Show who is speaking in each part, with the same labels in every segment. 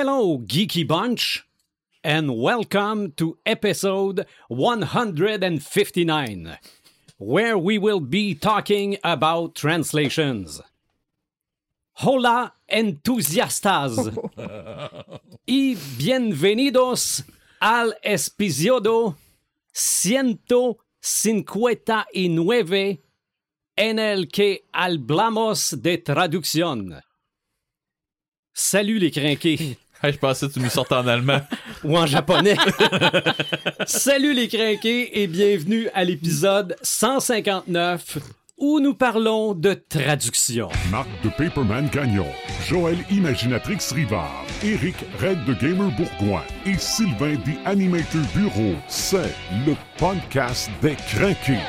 Speaker 1: Hello, Geeky Bunch, and welcome to episode 159, where we will be talking about translations. Hola, entusiastas, y bienvenidos al episodio 159 en el que hablamos de traducción. Salut les crinqués.
Speaker 2: Hey, je pensais que tu nous sortais en allemand.
Speaker 1: ou en japonais. Salut les crinqués et bienvenue à l'épisode 159 où nous parlons de traduction.
Speaker 3: Marc de Paperman Gagnon, Joël Imaginatrix Rivard, Eric Red de Gamer Bourgoin et Sylvain des Animator Bureau. C'est le podcast des crinqués.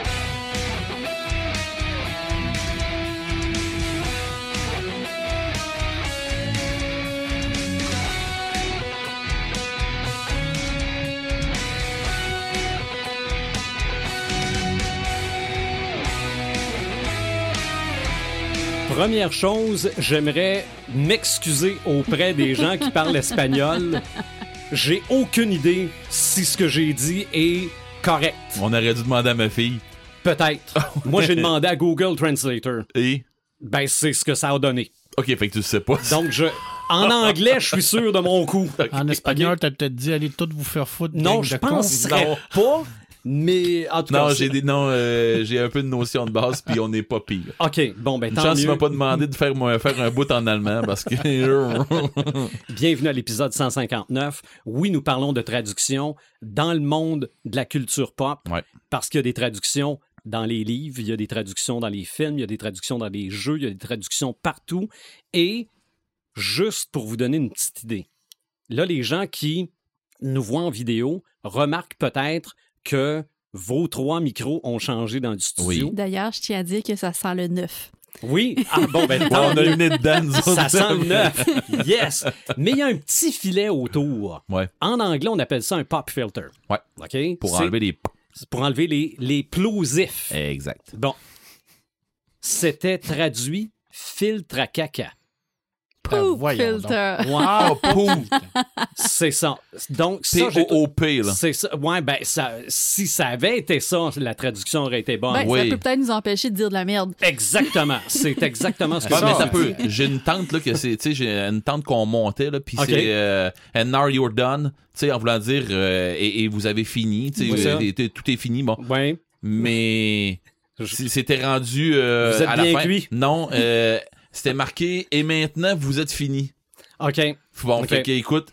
Speaker 1: Première chose, j'aimerais m'excuser auprès des gens qui parlent espagnol. J'ai aucune idée si ce que j'ai dit est correct.
Speaker 2: On aurait dû demander à ma fille.
Speaker 1: Peut-être. Moi, j'ai demandé à Google Translator.
Speaker 2: Et?
Speaker 1: Ben, c'est ce que ça a donné.
Speaker 2: Ok, fait que tu sais pas.
Speaker 1: Donc, je, en anglais, je suis sûr de mon coup.
Speaker 4: En espagnol, t'as peut-être dit allez toutes vous faire foutre.
Speaker 1: Non, je penserais pas, mais en tout
Speaker 2: non,
Speaker 1: cas.
Speaker 2: j'ai des non, euh, j'ai un peu de notion de base, puis on n'est pas pire.
Speaker 1: Ok, bon, ben
Speaker 2: Une
Speaker 1: tant
Speaker 2: chance
Speaker 1: mieux.
Speaker 2: qu'il m'a pas demandé de faire, faire un bout en allemand parce que.
Speaker 1: Bienvenue à l'épisode 159. Oui, nous parlons de traduction dans le monde de la culture pop,
Speaker 2: Ouais.
Speaker 1: parce qu'il y a des traductions dans les livres, il y a des traductions dans les films, il y a des traductions dans les jeux, il y a des traductions partout. Et juste pour vous donner une petite idée, là, les gens qui nous voient en vidéo remarquent peut-être que vos trois micros ont changé dans le studio.
Speaker 2: Oui.
Speaker 5: D'ailleurs, je tiens à dire que ça sent le neuf.
Speaker 1: Oui. Ah bon, ben
Speaker 2: Ouais, on a nez dedans, nous
Speaker 1: Ça sent le neuf. Yes. Mais il y a un petit filet autour.
Speaker 2: Ouais.
Speaker 1: En anglais, on appelle ça un pop filter.
Speaker 2: Ouais.
Speaker 1: OK?
Speaker 2: Pour enlever les.
Speaker 1: pour enlever les, les plosifs.
Speaker 2: Exact.
Speaker 1: Bon. C'était traduit filtre à caca.
Speaker 5: Poop
Speaker 4: voyons
Speaker 5: filter.
Speaker 1: Ouais.
Speaker 2: Ah, pouf!
Speaker 1: c'est ça. Donc, ça, j'ai-
Speaker 2: P-O-O-P, là.
Speaker 1: c'est ça. Ouais, ben, ça, si ça avait été ça, la traduction aurait été bonne.
Speaker 5: Ben,
Speaker 2: Oui.
Speaker 5: Ça peut peut-être nous empêcher de dire de la merde.
Speaker 1: Exactement. C'est exactement ce que
Speaker 2: Ouais, mais
Speaker 1: ça
Speaker 2: ça peut. J'ai une tante là que c'est, tu sais, j'ai une tante qu'on montait là, puis
Speaker 1: Ok.
Speaker 2: c'est euh, and now you're done, tu sais, en voulant dire euh, et, et vous avez fini, tu sais,
Speaker 1: Oui, ça.
Speaker 2: euh, et- et tout est fini, bon.
Speaker 1: Ouais.
Speaker 2: Mais c'était rendu euh,
Speaker 1: Vous êtes
Speaker 2: à la
Speaker 1: bien
Speaker 2: fin.
Speaker 1: cuit?
Speaker 2: Non, euh, c'était marqué et maintenant vous êtes fini.
Speaker 1: OK.
Speaker 2: Bon,
Speaker 1: Ok.
Speaker 2: fait que écoute,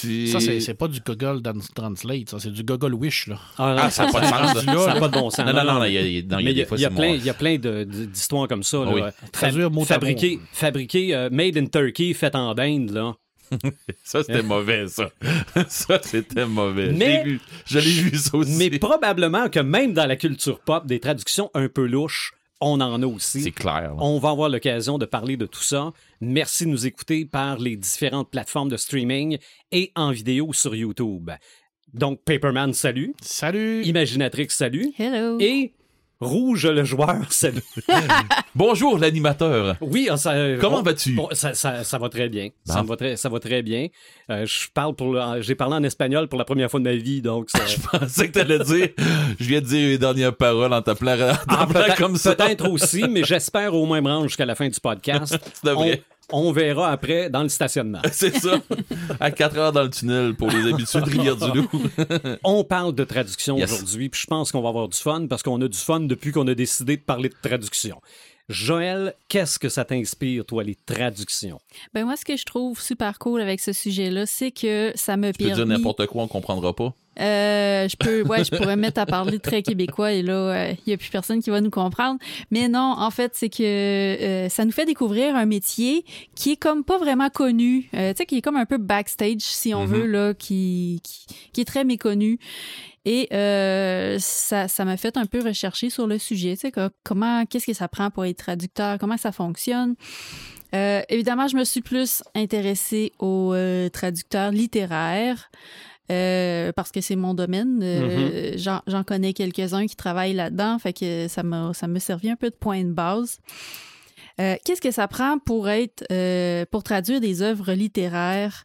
Speaker 2: tu...
Speaker 4: Ça, c'est pas du Google Translate, ça, c'est du Google Wish, là.
Speaker 1: Ah, non,
Speaker 2: Ah, ça n'a pas de sens. là.
Speaker 1: Ça n'a pas de bon sens.
Speaker 2: Non, non, non, il y y a- non, il y
Speaker 1: y
Speaker 2: des
Speaker 1: a,
Speaker 2: fois,
Speaker 1: il y a
Speaker 2: c'est
Speaker 1: plein, il y a plein d'histoires comme ça. Là.
Speaker 2: Oui.
Speaker 1: Fa-
Speaker 4: Traduire mot à
Speaker 1: fabriqué, fabriqué euh, made in Turkey, fait en Inde. Là.
Speaker 2: Ça, c'était mauvais, ça. ça, c'était mauvais. Je
Speaker 1: Mais-
Speaker 2: l'ai vu. Je l'ai vu, ça aussi.
Speaker 1: Mais probablement que même dans la culture pop, des traductions un peu louches, on en a aussi.
Speaker 2: C'est clair. là.
Speaker 1: On va avoir l'occasion de parler de tout ça. Merci de nous écouter par les différentes plateformes de streaming et en vidéo sur YouTube. Donc, Paperman, salut.
Speaker 4: Salut!
Speaker 1: Imaginatrix, salut.
Speaker 5: Hello.
Speaker 1: Et Rouge le joueur, salut.
Speaker 2: Bonjour, l'animateur.
Speaker 1: Oui, ah, ça,
Speaker 2: Comment
Speaker 1: bon,
Speaker 2: vas-tu?
Speaker 1: bon, ça, ça- ça va très bien. Ça va très, ça va très bien. Euh, je parle pour j'ai parlé en espagnol pour la première fois de ma vie, donc ça-
Speaker 2: Je pensais que t'allais dire. Je viens de dire les dernières paroles en t'appelant
Speaker 1: Ah,
Speaker 2: comme ça.
Speaker 1: peut-être aussi, mais j'espère au moins me rendre jusqu'à la fin du podcast. On, on verra après dans le stationnement.
Speaker 2: C'est ça. À 4 heures dans le tunnel pour les habitués de Rivière-du-Loup.
Speaker 1: On parle de traduction
Speaker 2: Yes.
Speaker 1: aujourd'hui, puis je pense qu'on va avoir du fun parce qu'on a du fun depuis qu'on a décidé de parler de traduction. Joël, qu'est-ce que ça t'inspire, toi, les traductions?
Speaker 5: Ben moi, ce que je trouve super cool avec ce sujet-là, c'est que ça me
Speaker 2: Tu peux dire
Speaker 5: permet...
Speaker 2: n'importe quoi, on comprendra pas.
Speaker 5: Euh, je peux, ouais, je pourrais me mettre à parler très québécois et là, il n'y a plus personne qui va nous comprendre. Mais non, en fait, c'est que euh, ça nous fait découvrir un métier qui est comme pas vraiment connu, euh, tu sais, qui est comme un peu backstage, si on
Speaker 2: Mhm.
Speaker 5: veut, là, qui, qui, qui est très méconnu. Et euh, ça, ça m'a fait un peu rechercher sur le sujet, tu sais, co- comment, qu'est-ce que ça prend pour être traducteur, comment ça fonctionne. Euh, évidemment, je me suis plus intéressée aux euh, traducteurs littéraires. Euh, parce que c'est mon domaine. Euh, j'en, j'en connais quelques-uns qui travaillent là-dedans, fait que ça m'a, ça m'a servi un peu de point de base. Euh, qu'est-ce que ça prend pour être, euh, pour traduire des œuvres littéraires?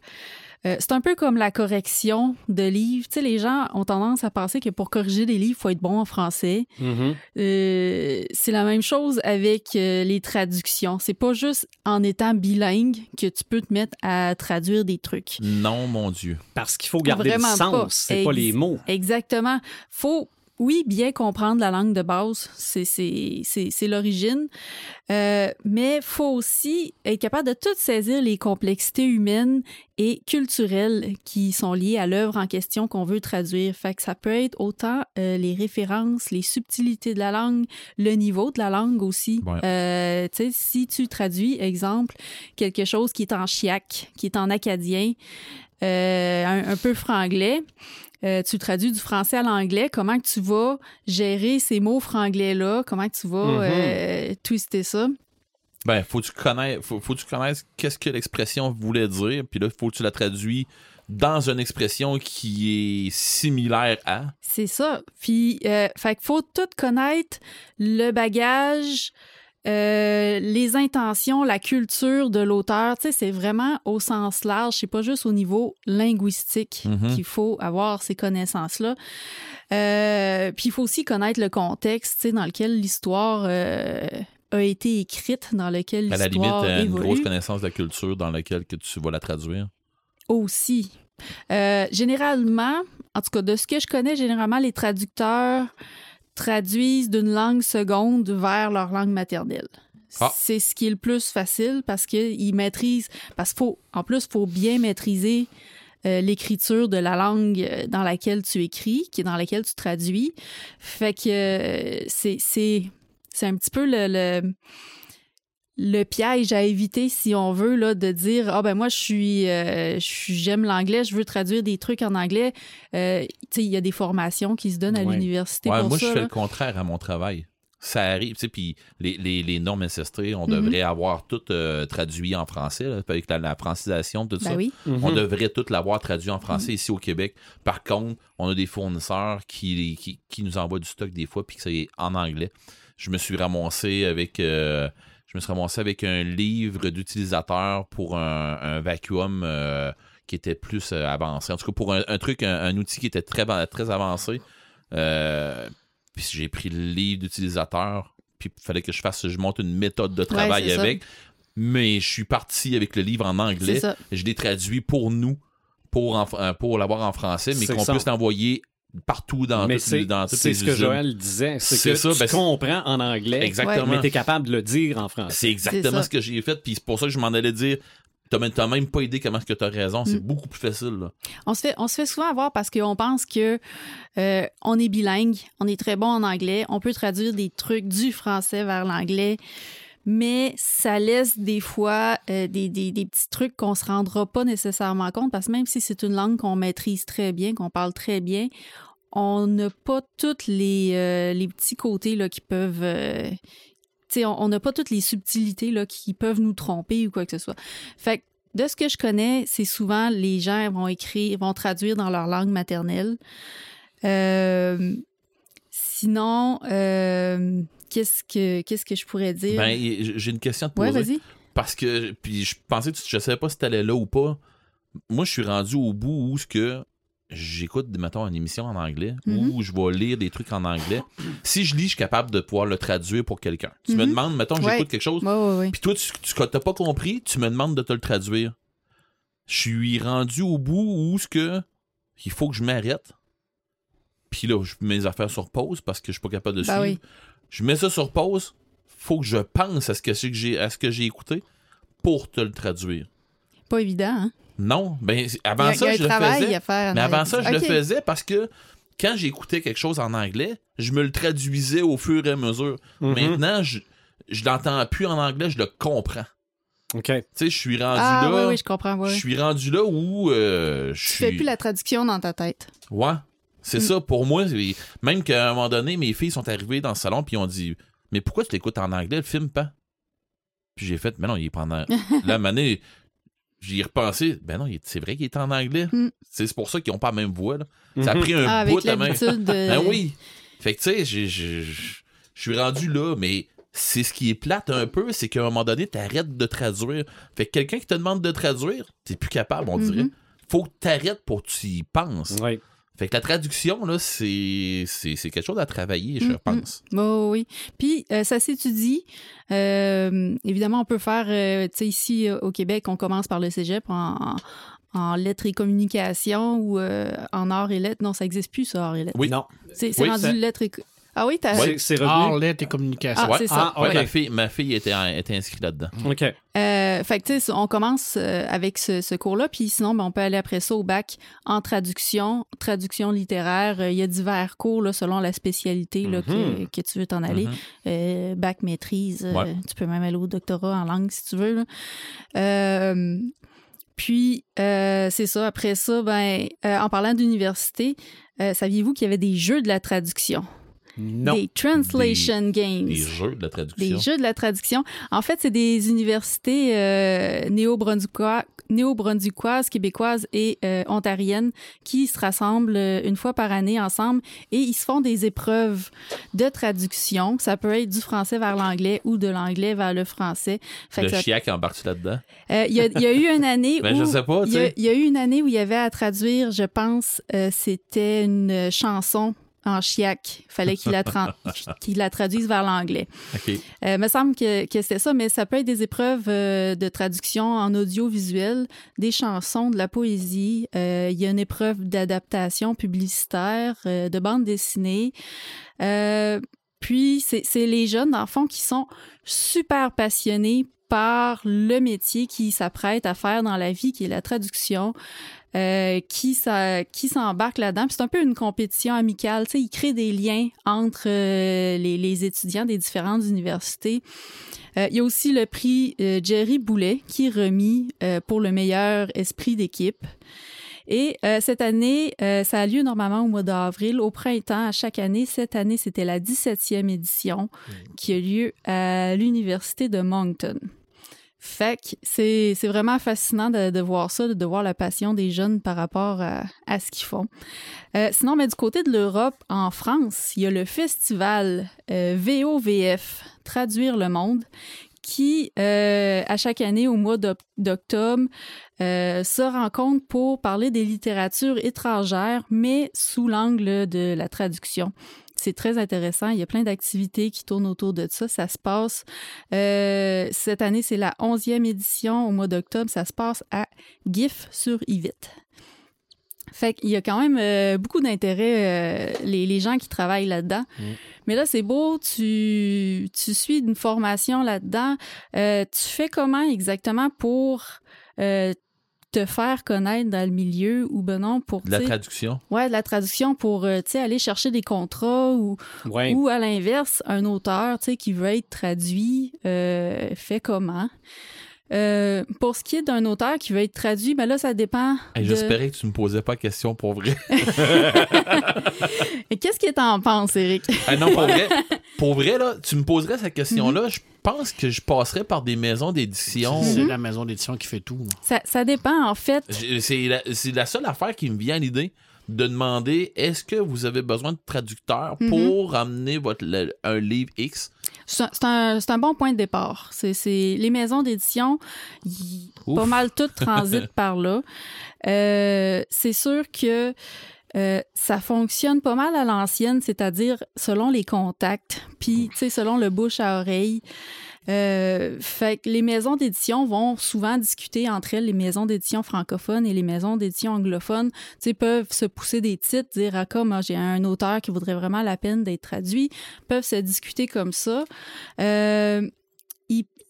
Speaker 5: Euh, c'est un peu comme la correction de livres. Tu sais, les gens ont tendance à penser que pour corriger des livres, il faut être bon en français.
Speaker 1: Mhm.
Speaker 5: Euh, c'est la même chose avec euh, les traductions. C'est pas juste en étant bilingue que tu peux te mettre à traduire des trucs.
Speaker 2: Non, mon Dieu.
Speaker 1: Parce qu'il faut garder
Speaker 5: Vraiment
Speaker 1: le
Speaker 5: pas.
Speaker 1: sens, c'est pas les mots.
Speaker 5: Exactement. Faut, oui, bien comprendre la langue de base, c'est, l'origine, Euh, mais faut aussi être capable de tout saisir les complexités humaines et culturelles qui sont liées à l'œuvre en question qu'on veut traduire. Fait que ça peut être autant euh, les références, les subtilités de la langue, le niveau de la langue aussi.
Speaker 2: Ouais.
Speaker 5: Euh, tu sais, si tu traduis, exemple, quelque chose qui est en chiac, qui est en acadien, euh, un, un peu franglais, euh, tu traduis du français à l'anglais, comment que tu vas gérer ces mots franglais-là, comment que tu vas
Speaker 1: Mhm.
Speaker 5: euh, twister ça?
Speaker 2: Ben, faut que tu connaisses, faut, faut que tu connaisses qu'est-ce que l'expression voulait dire, puis là, faut que tu la traduis dans une expression qui est similaire à.
Speaker 5: C'est ça. Puis, euh, fait qu'il faut tout connaître le bagage, euh, les intentions, la culture de l'auteur. C'est vraiment au sens large. C'est pas juste au niveau linguistique
Speaker 2: Mhm.
Speaker 5: qu'il faut avoir ces connaissances-là. Euh, puis, il faut aussi connaître le contexte, dans lequel l'histoire euh, a été écrite, dans lequel
Speaker 2: À la limite,
Speaker 5: l'histoire
Speaker 2: une
Speaker 5: évolue.
Speaker 2: grosse connaissance de la culture dans laquelle que tu vas la traduire.
Speaker 5: aussi. Généralement, en tout cas, de ce que je connais, généralement, les traducteurs traduisent d'une langue seconde vers leur langue maternelle.
Speaker 2: Ah.
Speaker 5: C'est ce qui est le plus facile parce qu'ils maîtrisent. Parce faut, en plus, il faut bien maîtriser euh, l'écriture de la langue euh, dans laquelle tu écris, qui est dans laquelle tu traduis. Fait que euh, c'est, c'est, c'est un petit peu le, le, le piège à éviter si on veut là de dire ah ben moi je suis euh, j'aime l'anglais je veux traduire des trucs en anglais Euh, tu sais il y a des formations qui se donnent à
Speaker 1: Ouais.
Speaker 5: l'université
Speaker 2: Ouais,
Speaker 5: pour
Speaker 2: moi,
Speaker 5: ça
Speaker 2: je fais
Speaker 5: là.
Speaker 2: le contraire à mon travail. Ça arrive, tu sais, puis les, les, les normes ancestrées, on
Speaker 5: Mhm.
Speaker 2: devrait avoir tout euh, traduit en français, là, avec la, la francisation, tout ça.
Speaker 5: ben oui
Speaker 2: On
Speaker 1: Mhm.
Speaker 2: devrait tout l'avoir traduit en français ici au Québec. Par contre, on a des fournisseurs qui, qui, qui nous envoient du stock des fois, puis que c'est en anglais. Je me suis ramassé avec, euh, je me suis ramassé avec un livre d'utilisateur pour un, un vacuum euh, qui était plus euh, avancé. En tout cas, pour un, un truc, un, un outil qui était très, très avancé. Euh, puis j'ai pris le livre d'utilisateur, puis il fallait que je fasse, je monte une méthode de travail
Speaker 5: ça.
Speaker 2: avec. Mais je suis parti avec le livre en anglais
Speaker 5: ça
Speaker 2: je l'ai traduit pour nous, pour, en- pour l'avoir en français, mais qu'on puisse l'envoyer partout dans,
Speaker 1: Mais c'est,
Speaker 2: dans toutes
Speaker 1: c'est ce que. Joël disait. C'est,
Speaker 2: C'est
Speaker 1: que
Speaker 2: ça,
Speaker 1: tu
Speaker 2: ben,
Speaker 1: comprends en anglais,
Speaker 2: Exactement.
Speaker 1: mais tu es capable de le dire en français.
Speaker 2: C'est exactement ce que j'ai fait, puis c'est pour ça que je m'en allais dire. T'as même, t'as même pas idée comment est-ce que t'as raison, c'est
Speaker 5: Mm.
Speaker 2: beaucoup plus facile. Là.
Speaker 5: on se fait on se fait souvent avoir parce qu'on pense que euh, on est bilingue on est très bon en anglais on peut traduire des trucs du français vers l'anglais mais ça laisse des fois euh, des, des- petits trucs qu'on se rendra pas nécessairement compte parce que même si c'est une langue qu'on maîtrise très bien, qu'on parle très bien, on n'a pas tous les, euh, les petits côtés là, qui peuvent... euh, on n'a pas toutes les subtilités là, qui peuvent nous tromper ou quoi que ce soit. Fait que de ce que je connais, c'est souvent les gens vont écrire, vont traduire dans leur langue maternelle. Sinon, qu'est-ce que qu'est-ce que je pourrais dire?
Speaker 2: Ben, j'ai une question à te
Speaker 5: ouais,
Speaker 2: poser.
Speaker 5: vas-y.
Speaker 2: parce que, puis je pensais que tu- je savais pas si t'allais là ou pas. Moi, je suis rendu au bout où ce que j'écoute, mettons, une émission en anglais
Speaker 5: Mhm.
Speaker 2: ou je vais lire des trucs en anglais. Si je lis, je suis capable de pouvoir le traduire pour quelqu'un. Tu me
Speaker 5: Mhm.
Speaker 2: demandes, mettons, j'écoute
Speaker 5: Ouais.
Speaker 2: quelque chose. Puis toi, tu tu- t'as pas compris, tu me demandes de te le traduire. Je suis rendu au bout où ce que il faut que je m'arrête. Puis là, je mets mes affaires sur pause parce que je suis pas capable de
Speaker 5: Ben
Speaker 2: suivre. Je mets ça sur pause. Faut que je pense à ce que j'ai à ce que j'ai écouté pour te le traduire.
Speaker 5: Pas évident, hein?
Speaker 2: Non, ben avant
Speaker 5: a,
Speaker 2: ça
Speaker 5: il y a
Speaker 2: je
Speaker 5: un
Speaker 2: le
Speaker 5: travail
Speaker 2: faisais.
Speaker 5: à faire.
Speaker 2: Mais avant ça, je le faisais parce que quand j'écoutais quelque chose en anglais, je me le traduisais au fur et à mesure.
Speaker 1: Mhm.
Speaker 2: Maintenant, je je l'entends plus en anglais, je le comprends.
Speaker 1: OK.
Speaker 2: Tu sais, je suis rendu
Speaker 5: Ah,
Speaker 2: là.
Speaker 5: oui, oui, je comprends.
Speaker 2: Je suis rendu là où euh, je
Speaker 5: Tu
Speaker 2: suis.
Speaker 5: fais plus la traduction dans ta tête.
Speaker 2: Ouais. C'est
Speaker 5: Mm.
Speaker 2: ça, pour moi, même qu'à un moment donné, mes filles sont arrivées dans le salon puis ont dit Mais pourquoi tu l'écoutes en anglais, le film pas? Puis j'ai fait Mais non, il est pas en anglais. Là, à un moment donné, j'y ai repensé. Ben non, c'est vrai qu'il est en anglais.
Speaker 5: Mm.
Speaker 2: C'est pour ça qu'ils ont pas la même voix. là. Ça a pris un
Speaker 5: Ah,
Speaker 2: bout
Speaker 5: avec
Speaker 2: à même.
Speaker 5: de...
Speaker 2: Ben oui. Fait que tu sais, je je suis rendu là, mais c'est ce qui est plate un peu, c'est qu'à un moment donné, t'arrêtes de traduire. Fait que quelqu'un qui te demande de traduire, t'es plus capable, on dirait.
Speaker 5: Mhm.
Speaker 2: faut que t'arrêtes pour que tu y penses.
Speaker 1: Ouais.
Speaker 2: Fait que la traduction, là, c'est, c'est, c'est quelque chose à travailler, je
Speaker 5: Mm,
Speaker 2: pense.
Speaker 5: Oui, oui, oui. Puis, euh, ça s'étudie. Euh, évidemment, on peut faire, euh, tu sais, ici au Québec, on commence par le cégep en, en lettres et communication ou euh, en arts et lettres. Non, ça n'existe plus, ça, arts et lettres.
Speaker 2: Oui.
Speaker 1: Non.
Speaker 5: C'est c'est
Speaker 2: Oui,
Speaker 5: rendu
Speaker 1: ça-
Speaker 5: lettres et... Ah oui, t'as...
Speaker 1: C'est- C'est revenu?
Speaker 4: lettres et communication.
Speaker 5: Ah,
Speaker 2: Ouais.
Speaker 5: c'est ça.
Speaker 1: Ah,
Speaker 2: Ouais, ma, fille, ma fille était, était inscrite là-dedans.
Speaker 1: OK.
Speaker 5: Euh, fait que, tu sais, on commence euh, avec ce, ce cours-là, puis sinon, ben, on peut aller après ça au bac en traduction, traduction littéraire. Euh, Il y a divers cours là, selon la spécialité là, que, que tu veux t'en aller.
Speaker 2: Mhm.
Speaker 5: Euh, bac maîtrise, euh,
Speaker 2: Ouais.
Speaker 5: tu peux même aller au doctorat en langue si tu veux. là. Euh, puis, euh, c'est ça. Après ça, ben, euh, en parlant d'université, euh, saviez-vous qu'il y avait des jeux de la traduction?
Speaker 1: Non.
Speaker 5: Des translation games.
Speaker 2: Les jeux de la traduction.
Speaker 5: Des jeux de la traduction. En fait, c'est des universités euh, néo-brunswickois- néo-brunswickoises, québécoises et euh, ontariennes qui se rassemblent euh, une fois par année ensemble et ils se font des épreuves de traduction. Ça peut être du français vers l'anglais ou de l'anglais vers le français. Fait
Speaker 2: Le
Speaker 5: ça-
Speaker 2: chiac embarque là-dedans?
Speaker 5: euh, Il y, a- il y a eu une année
Speaker 2: Ben,
Speaker 5: où...
Speaker 2: je sais pas,
Speaker 5: il y y, a eu une année où il y avait à traduire, je pense, euh, c'était une chanson en chiac. Fallait qu'il la, traduise vers l'anglais.
Speaker 2: OK.
Speaker 5: Euh, me semble que, que c'était ça, mais ça peut être des épreuves euh, de traduction en audiovisuel, des chansons, de la poésie. Euh, il y a une épreuve d'adaptation publicitaire, de bande dessinée. Puis, c'est c'est les jeunes, dans le fond, qui sont super passionnés par le métier qui s'apprête à faire dans la vie, qui est la traduction, euh, qui, ça, qui s'embarque là-dedans. Puis c'est un peu une compétition amicale. Tu sais, ils créent des liens entre euh, les, les étudiants des différentes universités. Euh, il y a aussi le prix Jerry Boulet qui est remis pour le meilleur esprit d'équipe. Et euh, cette année, euh, ça a lieu normalement au mois d'avril, au printemps, à chaque année. Cette année, c'était la 17e édition qui a lieu à l'Université de Moncton. Fait que c'est vraiment fascinant de, voir ça, de, voir la passion des jeunes par rapport à, à ce qu'ils font. Euh, sinon, mais du côté de l'Europe, en France, il y a le festival euh, VOVF, Traduire le monde, qui, euh, à chaque année, au mois d'oc- d'octobre, euh, se rencontre pour parler des littératures étrangères, mais sous l'angle de la traduction. C'est très intéressant. Il y a plein d'activités qui tournent autour de ça. Ça se passe, euh, cette année, c'est la 11e édition au mois d'octobre. Ça se passe à GIF sur Yvette. Fait qu'il y a quand même euh, beaucoup d'intérêt, euh, les, les gens qui travaillent là-dedans. Mais là, c'est beau, tu, tu suis une formation là-dedans. Euh, tu fais comment exactement pour euh, te faire connaître dans le milieu ou ben non pour
Speaker 2: De la traduction.
Speaker 5: ouais de la traduction pour euh, tu sais aller chercher des contrats ou
Speaker 1: Ouais.
Speaker 5: ou à l'inverse un auteur tu sais qui veut être traduit euh, fait comment? Euh, pour ce qui est d'un auteur qui veut être traduit, ben là, ça dépend.
Speaker 2: Hey,
Speaker 5: de-
Speaker 2: J'espérais que tu me posais pas de question pour vrai.
Speaker 5: Et Qu'est-ce que t'en penses, Eric?
Speaker 2: Ah non, pour vrai, pour vrai, là, tu me poserais cette question-là,
Speaker 5: Mhm.
Speaker 2: je pense que je passerais par des maisons d'édition.
Speaker 4: C'est la maison d'édition qui fait tout.
Speaker 5: Ça, ça dépend, en fait.
Speaker 2: C'est la, c'est la seule affaire qui me vient à l'idée de demander est-ce que vous avez besoin de traducteurs
Speaker 5: Mhm.
Speaker 2: pour amener votre, le- un livre X?
Speaker 5: C'est un, un- bon point de départ. C'est les maisons d'édition, pas mal toutes transitent par là. Euh, c'est sûr que euh, ça fonctionne pas mal à l'ancienne, c'est-à-dire selon les contacts, puis tu sais, selon le bouche à oreille. Euh, fait que les maisons d'édition vont souvent discuter entre elles, les maisons d'édition francophones et les maisons d'édition anglophones, tu sais, peuvent se pousser des titres, dire ah comme ah, j'ai un auteur qui vaudrait vraiment la peine d'être traduit, peuvent se discuter comme ça. Euh,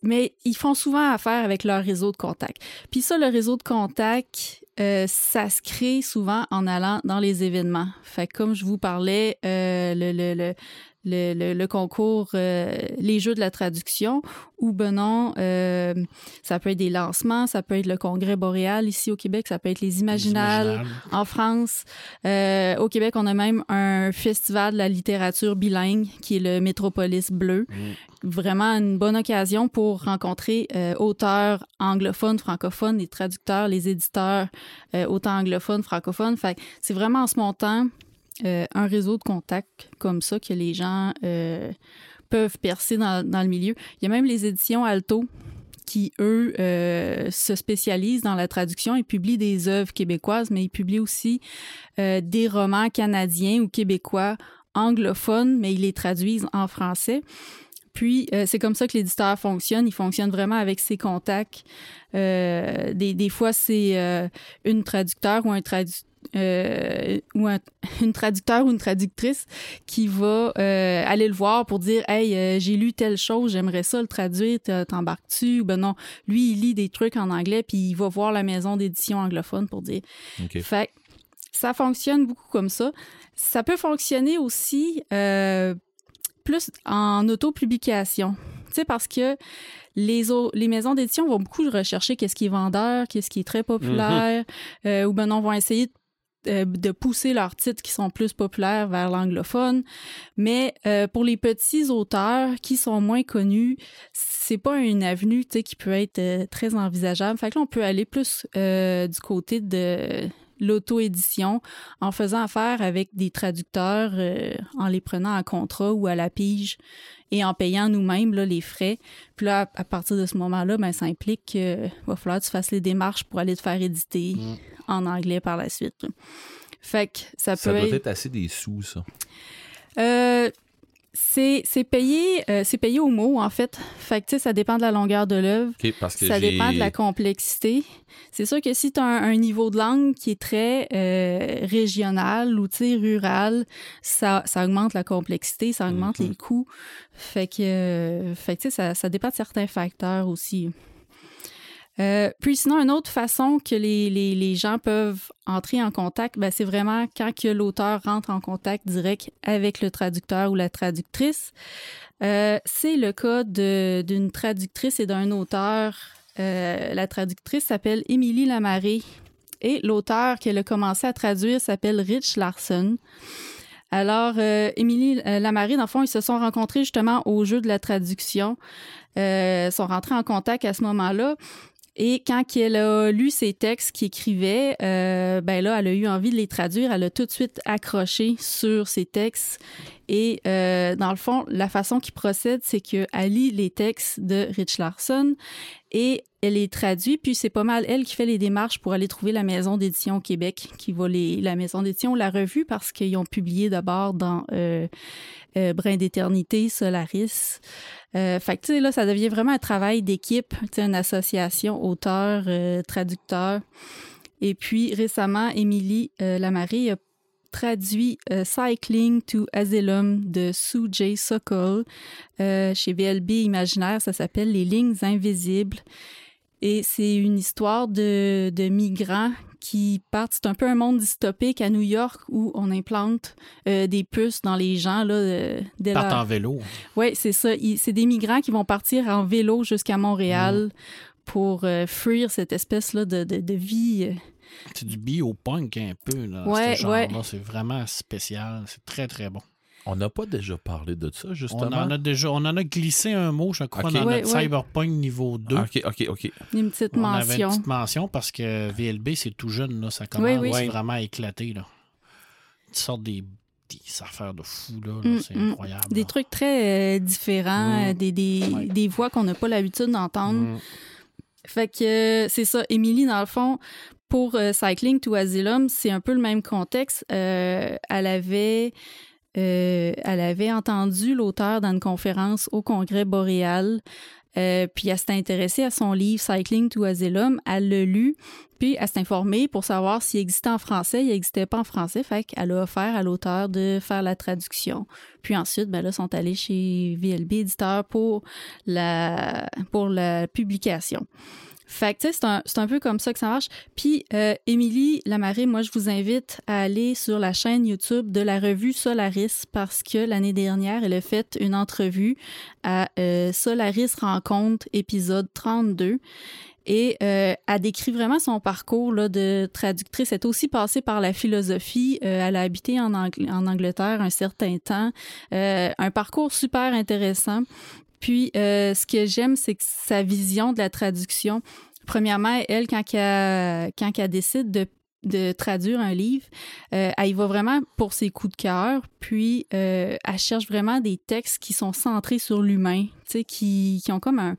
Speaker 5: mais ils font souvent affaire avec leur réseau de contacts. Puis ça, le réseau de contacts, euh, ça se crée souvent en allant dans les événements. Fait que comme je vous parlais, euh, le, le, le, le, concours euh, Les Jeux de la traduction, ou ben non, euh, ça peut être des lancements, ça peut être le Congrès boréal ici au Québec, ça peut être les Imaginales,
Speaker 4: Imaginales.
Speaker 5: en France. Euh, au Québec, on a même un festival de la littérature bilingue qui est le Métropolis Bleu. Vraiment une bonne occasion pour rencontrer euh, auteurs anglophones, francophones, les traducteurs, les éditeurs, euh, autant anglophones, francophones. Fait c'est vraiment en se montant euh, un réseau de contacts comme ça que les gens euh, peuvent percer dans, dans le milieu. Il y a même les éditions Alto qui, eux, euh, se spécialisent dans la traduction. Ils publient des œuvres québécoises, mais ils publient aussi euh, des romans canadiens ou québécois anglophones, mais ils les traduisent en français. Puis, euh, c'est comme ça que l'éditeur fonctionne. Il fonctionne vraiment avec ses contacts. Euh, des, des, fois, c'est euh, une traducteur ou un traducteur. Euh, ou un, une traducteur ou une traductrice qui va euh, aller le voir pour dire Hey, euh, j'ai lu telle chose, j'aimerais ça le traduire, t'embarques-tu? Ben non, lui, il lit des trucs en anglais, puis il va voir la maison d'édition anglophone pour dire.
Speaker 2: OK.
Speaker 5: Fait ça fonctionne beaucoup comme ça. Ça peut fonctionner aussi plus en autopublication. Tu sais, parce que les, maisons d'édition vont beaucoup rechercher qu'est-ce qui est vendeur, qu'est-ce qui est très populaire, euh, ou ben non, vont essayer euh, de pousser leurs titres qui sont plus populaires vers l'anglophone. Mais euh, pour les petits auteurs qui sont moins connus, c'est pas une avenue qui peut être euh, très envisageable. Fait que là, on peut aller plus euh, du côté de l'auto-édition en faisant affaire avec des traducteurs, euh, en les prenant à contrat ou à la pige et en payant nous-mêmes là, les frais. Puis là, à partir de ce moment-là, ben, ça implique qu'il va falloir que tu fasses les démarches pour aller te faire éditer
Speaker 4: Mm.
Speaker 5: en anglais par la suite. Fait que ça peut
Speaker 2: Ça doit
Speaker 5: être...
Speaker 2: être assez des sous, ça.
Speaker 5: Euh, c'est c'est payé, euh, c'est payé au mot, en fait. Fait que, ça dépend de la longueur de l'œuvre. Ça dépend de la complexité. C'est sûr que si tu as un, un niveau de langue qui est très euh, régional ou rural, ça, ça augmente la complexité, ça augmente
Speaker 2: Mhm.
Speaker 5: les coûts. Fait que, euh, fait que ça, ça dépend de certains facteurs aussi. Euh, puis sinon, une autre façon que les, les, les gens peuvent entrer en contact, ben, c'est vraiment quand que l'auteur rentre en contact direct avec le traducteur ou la traductrice. Euh, c'est le cas d'une traductrice et d'un auteur. Euh, la traductrice s'appelle Émilie Lamarée et l'auteur qu'elle a commencé à traduire s'appelle Rich Larson. Alors, euh, Émilie euh, dans le fond, ils se sont rencontrés justement au jeu de la traduction. Euh, sont rentrés en contact à ce moment-là. Et quand elle a lu ses textes qu'il écrivait, euh, ben là, elle a eu envie de les traduire. Elle a tout de suite accroché sur ses textes. Et euh, dans le fond, la façon qu'il procède, c'est qu'elle lit les textes de Rich Larson et elle les traduit. Puis c'est pas mal elle qui fait les démarches pour aller trouver la maison d'édition au Québec, qui va les la maison d'édition la revue parce qu'ils ont publié d'abord dans euh, euh, Brin d'éternité, Solaris. Euh, là, ça devient vraiment un travail d'équipe, une association auteur, euh. Et puis, récemment, Émilie euh, Lamarée a traduit euh, Cycling to Asylum de Sue J. Sokol euh, chez VLB Imaginaire. Ça s'appelle Les lignes invisibles. Et c'est une histoire de, de migrants qui partent. C'est un peu un monde dystopique à New York où on implante euh, des puces dans les gens là, euh, dès
Speaker 4: partent
Speaker 5: leur-
Speaker 4: en vélo.
Speaker 5: oui, c'est ça. C'est des migrants qui vont partir en vélo jusqu'à Montréal pour euh, fuir cette espèce-là de, de, de vie.
Speaker 4: C'est du biopunk un peu. Là,
Speaker 5: Ouais,
Speaker 4: ce genre-là.
Speaker 5: ouais.
Speaker 4: C'est vraiment spécial. C'est très, très bon.
Speaker 2: On n'a pas déjà parlé de ça,
Speaker 4: On
Speaker 2: justement.
Speaker 4: en a déjà, on en a glissé un mot, je crois, dans
Speaker 5: Ouais,
Speaker 4: notre
Speaker 5: ouais.
Speaker 4: Cyberpunk niveau 2.
Speaker 2: Ah, OK, OK, OK.
Speaker 5: Une petite
Speaker 4: On avait une
Speaker 5: mention.
Speaker 4: petite mention parce que VLB, c'est tout jeune. Là. Ça commence
Speaker 5: Oui, oui.
Speaker 4: vraiment à éclater. Là. Ils sortent des, des affaires de fou. Là, là.
Speaker 5: Mm,
Speaker 4: c'est
Speaker 5: mm.
Speaker 4: incroyable.
Speaker 5: Des
Speaker 4: là.
Speaker 5: trucs très euh, différents,
Speaker 4: Mm.
Speaker 5: des, des,
Speaker 4: Ouais.
Speaker 5: des voix qu'on n'a pas l'habitude d'entendre.
Speaker 4: Mm.
Speaker 5: Fait que c'est ça. Émilie, dans le fond, pour euh, Cycling to Asylum, c'est un peu le même contexte. Euh, elle avait. Euh, elle avait entendu l'auteur dans une conférence au Congrès boréal, euh, puis elle s'est intéressée à son livre Cycling to Asylum. Elle l'a lu, puis elle s'est informée pour savoir s'il existait en français. Il n'existait pas en français, fait qu'elle a offert à l'auteur de faire la traduction. Puis ensuite, ben là, sont allés chez VLB Éditeur pour la, pour la publication. Fait que, tu sais, c'est un, un peu comme ça que ça marche. Puis, euh, Émilie Lamarée, moi, je vous invite à aller sur la chaîne YouTube de la revue Solaris parce que l'année dernière, elle a fait une entrevue à euh, Solaris Rencontre, épisode 32. Et euh, elle décrit vraiment son parcours là, de traductrice. Elle est aussi passée par la philosophie. Euh, elle a habité en, en Angleterre un certain temps. Euh, un parcours super intéressant. Puis, euh, ce que j'aime, c'est que sa vision de la traduction. Premièrement, elle, quand elle, décide de, traduire un livre, euh, elle y va vraiment pour ses coups de cœur. Puis, euh, elle cherche vraiment des textes qui sont centrés sur l'humain, qui, qui ont comme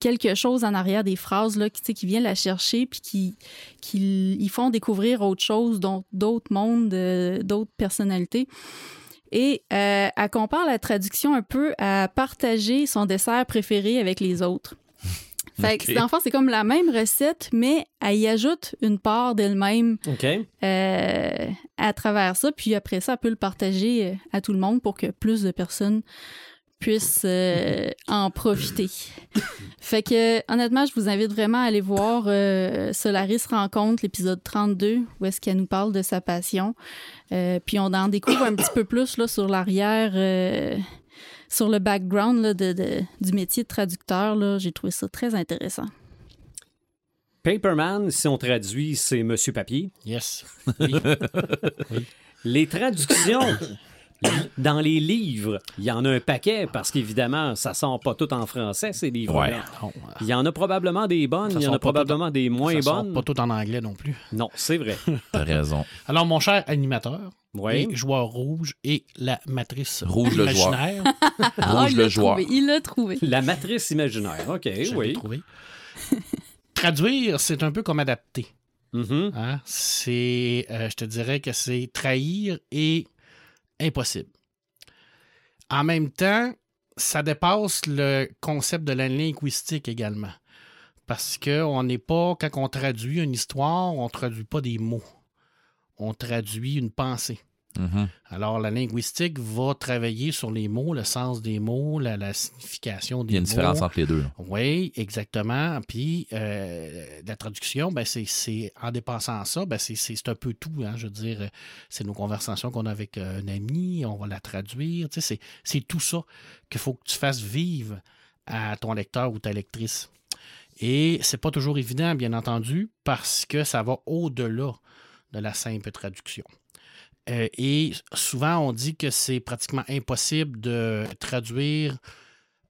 Speaker 5: quelque chose en arrière des phrases là, qui, qui vient la chercher puis qui, font découvrir autre chose, d'autres mondes, d'autres personnalités. Et euh, elle compare la traduction un peu à partager son dessert préféré avec les autres. Fait que, c'est comme la même recette, mais elle y ajoute une part d'elle-même euh, à travers ça. Puis après ça, elle peut le partager euh, à tout le monde pour que plus de personnes puissent euh, en profiter. Fait que, honnêtement, je vous invite vraiment à aller voir euh, Solaris Rencontre, l'épisode 32, où est-ce qu'elle nous parle de sa passion. Euh, puis on en découvre un petit peu plus là, sur l'arrière, euh, sur le background là, de, de- du métier de traducteur. là. J'ai trouvé ça très intéressant.
Speaker 1: Paperman, si on traduit, c'est Monsieur Papier.
Speaker 4: Yes.
Speaker 1: Les traductions dans les livres, il y en a un paquet parce qu'évidemment, ça sort pas tout en français, ces livres
Speaker 2: Ouais.
Speaker 1: Il y en a probablement des bonnes,
Speaker 4: Ça
Speaker 1: il y en
Speaker 4: sort
Speaker 1: a
Speaker 4: tout
Speaker 1: probablement des moins
Speaker 4: ça sort
Speaker 1: bonnes.
Speaker 4: pas tout en anglais non plus.
Speaker 1: Non, c'est vrai.
Speaker 2: T'as raison.
Speaker 4: Alors, mon cher animateur,
Speaker 1: Oui.
Speaker 4: et joueur rouge et la matrice
Speaker 2: Rouge le joueur.
Speaker 4: imaginaire,
Speaker 5: Ah,
Speaker 2: Rouge
Speaker 5: il
Speaker 2: le
Speaker 5: l'a
Speaker 2: joueur.
Speaker 5: trouvé, Il l'a trouvé.
Speaker 1: La matrice imaginaire. OK,
Speaker 4: je
Speaker 1: oui.
Speaker 4: trouvé. Traduire, c'est un peu comme adapter.
Speaker 1: Mhm.
Speaker 4: hein. C'est, euh, je te dirais que c'est trahir et impossible. En même temps, ça dépasse le concept de la linguistique également. Parce qu'on n'est pas, quand on traduit une histoire, on ne traduit pas des mots. On traduit une pensée.
Speaker 2: Mhm.
Speaker 4: Alors, la linguistique va travailler sur les mots, le sens des mots, la, la signification des
Speaker 2: Il y a une
Speaker 4: mots.
Speaker 2: différence entre les deux. là.
Speaker 4: Oui, exactement. Puis euh, la traduction, ben, c'est, en dépensant ça, ben, c'est, un peu tout. hein. je veux dire, c'est nos conversations qu'on a avec un ami, on va la traduire. Tu sais, c'est, c'est tout ça qu'il faut que tu fasses vivre à ton lecteur ou ta lectrice. Et c'est pas toujours évident, bien entendu, parce que ça va au-delà de la simple traduction. Euh, et souvent, on dit que c'est pratiquement impossible de traduire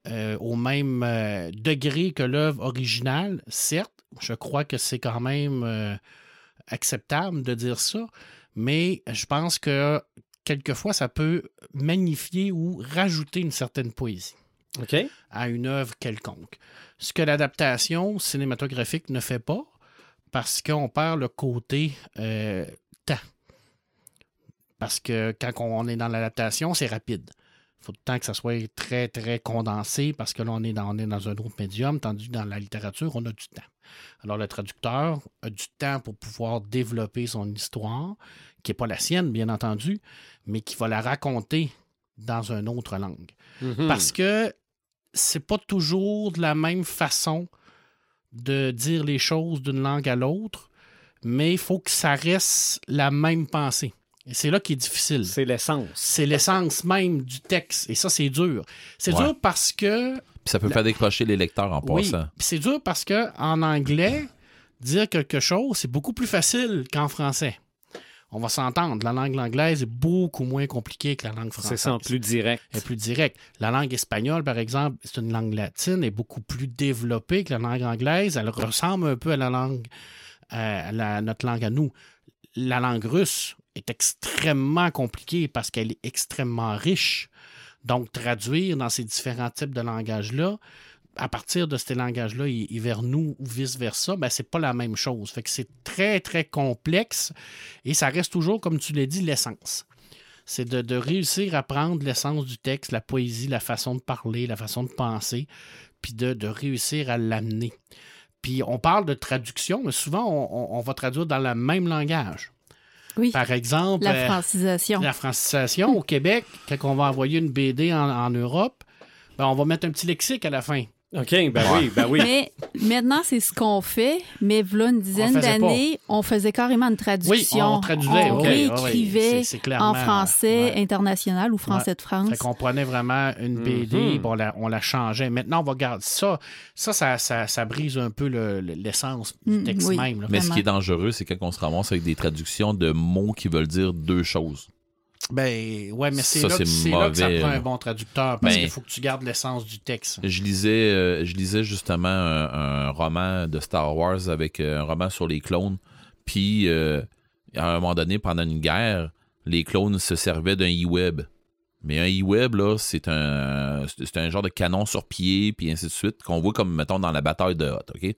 Speaker 4: euh, au même euh, degré que l'œuvre originale. Certes, je crois que c'est quand même acceptable de dire ça, mais je pense que quelquefois, ça peut magnifier ou rajouter une certaine poésie à une œuvre quelconque. Ce que l'adaptation cinématographique ne fait pas, parce qu'on perd le côté temps. Parce que quand on est dans l'adaptation, c'est rapide. Il faut le temps que ça soit très, très condensé, parce que là, on est, dans, on est dans un autre médium, tandis que dans la littérature, on a du temps. Alors, le traducteur a du temps pour pouvoir développer son histoire, qui n'est pas la sienne, bien entendu, mais qui va la raconter dans une autre langue.
Speaker 1: Mhm.
Speaker 4: Parce que c'est pas toujours de la même façon de dire les choses d'une langue à l'autre, mais il faut que ça reste la même pensée. Et c'est là qui est difficile.
Speaker 1: C'est l'essence.
Speaker 4: C'est l'essence même du texte. Et ça, c'est dur. C'est
Speaker 2: Ouais.
Speaker 4: dur parce que.
Speaker 2: Puis ça peut faire décrocher les lecteurs en
Speaker 4: Oui.
Speaker 2: passant.
Speaker 4: puis C'est dur parce que en anglais, dire quelque chose, c'est beaucoup plus facile qu'en français. On va s'entendre. La langue anglaise est beaucoup moins compliquée que la langue
Speaker 1: C'est
Speaker 4: française
Speaker 1: ça en plus direct.
Speaker 4: est plus direct. La langue espagnole, par exemple, c'est une langue latine, est beaucoup plus développée que la langue anglaise. Elle ressemble un peu à la langue, euh, à la- notre langue à nous. La langue russe est extrêmement compliquée parce qu'elle est extrêmement riche. Donc, traduire dans ces différents types de langages-là, à partir de ces langages-là et, vers nous ou vice-versa, ben, c'est pas la même chose. Fait que c'est très, très complexe et ça reste toujours, comme tu l'as dit, l'essence c'est de, réussir à prendre l'essence du texte, la poésie, la façon de parler, la façon de penser, puis de réussir à l'amener. Puis on parle de traduction, mais souvent on, on- on va traduire dans le même langage.
Speaker 5: Oui.
Speaker 4: Par exemple,
Speaker 5: La
Speaker 4: euh,
Speaker 5: francisation.
Speaker 4: la francisation au Québec, quand on va envoyer une BD en, en Europe, ben, on va mettre un petit lexique à la fin.
Speaker 1: OK, ben oui, ben oui.
Speaker 5: Mais maintenant, c'est ce qu'on fait, mais voilà une dizaine d'années, on faisait carrément une
Speaker 4: Oui,
Speaker 5: traduction.
Speaker 4: on traduisait.
Speaker 5: On réécrivait
Speaker 4: clairement,
Speaker 5: en français
Speaker 4: ouais.
Speaker 5: international ou français de France.
Speaker 4: Fait qu'on prenait vraiment une BD,
Speaker 1: Mhm.
Speaker 4: puis on, la, on la changeait. Maintenant, on va garder ça. Ça, ça, ça, ça brise un peu le- le- l'essence du
Speaker 5: Mm,
Speaker 4: texte
Speaker 5: oui.
Speaker 4: même. là.
Speaker 2: Mais ce qui est dangereux, c'est quand on se ramasse avec des traductions de mots qui veulent dire deux choses.
Speaker 4: Ben, ouais, mais c'est
Speaker 2: Ça,
Speaker 4: là, là que ça prend un bon traducteur, parce
Speaker 2: Ben-
Speaker 4: qu'il faut que tu gardes l'essence du texte.
Speaker 2: Je lisais, euh, je lisais justement un, un roman de Star Wars avec euh, un roman sur les clones. Puis, euh, à un moment donné, pendant une guerre, les clones se servaient d'un e-web. Mais un e-web, là, c'est un, c'est un genre de canon sur pied, puis ainsi de suite, qu'on voit comme, mettons, dans la bataille de Hot, OK?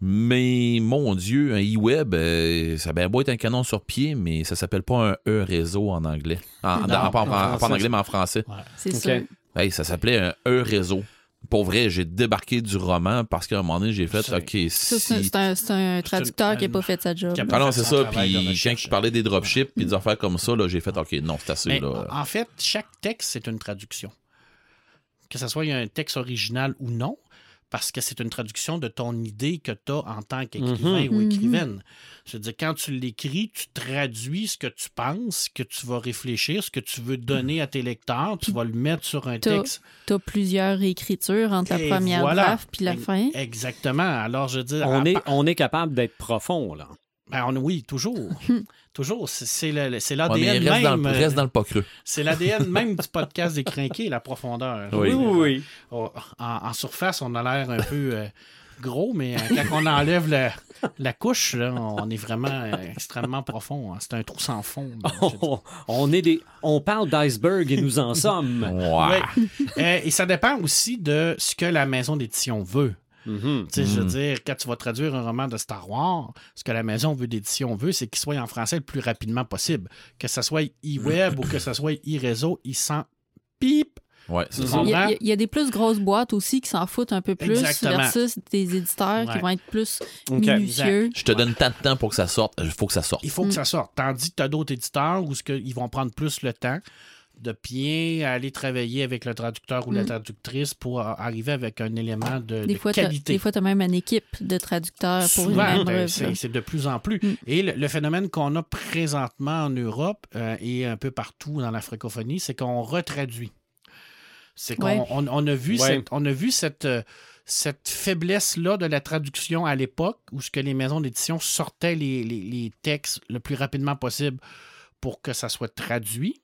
Speaker 2: Mais, mon Dieu, un e-web, euh, ça a bien beau être un canon sur pied, mais ça s'appelle pas un E-réseau en anglais. En,
Speaker 4: Non,
Speaker 2: pas, en,
Speaker 4: en
Speaker 2: pas en
Speaker 4: français.
Speaker 2: anglais, mais en français.
Speaker 5: C'est sûr.
Speaker 2: Hey, ça s'appelait un E-réseau. Pour vrai, j'ai débarqué du roman parce qu'à un moment donné, j'ai fait, OK,
Speaker 5: Ça, c'est un-
Speaker 2: si...
Speaker 5: c'est un, c'est un traducteur qui n'a pas fait sa job.
Speaker 2: Ah non, c'est ça. Puis quand il parlait des dropships puis des affaires comme ça, là, j'ai fait OK, non, c'est assez.
Speaker 4: Mais
Speaker 2: là.
Speaker 4: en fait, chaque texte, c'est une traduction. Que ce soit un texte original ou non, parce que c'est une traduction de ton idée que tu as en tant qu'écrivain
Speaker 5: Mhm.
Speaker 4: ou
Speaker 5: Mhm.
Speaker 4: écrivaine. Je veux dire, quand tu l'écris, tu traduis ce que tu penses, ce que tu vas réfléchir, ce que tu veux donner à tes lecteurs, tu vas le mettre sur un texte.
Speaker 5: Tu as plusieurs écritures entre la
Speaker 4: Et
Speaker 5: première
Speaker 4: voilà.
Speaker 5: draft puis la fin.
Speaker 4: Exactement. Alors, je veux dire,
Speaker 1: On
Speaker 4: à
Speaker 1: est, on est capable d'être profond, là.
Speaker 4: ben, on- oui, toujours. toujours. C'est- l'ADN
Speaker 2: dans,
Speaker 4: même.
Speaker 2: le- reste dans le pas creux.
Speaker 4: C'est l'ADN même du podcast des crinqués, la profondeur.
Speaker 2: Oui.
Speaker 4: Veux dire,
Speaker 1: oui.
Speaker 4: Oh, En, en surface, on a l'air un peu euh, gros, mais euh, quand on enlève la, la couche, là, on est vraiment euh, extrêmement profond. hein. C'est un trou sans fond. là.
Speaker 1: On, on est des, on parle d'iceberg et nous en sommes.
Speaker 2: Ouais.
Speaker 4: Ouais. Euh, et ça dépend aussi de ce que la maison d'édition veut.
Speaker 1: Mhm.
Speaker 4: Tu sais, Je veux
Speaker 2: Mm.
Speaker 4: dire, quand tu vas traduire un roman de Star Wars, ce que la maison veut d'édition veut, c'est qu'il soit en français le plus rapidement possible. Que ce soit e-web ou que ce soit e-réseau, il sent pip.
Speaker 2: Ouais, c'est
Speaker 4: Tu
Speaker 2: ça.
Speaker 5: Il y, a, il y des plus grosses boîtes aussi qui s'en foutent un peu plus
Speaker 4: Exactement.
Speaker 5: versus des éditeurs qui vont être plus minutieux.
Speaker 2: Je te donne tant de temps pour que ça sorte. Il faut que ça sorte.
Speaker 4: Il faut
Speaker 5: Mm.
Speaker 4: que ça sorte. Tandis que tu as d'autres éditeurs où ils vont prendre plus le temps de bien aller travailler avec le traducteur ou la
Speaker 5: Mm.
Speaker 4: traductrice pour a- arriver avec un élément de,
Speaker 5: Des
Speaker 4: de
Speaker 5: fois,
Speaker 4: qualité.
Speaker 5: des fois, tu as même une équipe de traducteurs pour une
Speaker 4: Souvent,
Speaker 5: même
Speaker 4: ben, c'est de plus en plus.
Speaker 5: Mm.
Speaker 4: Et le, le phénomène qu'on a présentement en Europe euh, et un peu partout dans la francophonie, c'est qu'on retraduit. C'est qu'on
Speaker 5: Ouais.
Speaker 4: on, on a vu
Speaker 1: Ouais.
Speaker 4: cette, on a vu cette, euh, cette faiblesse-là de la traduction à l'époque où ce que les maisons d'édition sortaient les, les- les textes le plus rapidement possible pour que ça soit traduit.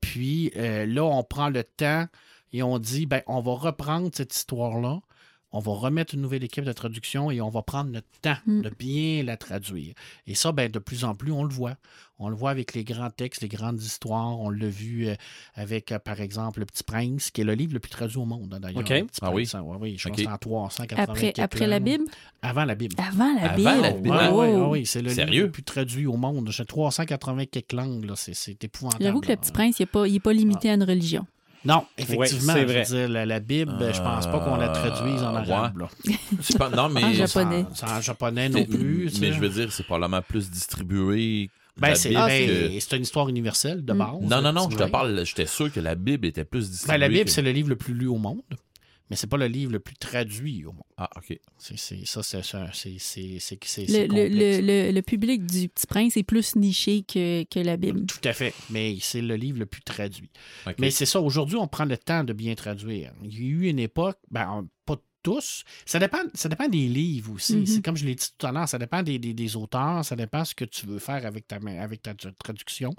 Speaker 4: Puis euh, là, on prend le temps et on dit, ben, on va reprendre cette histoire-là, on va remettre une nouvelle équipe de traduction et on va prendre le temps
Speaker 5: Mm.
Speaker 4: de bien la traduire. Et ça, ben, de plus en plus, on le voit. On le voit avec les grands textes, les grandes histoires. On l'a vu euh, avec, euh, par exemple, Le Petit Prince, qui est le livre le plus traduit au monde, hein, d'ailleurs.
Speaker 1: OK.
Speaker 4: Le Petit
Speaker 2: Ah oui?
Speaker 4: Prince, hein, ouais, oui, je
Speaker 2: OK.
Speaker 4: pense que c'est en 380
Speaker 5: Après, après la. Bible?
Speaker 4: Avant la Bible.
Speaker 5: Avant la
Speaker 2: Avant
Speaker 5: Bible?
Speaker 2: la Bible.
Speaker 5: Wow.
Speaker 4: ouais, oui, c'est le livre le plus traduit au monde. J'ai 380 quelques langues, là. C'est, c'est épouvantable.
Speaker 5: J'avoue que le. Petit Prince, il n'est pas, il est pas limité à une religion.
Speaker 4: Non, effectivement. Je veux dire, la, la Bible, je pense pas qu'on la traduise en
Speaker 2: Euh,
Speaker 4: arabe. là.
Speaker 2: C'est pas- non, mais.
Speaker 5: En japonais.
Speaker 4: C'est en japonais non plus.
Speaker 2: Mais je veux dire, c'est probablement plus distribué.
Speaker 4: Ben, c'est,
Speaker 5: Ah,
Speaker 4: ben,
Speaker 2: que-
Speaker 4: c'est une histoire universelle de
Speaker 5: Mm.
Speaker 4: base.
Speaker 2: Non, non, non, je te parle. J'étais sûr que la Bible était plus
Speaker 4: Ben,
Speaker 2: distribuée.
Speaker 4: la Bible,
Speaker 2: que-
Speaker 4: c'est le livre le plus lu au monde, mais c'est pas le livre le plus traduit au monde.
Speaker 2: Ah, ok.
Speaker 4: C'est, c'est- ça, c'est, c'est, c'est, c'est, c'est, c'est
Speaker 5: Le, le, le, public du Petit Prince est plus niché que, que la Bible.
Speaker 4: Tout à fait, mais c'est le livre le plus traduit. Mais c'est ça, aujourd'hui, on prend le temps de bien traduire. Il y a eu une époque, ben, pas tous, ça dépend, ça dépend des livres aussi.
Speaker 5: Mhm.
Speaker 4: C'est comme je l'ai dit tout à l'heure, ça dépend des, des- des auteurs, ça dépend ce que tu veux faire avec ta, avec ta tra- traduction.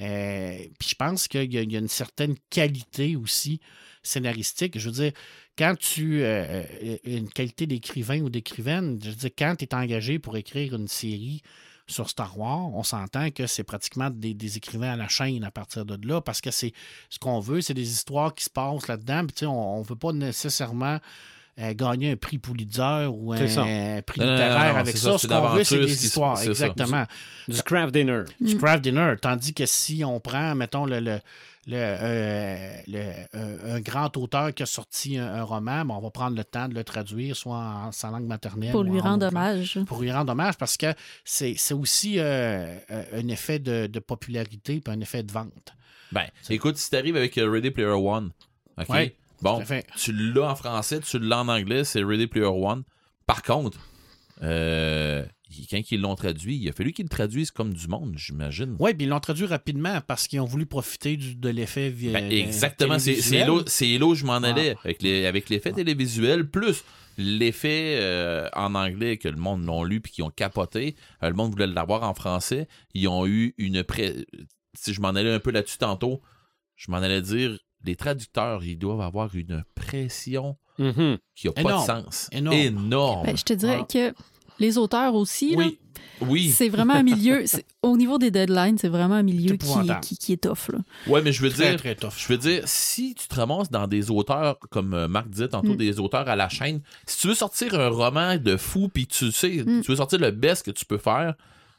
Speaker 4: Euh, puis je pense qu'il y, y a une certaine qualité aussi scénaristique. Je veux dire, quand tu. euh, euh, une qualité d'écrivain ou d'écrivaine, je veux dire, quand tu es engagé pour écrire une série sur Star Wars, on s'entend que c'est pratiquement des, des écrivains à la chaîne à partir de là, parce que c'est ce qu'on veut, c'est des histoires qui se passent là-dedans. Puis, tu sais, on ne veut pas nécessairement euh, gagner un prix Pulitzer ou un, euh, prix
Speaker 2: Non,
Speaker 4: littéraire
Speaker 2: non, non,
Speaker 4: avec ça.
Speaker 2: ça,
Speaker 4: Ce qu'on veut, c'est des histoires.
Speaker 2: ça.
Speaker 4: Exactement.
Speaker 1: Du craft dinner.
Speaker 4: Du craft dinner. Tandis que si on prend, mettons, le, le, le, euh, le- euh, un grand auteur qui a sorti un, un roman, ben, on va prendre le temps de le traduire, soit en sa langue maternelle.
Speaker 5: Pour
Speaker 4: ou
Speaker 5: lui
Speaker 4: en
Speaker 5: rendre hommage.
Speaker 4: pour lui rendre hommage parce que c'est c'est aussi euh, un effet de, de popularité puis un effet de vente.
Speaker 2: Ben, écoute, si t'arrives avec Ready Player One, ok?
Speaker 4: Ouais,
Speaker 2: bon, tu l'as en français, tu l'as en anglais, c'est Ready Player One. Par contre, euh, quand ils l'ont traduit, il a fallu qu'ils le traduisent comme du monde, j'imagine.
Speaker 4: Oui, puis ils l'ont traduit rapidement parce qu'ils ont voulu profiter du- de l'effet
Speaker 2: Ben, exactement, c'est là, où je m'en
Speaker 4: Ah.
Speaker 2: allais. Avec l'effet télévisuel, plus l'effet euh, en anglais que le monde l'ont lu puis qu'ils ont capoté. Euh, le monde voulait l'avoir en français. Ils ont eu une pré... Si je m'en allais un peu là-dessus tantôt, je m'en allais dire les traducteurs, ils doivent avoir une pression
Speaker 1: Mhm.
Speaker 2: qui n'a pas de sens.
Speaker 4: Énorme.
Speaker 2: Énorme.
Speaker 5: Ben, je te dirais
Speaker 4: Ah.
Speaker 5: que Les auteurs aussi, là,
Speaker 4: Oui,
Speaker 2: Oui.
Speaker 5: c'est vraiment un milieu. Au niveau des deadlines, c'est vraiment un milieu qui,
Speaker 4: épouvantable.
Speaker 5: qui, qui est tough.
Speaker 2: Ouais, mais je veux
Speaker 4: très,
Speaker 2: dire,
Speaker 4: très tough.
Speaker 2: je veux dire, si tu te ramasses dans des auteurs, comme euh, Marc disait tantôt,
Speaker 5: Mm.
Speaker 2: des auteurs à la chaîne, si tu veux sortir un roman de fou, puis tu sais,
Speaker 5: Mm.
Speaker 2: tu veux sortir le best que tu peux faire,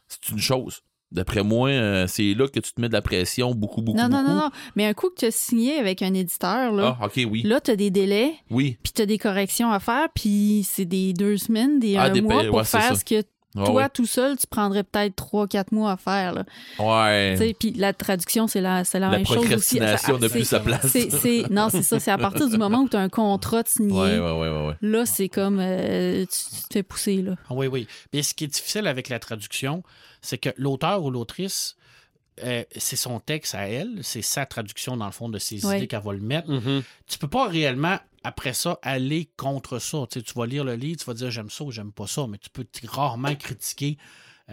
Speaker 2: c'est une chose. D'après moi, euh, c'est là que tu te mets de la pression beaucoup, beaucoup,
Speaker 5: Non, non,
Speaker 2: beaucoup.
Speaker 5: non, non. Mais un coup que tu as signé avec un éditeur, là,
Speaker 2: Ah, oui.
Speaker 5: là, tu as des délais,
Speaker 2: Oui.
Speaker 5: puis tu as des corrections à faire, puis c'est des deux semaines, des
Speaker 2: Ah,
Speaker 5: un
Speaker 2: des
Speaker 5: mois pour
Speaker 2: ouais,
Speaker 5: faire ce que
Speaker 2: Ouais,
Speaker 5: toi,
Speaker 2: ouais.
Speaker 5: tout seul, tu prendrais peut-être trois, quatre mois à faire. Là.
Speaker 2: Ouais.
Speaker 5: Tu sais, Puis la traduction, c'est la, c'est la,
Speaker 2: La
Speaker 5: même chose aussi.
Speaker 2: procrastination n'a plus sa place.
Speaker 5: c'est- c'est- non, c'est ça. C'est à partir du moment où tu as un contrat de signé.
Speaker 2: Ouais, ouais, ouais, ouais, ouais.
Speaker 5: Là, c'est comme euh, tu, tu te fais pousser. Là.
Speaker 4: Ah Oui, oui. Mais ce qui est difficile avec la traduction, c'est que l'auteur ou l'autrice, euh, c'est son texte à elle, c'est sa traduction, dans le fond, de ses
Speaker 5: Ouais.
Speaker 4: idées qu'elle va le mettre.
Speaker 1: Mhm.
Speaker 4: Tu peux pas réellement, après ça, aller contre ça. Tu, sais, tu vas lire le livre, tu vas dire j'aime ça ou j'aime pas ça, mais tu peux rarement critiquer.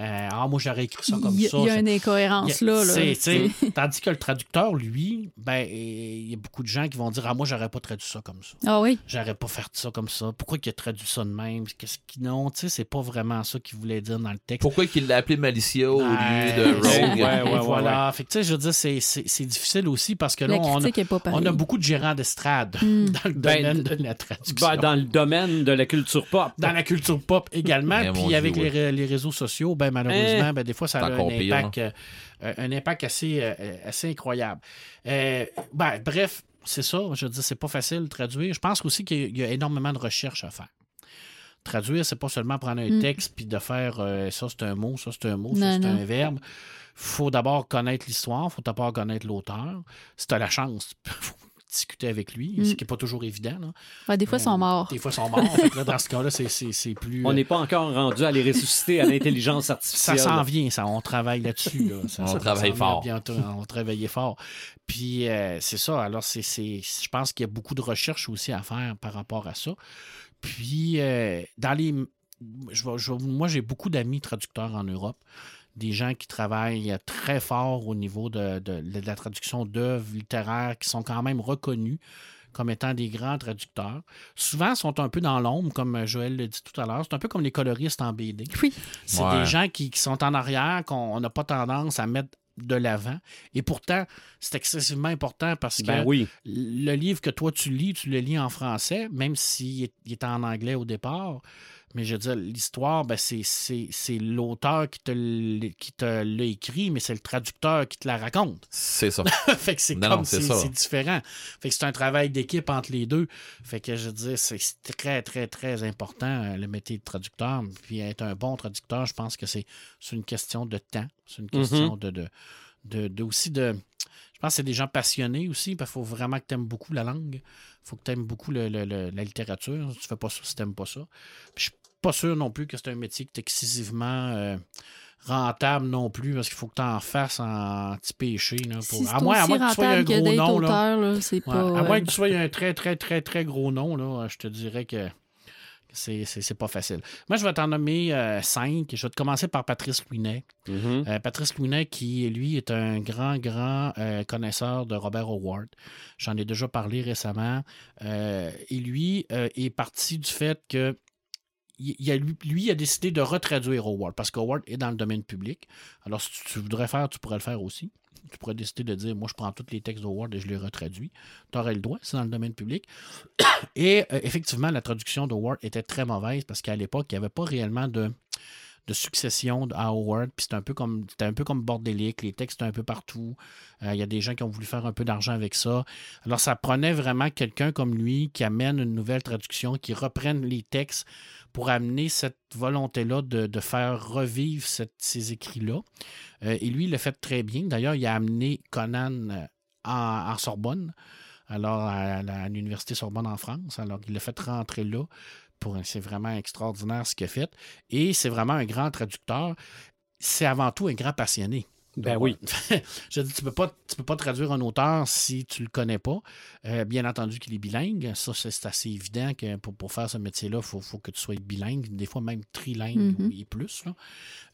Speaker 4: Euh, ah, moi, j'aurais écrit ça comme
Speaker 5: Il y
Speaker 4: ça.
Speaker 5: il y a une incohérence
Speaker 4: Il a-
Speaker 5: là. là.
Speaker 4: Tandis que le traducteur, lui, ben, il y a beaucoup de gens qui vont dire Ah, moi, j'aurais pas traduit ça comme ça.
Speaker 5: Ah oui.
Speaker 4: J'aurais pas fait ça comme ça. Pourquoi il a traduit ça de même? Qu'est-ce qui. Non, tu sais, c'est pas vraiment ça qu'il voulait dire dans le texte.
Speaker 2: Pourquoi qu'il l'a appelé Malicia au lieu
Speaker 4: Ouais,
Speaker 2: de Rogue?
Speaker 4: ouais,
Speaker 1: ouais, ouais,
Speaker 4: voilà. Fait que, tu sais, je veux dire, c'est- difficile aussi parce que là, on a, on beaucoup de gérants d'estrade
Speaker 5: Hmm.
Speaker 4: dans le
Speaker 1: Ben,
Speaker 4: domaine de la traduction.
Speaker 1: Ben, dans le domaine de la culture pop.
Speaker 4: dans la culture pop également.
Speaker 2: Eh,
Speaker 4: Puis avec les, les réseaux sociaux, ben malheureusement, ben, des fois, ça a un
Speaker 2: pire,
Speaker 4: impact, euh, euh, un impact assez, euh, assez incroyable. Euh, ben, bref, c'est ça. Je veux dire, c'est pas facile de traduire. Je pense aussi qu'il y a énormément de recherche à faire. Traduire, c'est pas seulement prendre un
Speaker 5: Mm.
Speaker 4: texte puis de faire euh, ça, c'est un mot, ça, c'est un mot,
Speaker 5: Non,
Speaker 4: ça, c'est un verbe. faut d'abord connaître l'histoire, faut d'abord connaître l'auteur. Si tu as la chance, faut discuter avec lui,
Speaker 5: Mm.
Speaker 4: ce qui n'est pas toujours évident. là.
Speaker 5: Ouais, des fois, ils sont morts.
Speaker 4: Des fois, ils sont morts. Fait que là, dans ce cas-là, c'est- c'est c'est plus.
Speaker 1: On n'est pas encore rendu à les ressusciter à l'intelligence
Speaker 4: Ça
Speaker 1: artificielle.
Speaker 4: s'en vient, ça. On travaille là-dessus. là. Ça-
Speaker 2: On
Speaker 4: ça
Speaker 2: travaille fort.
Speaker 4: Bientôt, on travaille fort. Puis euh, c'est ça. Alors, c'est, c'est- je pense qu'il y a beaucoup de recherches aussi à faire par rapport à ça. Puis, euh, dans les. je je moi, j'ai beaucoup d'amis traducteurs en Europe. Des gens qui travaillent très fort au niveau de, de- de la traduction d'œuvres littéraires qui sont quand même reconnus comme étant des grands traducteurs. Souvent, sont un peu dans l'ombre, comme Joël l'a dit tout à l'heure. C'est un peu comme les coloristes en BD.
Speaker 5: Oui.
Speaker 4: C'est
Speaker 2: Ouais.
Speaker 4: des gens qui, qui sont en arrière, qu'on on n'a pas tendance à mettre de l'avant. Et pourtant, c'est excessivement important parce que
Speaker 1: Ben oui.
Speaker 4: le livre que toi tu lis, tu le lis en français, même s'il est, il est en anglais au départ. Mais je veux dire, l'histoire, ben, c'est, c'est, c'est l'auteur qui te, l- qui te l'a écrit, mais c'est le traducteur qui te la raconte.
Speaker 2: C'est ça.
Speaker 4: fait que c'est comme
Speaker 2: c'est
Speaker 4: différent. Fait que c'est un travail d'équipe entre les deux. Fait que je veux dire, c'est très, très, très important euh, le métier de traducteur. Puis être un bon traducteur, je pense que c'est, c'est une question de temps. C'est une question de, de, de, de- aussi de. Je pense que c'est des gens passionnés aussi, parce qu'il faut vraiment que tu aimes beaucoup la langue. Il faut que tu aimes beaucoup le- le- le- la littérature. Tu fais pas ça si tu n'aimes pas ça. Puis je pas sûr non plus que c'est un métier qui est excessivement euh, rentable non plus, parce qu'il faut que tu en fasses en petit péché. là, pour-
Speaker 5: Si
Speaker 4: à moins, à moins que tu sois un gros nom. Là.
Speaker 5: auteur, là, c'est
Speaker 4: Ouais,
Speaker 5: pas...
Speaker 4: à moins
Speaker 5: euh,
Speaker 4: que tu sois un très, très, très, très gros nom, là, je te dirais que c'est, c'est, c'est pas facile. Moi, je vais t'en nommer euh, cinq. Je vais te commencer par Patrice Louinet.
Speaker 1: Mhm.
Speaker 4: Euh, Patrice Louinet, qui, lui, est un grand, grand euh, connaisseur de Robert Howard. J'en ai déjà parlé récemment. Euh, et lui euh, est parti du fait que il a, lui, a décidé de retraduire Howard parce qu'Howard est dans le domaine public. Alors, si tu, tu voudrais faire, tu pourrais le faire aussi. Tu pourrais décider de dire, moi, je prends tous les textes d'Howard et je les retraduis. Tu aurais le droit, c'est dans le domaine public. Et euh, effectivement, la traduction d'Howard était très mauvaise parce qu'à l'époque, il n'y avait pas réellement de, de succession à Howard. Puis c'était un peu comme c'était un bordélique, les textes un peu partout. Euh, Il y a des gens qui ont voulu faire un peu d'argent avec ça. Alors, ça prenait vraiment quelqu'un comme lui qui amène une nouvelle traduction, qui reprenne les textes pour amener cette volonté-là de, de faire revivre ces écrits-là. Euh, et lui, il l'a fait très bien. D'ailleurs, il a amené Conan euh, en, en Sorbonne, alors à, à l'Université Sorbonne en France. Alors, il l'a fait rentrer là. Pour, c'est vraiment extraordinaire ce qu'il a fait. Et c'est vraiment un grand traducteur. C'est avant tout un grand passionné.
Speaker 1: Ben oui.
Speaker 4: Je dis, tu peux pas, tu peux pas traduire un auteur si tu le connais pas. Euh, bien entendu qu'il est bilingue. Ça, c'est assez évident que pour, pour faire ce métier-là, il faut, faut que tu sois bilingue, des fois même trilingue
Speaker 5: Mhm.
Speaker 4: et plus. là.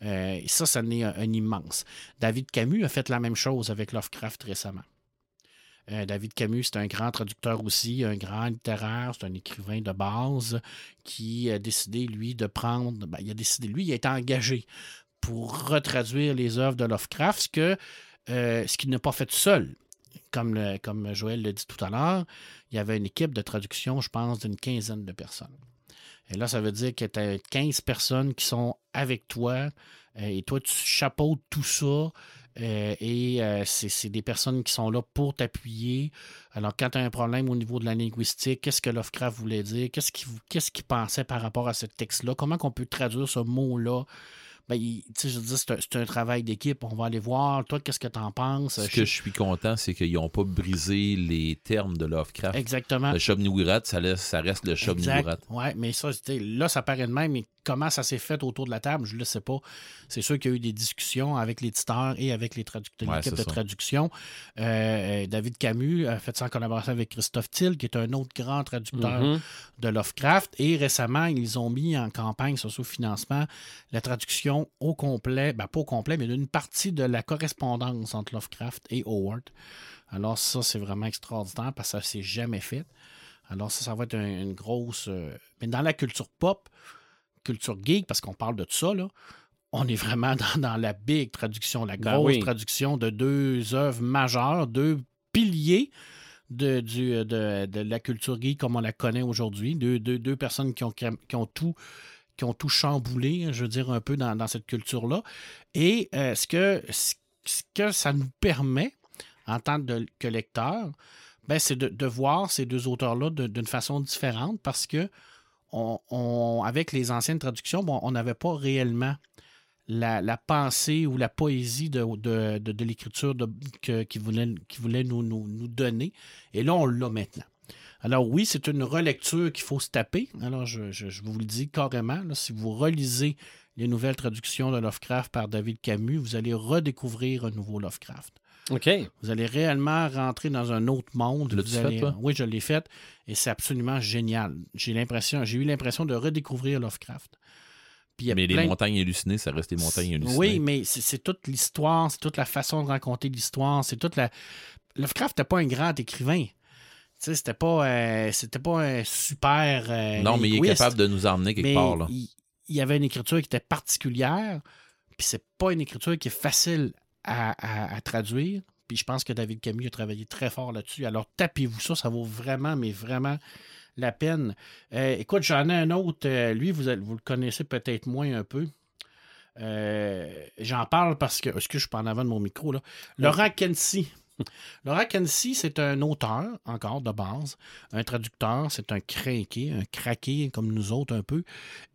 Speaker 4: Euh, et ça, ça en est un, un immense. David Camus a fait la même chose avec Lovecraft récemment. Euh, David Camus, c'est un grand traducteur aussi, un grand littéraire, c'est un écrivain de base qui a décidé, lui, de prendre. ben, il a décidé, lui, il a été engagé pour retraduire les œuvres de Lovecraft, ce euh, qu'il n'a pas fait seul. Comme Joël l'a dit tout à l'heure, il y avait une équipe de traduction, je pense, d'une quinzaine de personnes. Et là, ça veut dire que tu as 15 personnes qui sont avec toi euh, et toi, tu chapeautes tout ça. Euh, et euh, c'est des personnes qui sont là pour t'appuyer. Alors, quand tu as un problème au niveau de la linguistique, qu'est-ce que Lovecraft voulait dire? Qu'est-ce qu'il qu'il pensait par rapport à ce texte-là? Comment on peut traduire ce mot-là? Ben, je dire, c'est un, travail d'équipe. On va aller voir. Toi, qu'est-ce que tu en penses?
Speaker 2: Ce
Speaker 4: Je-
Speaker 2: que je suis content, c'est qu'ils n'ont pas brisé les termes de Lovecraft.
Speaker 4: Exactement.
Speaker 2: Le Shub-Niwirat, ça, laisse- ça reste le Shub-Niwirat.
Speaker 4: Oui, mais ça, là, ça paraît de même. Mais comment ça s'est fait autour de la table, je ne le sais pas. C'est sûr qu'il y a eu des discussions avec l'éditeur et avec les traducteurs,
Speaker 2: Ouais,
Speaker 4: l'équipe
Speaker 2: c'est
Speaker 4: de
Speaker 2: ça.
Speaker 4: traduction. Euh, euh, David Camus a fait ça en collaboration avec Christophe Till, qui est un autre grand traducteur
Speaker 1: Mhm.
Speaker 4: de Lovecraft. Et récemment, ils ont mis en campagne sur financement la traduction au complet, ben pas au complet, mais d'une partie de la correspondance entre Lovecraft et Howard. Alors ça, c'est vraiment extraordinaire parce que ça s'est jamais fait. Alors ça, ça va être un- une grosse... euh, Mais dans la culture pop, culture geek, parce qu'on parle de tout ça, là, on est vraiment dans, dans la big traduction, la
Speaker 1: Ben
Speaker 4: grosse
Speaker 1: oui.
Speaker 4: traduction de deux œuvres majeures, deux piliers de, du- de, de la culture geek comme on la connaît aujourd'hui. Deux, deux, deux personnes qui ont, qui ont tout qui ont tout chamboulé, je veux dire, un peu dans, dans cette culture-là. Et euh, ce, que, ce ce que ça nous permet, en tant de- que lecteur, ben, c'est de, de voir ces deux auteurs-là d'une façon différente parce que on, on- avec les anciennes traductions, bon, on n'avait pas réellement la, la pensée ou la poésie de, de, de- de l'écriture qu'ils voulaient, qu'ils voulaient nous, nous, nous donner. Et là, on l'a maintenant. Alors oui, c'est une relecture qu'il faut se taper. Alors je, je- je vous le dis carrément, là, si vous relisez les nouvelles traductions de Lovecraft par David Camus, vous allez redécouvrir un nouveau Lovecraft.
Speaker 1: OK.
Speaker 4: Vous allez réellement rentrer dans un autre monde. Vous
Speaker 2: fait,
Speaker 4: allez-? Oui, je l'ai fait et c'est absolument génial. J'ai l'impression, j'ai eu l'impression de redécouvrir Lovecraft. Puis
Speaker 2: Mais
Speaker 4: plein-
Speaker 2: les montagnes hallucinées, ça reste des montagnes hallucinées.
Speaker 4: oui, mais c'est toute l'histoire, c'est toute la façon de raconter l'histoire, c'est toute la. Lovecraft n'était pas un grand écrivain. Tu sais, c'était pas, euh, c'était pas un super. euh,
Speaker 2: non, mais il est capable de nous emmener quelque
Speaker 4: Mais
Speaker 2: part. Là.
Speaker 4: Il, il y avait une écriture qui était particulière, puis c'est pas une écriture qui est facile à, à- à traduire. Puis je pense que David Camus a travaillé très fort là-dessus. Alors tapez-vous ça, ça vaut vraiment, mais vraiment la peine. Euh, écoute, j'en ai un autre. euh, lui, vous, le connaissez peut-être moins un peu. Euh, J'en parle parce que. Est-ce que je suis pas en avant de mon micro là? Laurent Kensi. Laurent Kensi, c'est un auteur, encore de base, un traducteur, c'est un craqué, un craqué comme nous autres un peu.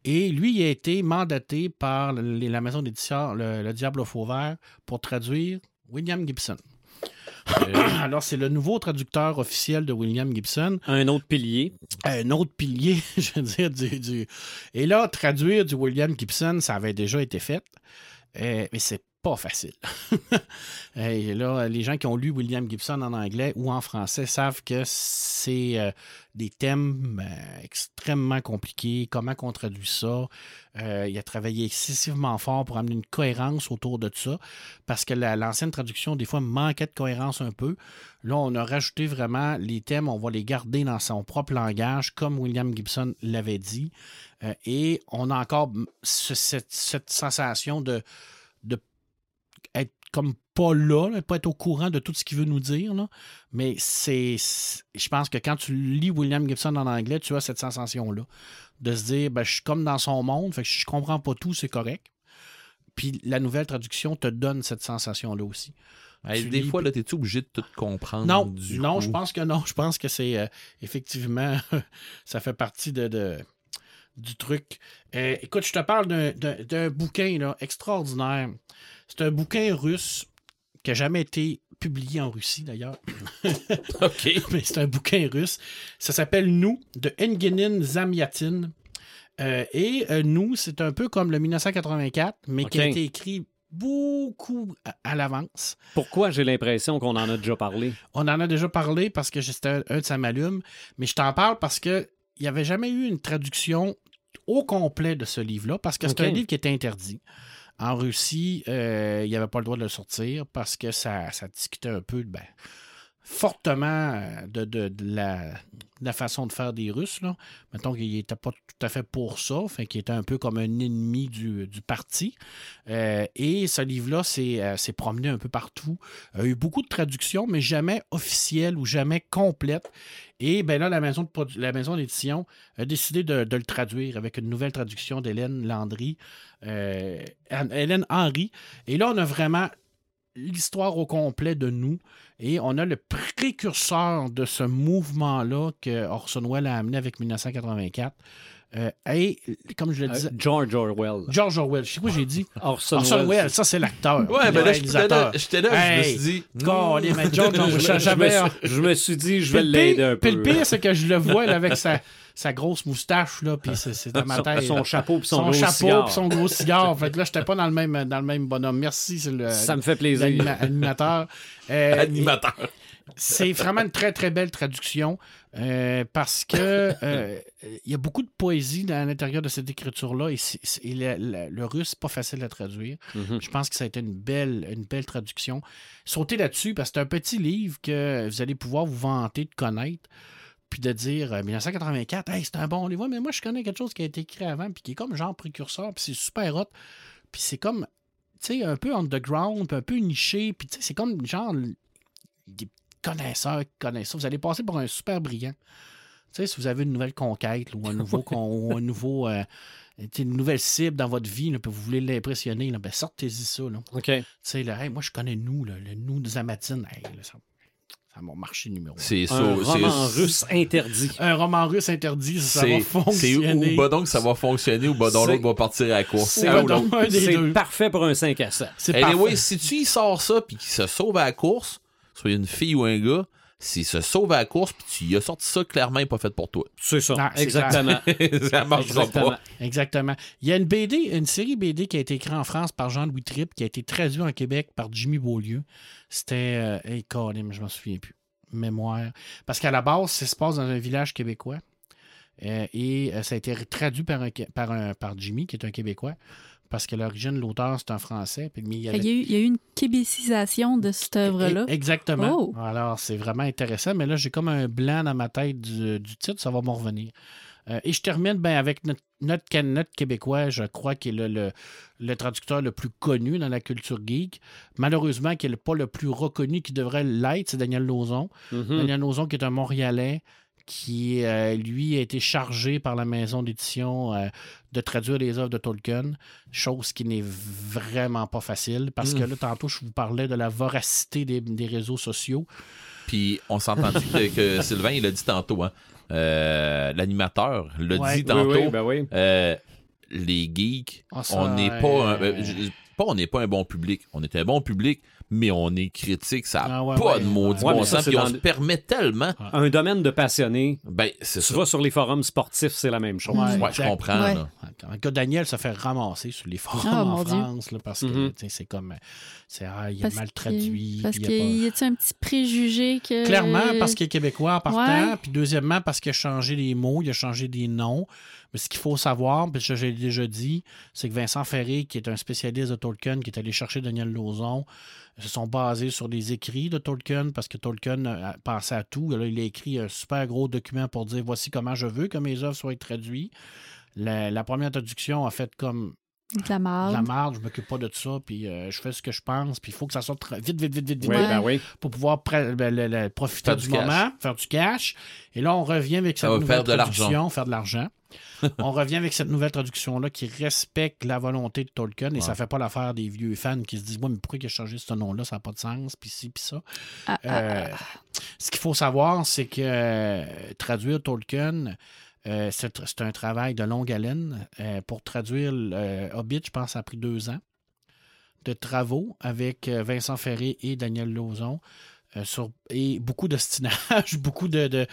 Speaker 4: Et lui, il a été mandaté par la maison d'édition le, le Diable au Fauvert pour traduire William Gibson. Alors, c'est le nouveau traducteur officiel de William Gibson.
Speaker 1: Un autre pilier.
Speaker 4: un autre pilier, je veux dire, du, du- Et là, traduire du William Gibson, ça avait déjà été fait, euh, mais c'est pas facile. Là, les gens qui ont lu William Gibson en anglais ou en français savent que c'est euh, des thèmes euh, extrêmement compliqués. Comment qu'on traduit ça? Euh, il a travaillé excessivement fort pour amener une cohérence autour de ça, parce que la- l'ancienne traduction, des fois, manquait de cohérence un peu. Là, on a rajouté vraiment les thèmes, on va les garder dans son propre langage, comme William Gibson l'avait dit. Et on a encore ce- cette, sensation de être comme pas là, là, pas être au courant de tout ce qu'il veut nous dire. là. Mais c'est. Je pense que quand tu lis William Gibson en anglais, tu as cette sensation-là. De se dire, ben, je suis comme dans son monde, fait que je comprends pas tout, c'est correct. Puis la nouvelle traduction te donne cette sensation-là aussi.
Speaker 2: Hey, des
Speaker 4: lis-
Speaker 2: fois, là, t'es-tu obligé de tout comprendre?
Speaker 4: Non,
Speaker 2: du
Speaker 4: non,
Speaker 2: coup?
Speaker 4: je pense que non. Je pense que c'est euh, effectivement, ça fait partie de, de- du truc. Euh, écoute, je te parle d'un bouquin là, extraordinaire. C'est un bouquin russe qui n'a jamais été publié en Russie d'ailleurs.
Speaker 2: OK.
Speaker 4: Mais c'est un bouquin russe. Ça s'appelle Nous de Engenin Zamyatin. Euh, et euh, Nous, c'est un peu comme le 1984, mais qui a été écrit beaucoup à- à l'avance.
Speaker 1: Pourquoi j'ai l'impression qu'on en a déjà parlé?
Speaker 4: On en a déjà parlé parce que c'était un, un de sa m'allume, mais je t'en parle parce que il n'y avait jamais eu une traduction au complet de ce livre-là, parce que c'est un livre qui était interdit. En Russie, euh, il n'y avait pas le droit de le sortir parce que ça, ça discutait un peu de, ben, fortement euh, de, la, façon de faire des Russes. Là. Mettons qu'il n'était pas tout à fait pour ça, fait qu'il était un peu comme un ennemi du, parti. Euh, et ce livre-là s'est euh, s'est promené un peu partout. Il y a eu beaucoup de traductions, mais jamais officielles ou jamais complètes. Et ben là, la maison d'édition a décidé de, le traduire avec une nouvelle traduction d'Hélène Landry, Hélène Henry. Et là, on a vraiment l'histoire au complet de nous. Et on a le précurseur de ce mouvement-là que Orson Welles a amené avec 1984. Euh, et, comme je le
Speaker 1: Euh,
Speaker 4: disais,
Speaker 1: George Orwell.
Speaker 4: George Orwell. Je sais quoi j'ai dit?
Speaker 1: Orson,
Speaker 4: Orson
Speaker 1: Welles.
Speaker 4: Welles, ça c'est l'acteur.
Speaker 2: Ouais, ben là, j'étais là, j'étais là, je me
Speaker 4: Hey,
Speaker 2: suis dit.
Speaker 4: Colin, mais George,
Speaker 1: Je,
Speaker 4: je-
Speaker 1: me- je me suis- je me suis dit, je vais
Speaker 4: Puis
Speaker 1: l'aider un
Speaker 4: Puis
Speaker 1: peu.
Speaker 4: le pire, c'est que je le vois là, avec sa, sa grosse moustache, là, puis c'est dans ma
Speaker 1: Son-
Speaker 4: tête.
Speaker 1: son chapeau puis son,
Speaker 4: son
Speaker 1: gros
Speaker 4: chapeau
Speaker 1: cigare.
Speaker 4: puis son gros cigare. fait que là, j'étais pas dans le même, dans le même bonhomme. Merci, c'est le
Speaker 1: Ça me fait plaisir.
Speaker 4: animateur. Euh,
Speaker 2: Animateur.
Speaker 4: c'est vraiment une très, très belle traduction euh, parce que euh, il y a beaucoup de poésie à l'intérieur de cette écriture-là et, et le, le- le russe, c'est pas facile à traduire.
Speaker 1: Mhm.
Speaker 4: Je pense que ça a été une belle, une belle traduction. Sautez là-dessus parce que c'est un petit livre que vous allez pouvoir vous vanter de connaître. Puis de dire euh, 1984, hey, c'est un bon livre. Mais moi, je connais quelque chose qui a été écrit avant, puis qui est comme genre précurseur, puis c'est super hot. Puis c'est comme, tu sais, un peu underground, puis un peu niché, puis tu sais, c'est comme genre des connaisseurs qui connaissent ça. Vous allez passer pour un super brillant. Tu sais, si vous avez une nouvelle conquête ou un nouveau, con- ou un nouveau euh, une nouvelle cible dans votre vie, là, puis vous voulez l'impressionner, ben sortez-y ça. Là.
Speaker 1: OK.
Speaker 4: Tu sais, là, hey, moi, je connais nous, là, le nous de Zamatine. Hey, là, ça, ça m'a marché numéro un.
Speaker 2: C'est ça.
Speaker 1: Un
Speaker 2: c'est-
Speaker 1: roman russe interdit.
Speaker 4: Un roman russe interdit, ça, ça va
Speaker 2: C'est c'est
Speaker 4: fonctionner.
Speaker 2: ou bah donc ça va fonctionner ou bah donc l'autre va partir à la course.
Speaker 1: C'est
Speaker 2: Un
Speaker 4: un
Speaker 1: parfait pour un 5 à 7.
Speaker 4: C'est
Speaker 2: Anyway,
Speaker 4: parfait.
Speaker 2: si tu y sors ça puis qu'il se sauve à la course, soit une fille ou un gars, s'il se sauve à la course puis tu y as sorti ça, clairement, il n'est pas fait pour toi.
Speaker 1: C'est ça.
Speaker 4: Ah,
Speaker 1: Exactement.
Speaker 2: ça marchera
Speaker 1: Exactement.
Speaker 2: pas.
Speaker 4: Exactement. Il y a une BD, une série BD qui a été écrite en France par Jean-Louis Tripp, qui a été traduite en Québec par Jimmy Beaulieu. C'était. Euh, hey, Colin, je m'en souviens plus. Mémoire. Parce qu'à la base, ça se passe dans un village québécois. Euh, et euh, ça a été traduit par, un, par, un, par Jimmy, qui est un Québécois. Parce que l'origine de l'auteur, c'est un Français. Puis, il y avait-
Speaker 5: a eu, il y a eu une québécisation de cette œuvre-là.
Speaker 4: E- Exactement.
Speaker 5: Oh.
Speaker 4: Alors, c'est vraiment intéressant. Mais là, j'ai comme un blanc dans ma tête du, du titre. Ça va m'en revenir. Euh, et je termine ben, avec notre, notre, Québécois, je crois, qui est le, le, le traducteur le plus connu dans la culture geek. Malheureusement, qui n'est pas le plus reconnu qui devrait l'être, c'est Daniel Lauzon.
Speaker 1: Mhm.
Speaker 4: Daniel Lauzon, qui est un Montréalais, qui, euh, lui, a été chargé par la maison d'édition euh, de traduire les œuvres de Tolkien, chose qui n'est vraiment pas facile, parce que là, tantôt, je vous parlais de la voracité des, des réseaux sociaux.
Speaker 2: Puis on s'entend que, que Sylvain, il l'a dit tantôt, hein. Euh, L'animateur l'a
Speaker 4: Ouais.
Speaker 2: dit tantôt.
Speaker 1: oui, ben oui.
Speaker 2: Euh, les geeks,
Speaker 4: Ah,
Speaker 2: on n'est pas, un, pas on n'est pas un bon public. On est un bon public, mais on est critique. Ça n'a
Speaker 4: Ah ouais,
Speaker 2: pas
Speaker 4: ouais.
Speaker 2: de maudit
Speaker 1: Ouais,
Speaker 2: bon sens. Puis on se
Speaker 1: le-
Speaker 2: permet tellement.
Speaker 1: Un domaine de passionné.
Speaker 2: Ben, c'est
Speaker 1: Tu
Speaker 2: ça.
Speaker 1: vas sur les forums sportifs, c'est la même chose.
Speaker 4: Ouais.
Speaker 2: Ouais, je comprends. Là.
Speaker 4: Daniel se fait ramasser sur les forums
Speaker 5: Ah,
Speaker 4: en. France, là, parce que
Speaker 1: Mhm.
Speaker 4: c'est comme. C'est, ah, il est mal
Speaker 5: que-
Speaker 4: traduit.
Speaker 5: Parce
Speaker 4: puis il y a pas-
Speaker 5: qu'il y a un petit préjugé que.
Speaker 4: Clairement, parce qu'il est québécois en partant.
Speaker 5: Ouais.
Speaker 4: Puis deuxièmement, parce qu'il a changé les mots, il a changé des noms. Mais ce qu'il faut savoir, puis ça, je l'ai déjà dit, c'est que Vincent Ferré, qui est un spécialiste de Tolkien, qui est allé chercher Daniel Lauzon, se sont basés sur des écrits de Tolkien, parce que Tolkien pensait à tout. Là, il a écrit un super gros document pour dire voici comment je veux que mes œuvres soient traduites. La, la première traduction a fait comme
Speaker 5: De la
Speaker 4: de
Speaker 5: marde.
Speaker 4: la marde, je m'occupe pas de ça, puis euh, je fais ce que je pense, puis il faut que ça sorte vite, vite, vite, vite, vite,
Speaker 1: Oui,
Speaker 5: Ouais.
Speaker 1: ben oui.
Speaker 4: pour pouvoir ben, le- le- profiter
Speaker 2: Faire
Speaker 4: du, moment, faire du cash. Et là, on revient avec cette
Speaker 2: Ça
Speaker 4: nouvelle
Speaker 2: faire de
Speaker 4: traduction,
Speaker 2: l'argent.
Speaker 4: faire de l'argent. on revient avec cette nouvelle traduction-là qui respecte la volonté de Tolkien et ça fait pas l'affaire des vieux fans qui se disent Ouais, mais pourquoi il a changé ce nom-là Ça n'a pas de sens, puis ci, puis ça.
Speaker 5: Ah, ah,
Speaker 4: Euh, ce qu'il faut savoir, c'est que euh, traduire Tolkien, euh, c'est un travail de longue haleine. Euh, pour traduire euh, Hobbit, je pense ça a pris deux ans de travaux avec Vincent Ferré et Daniel Lauzon. et beaucoup d'ostinage, beaucoup de,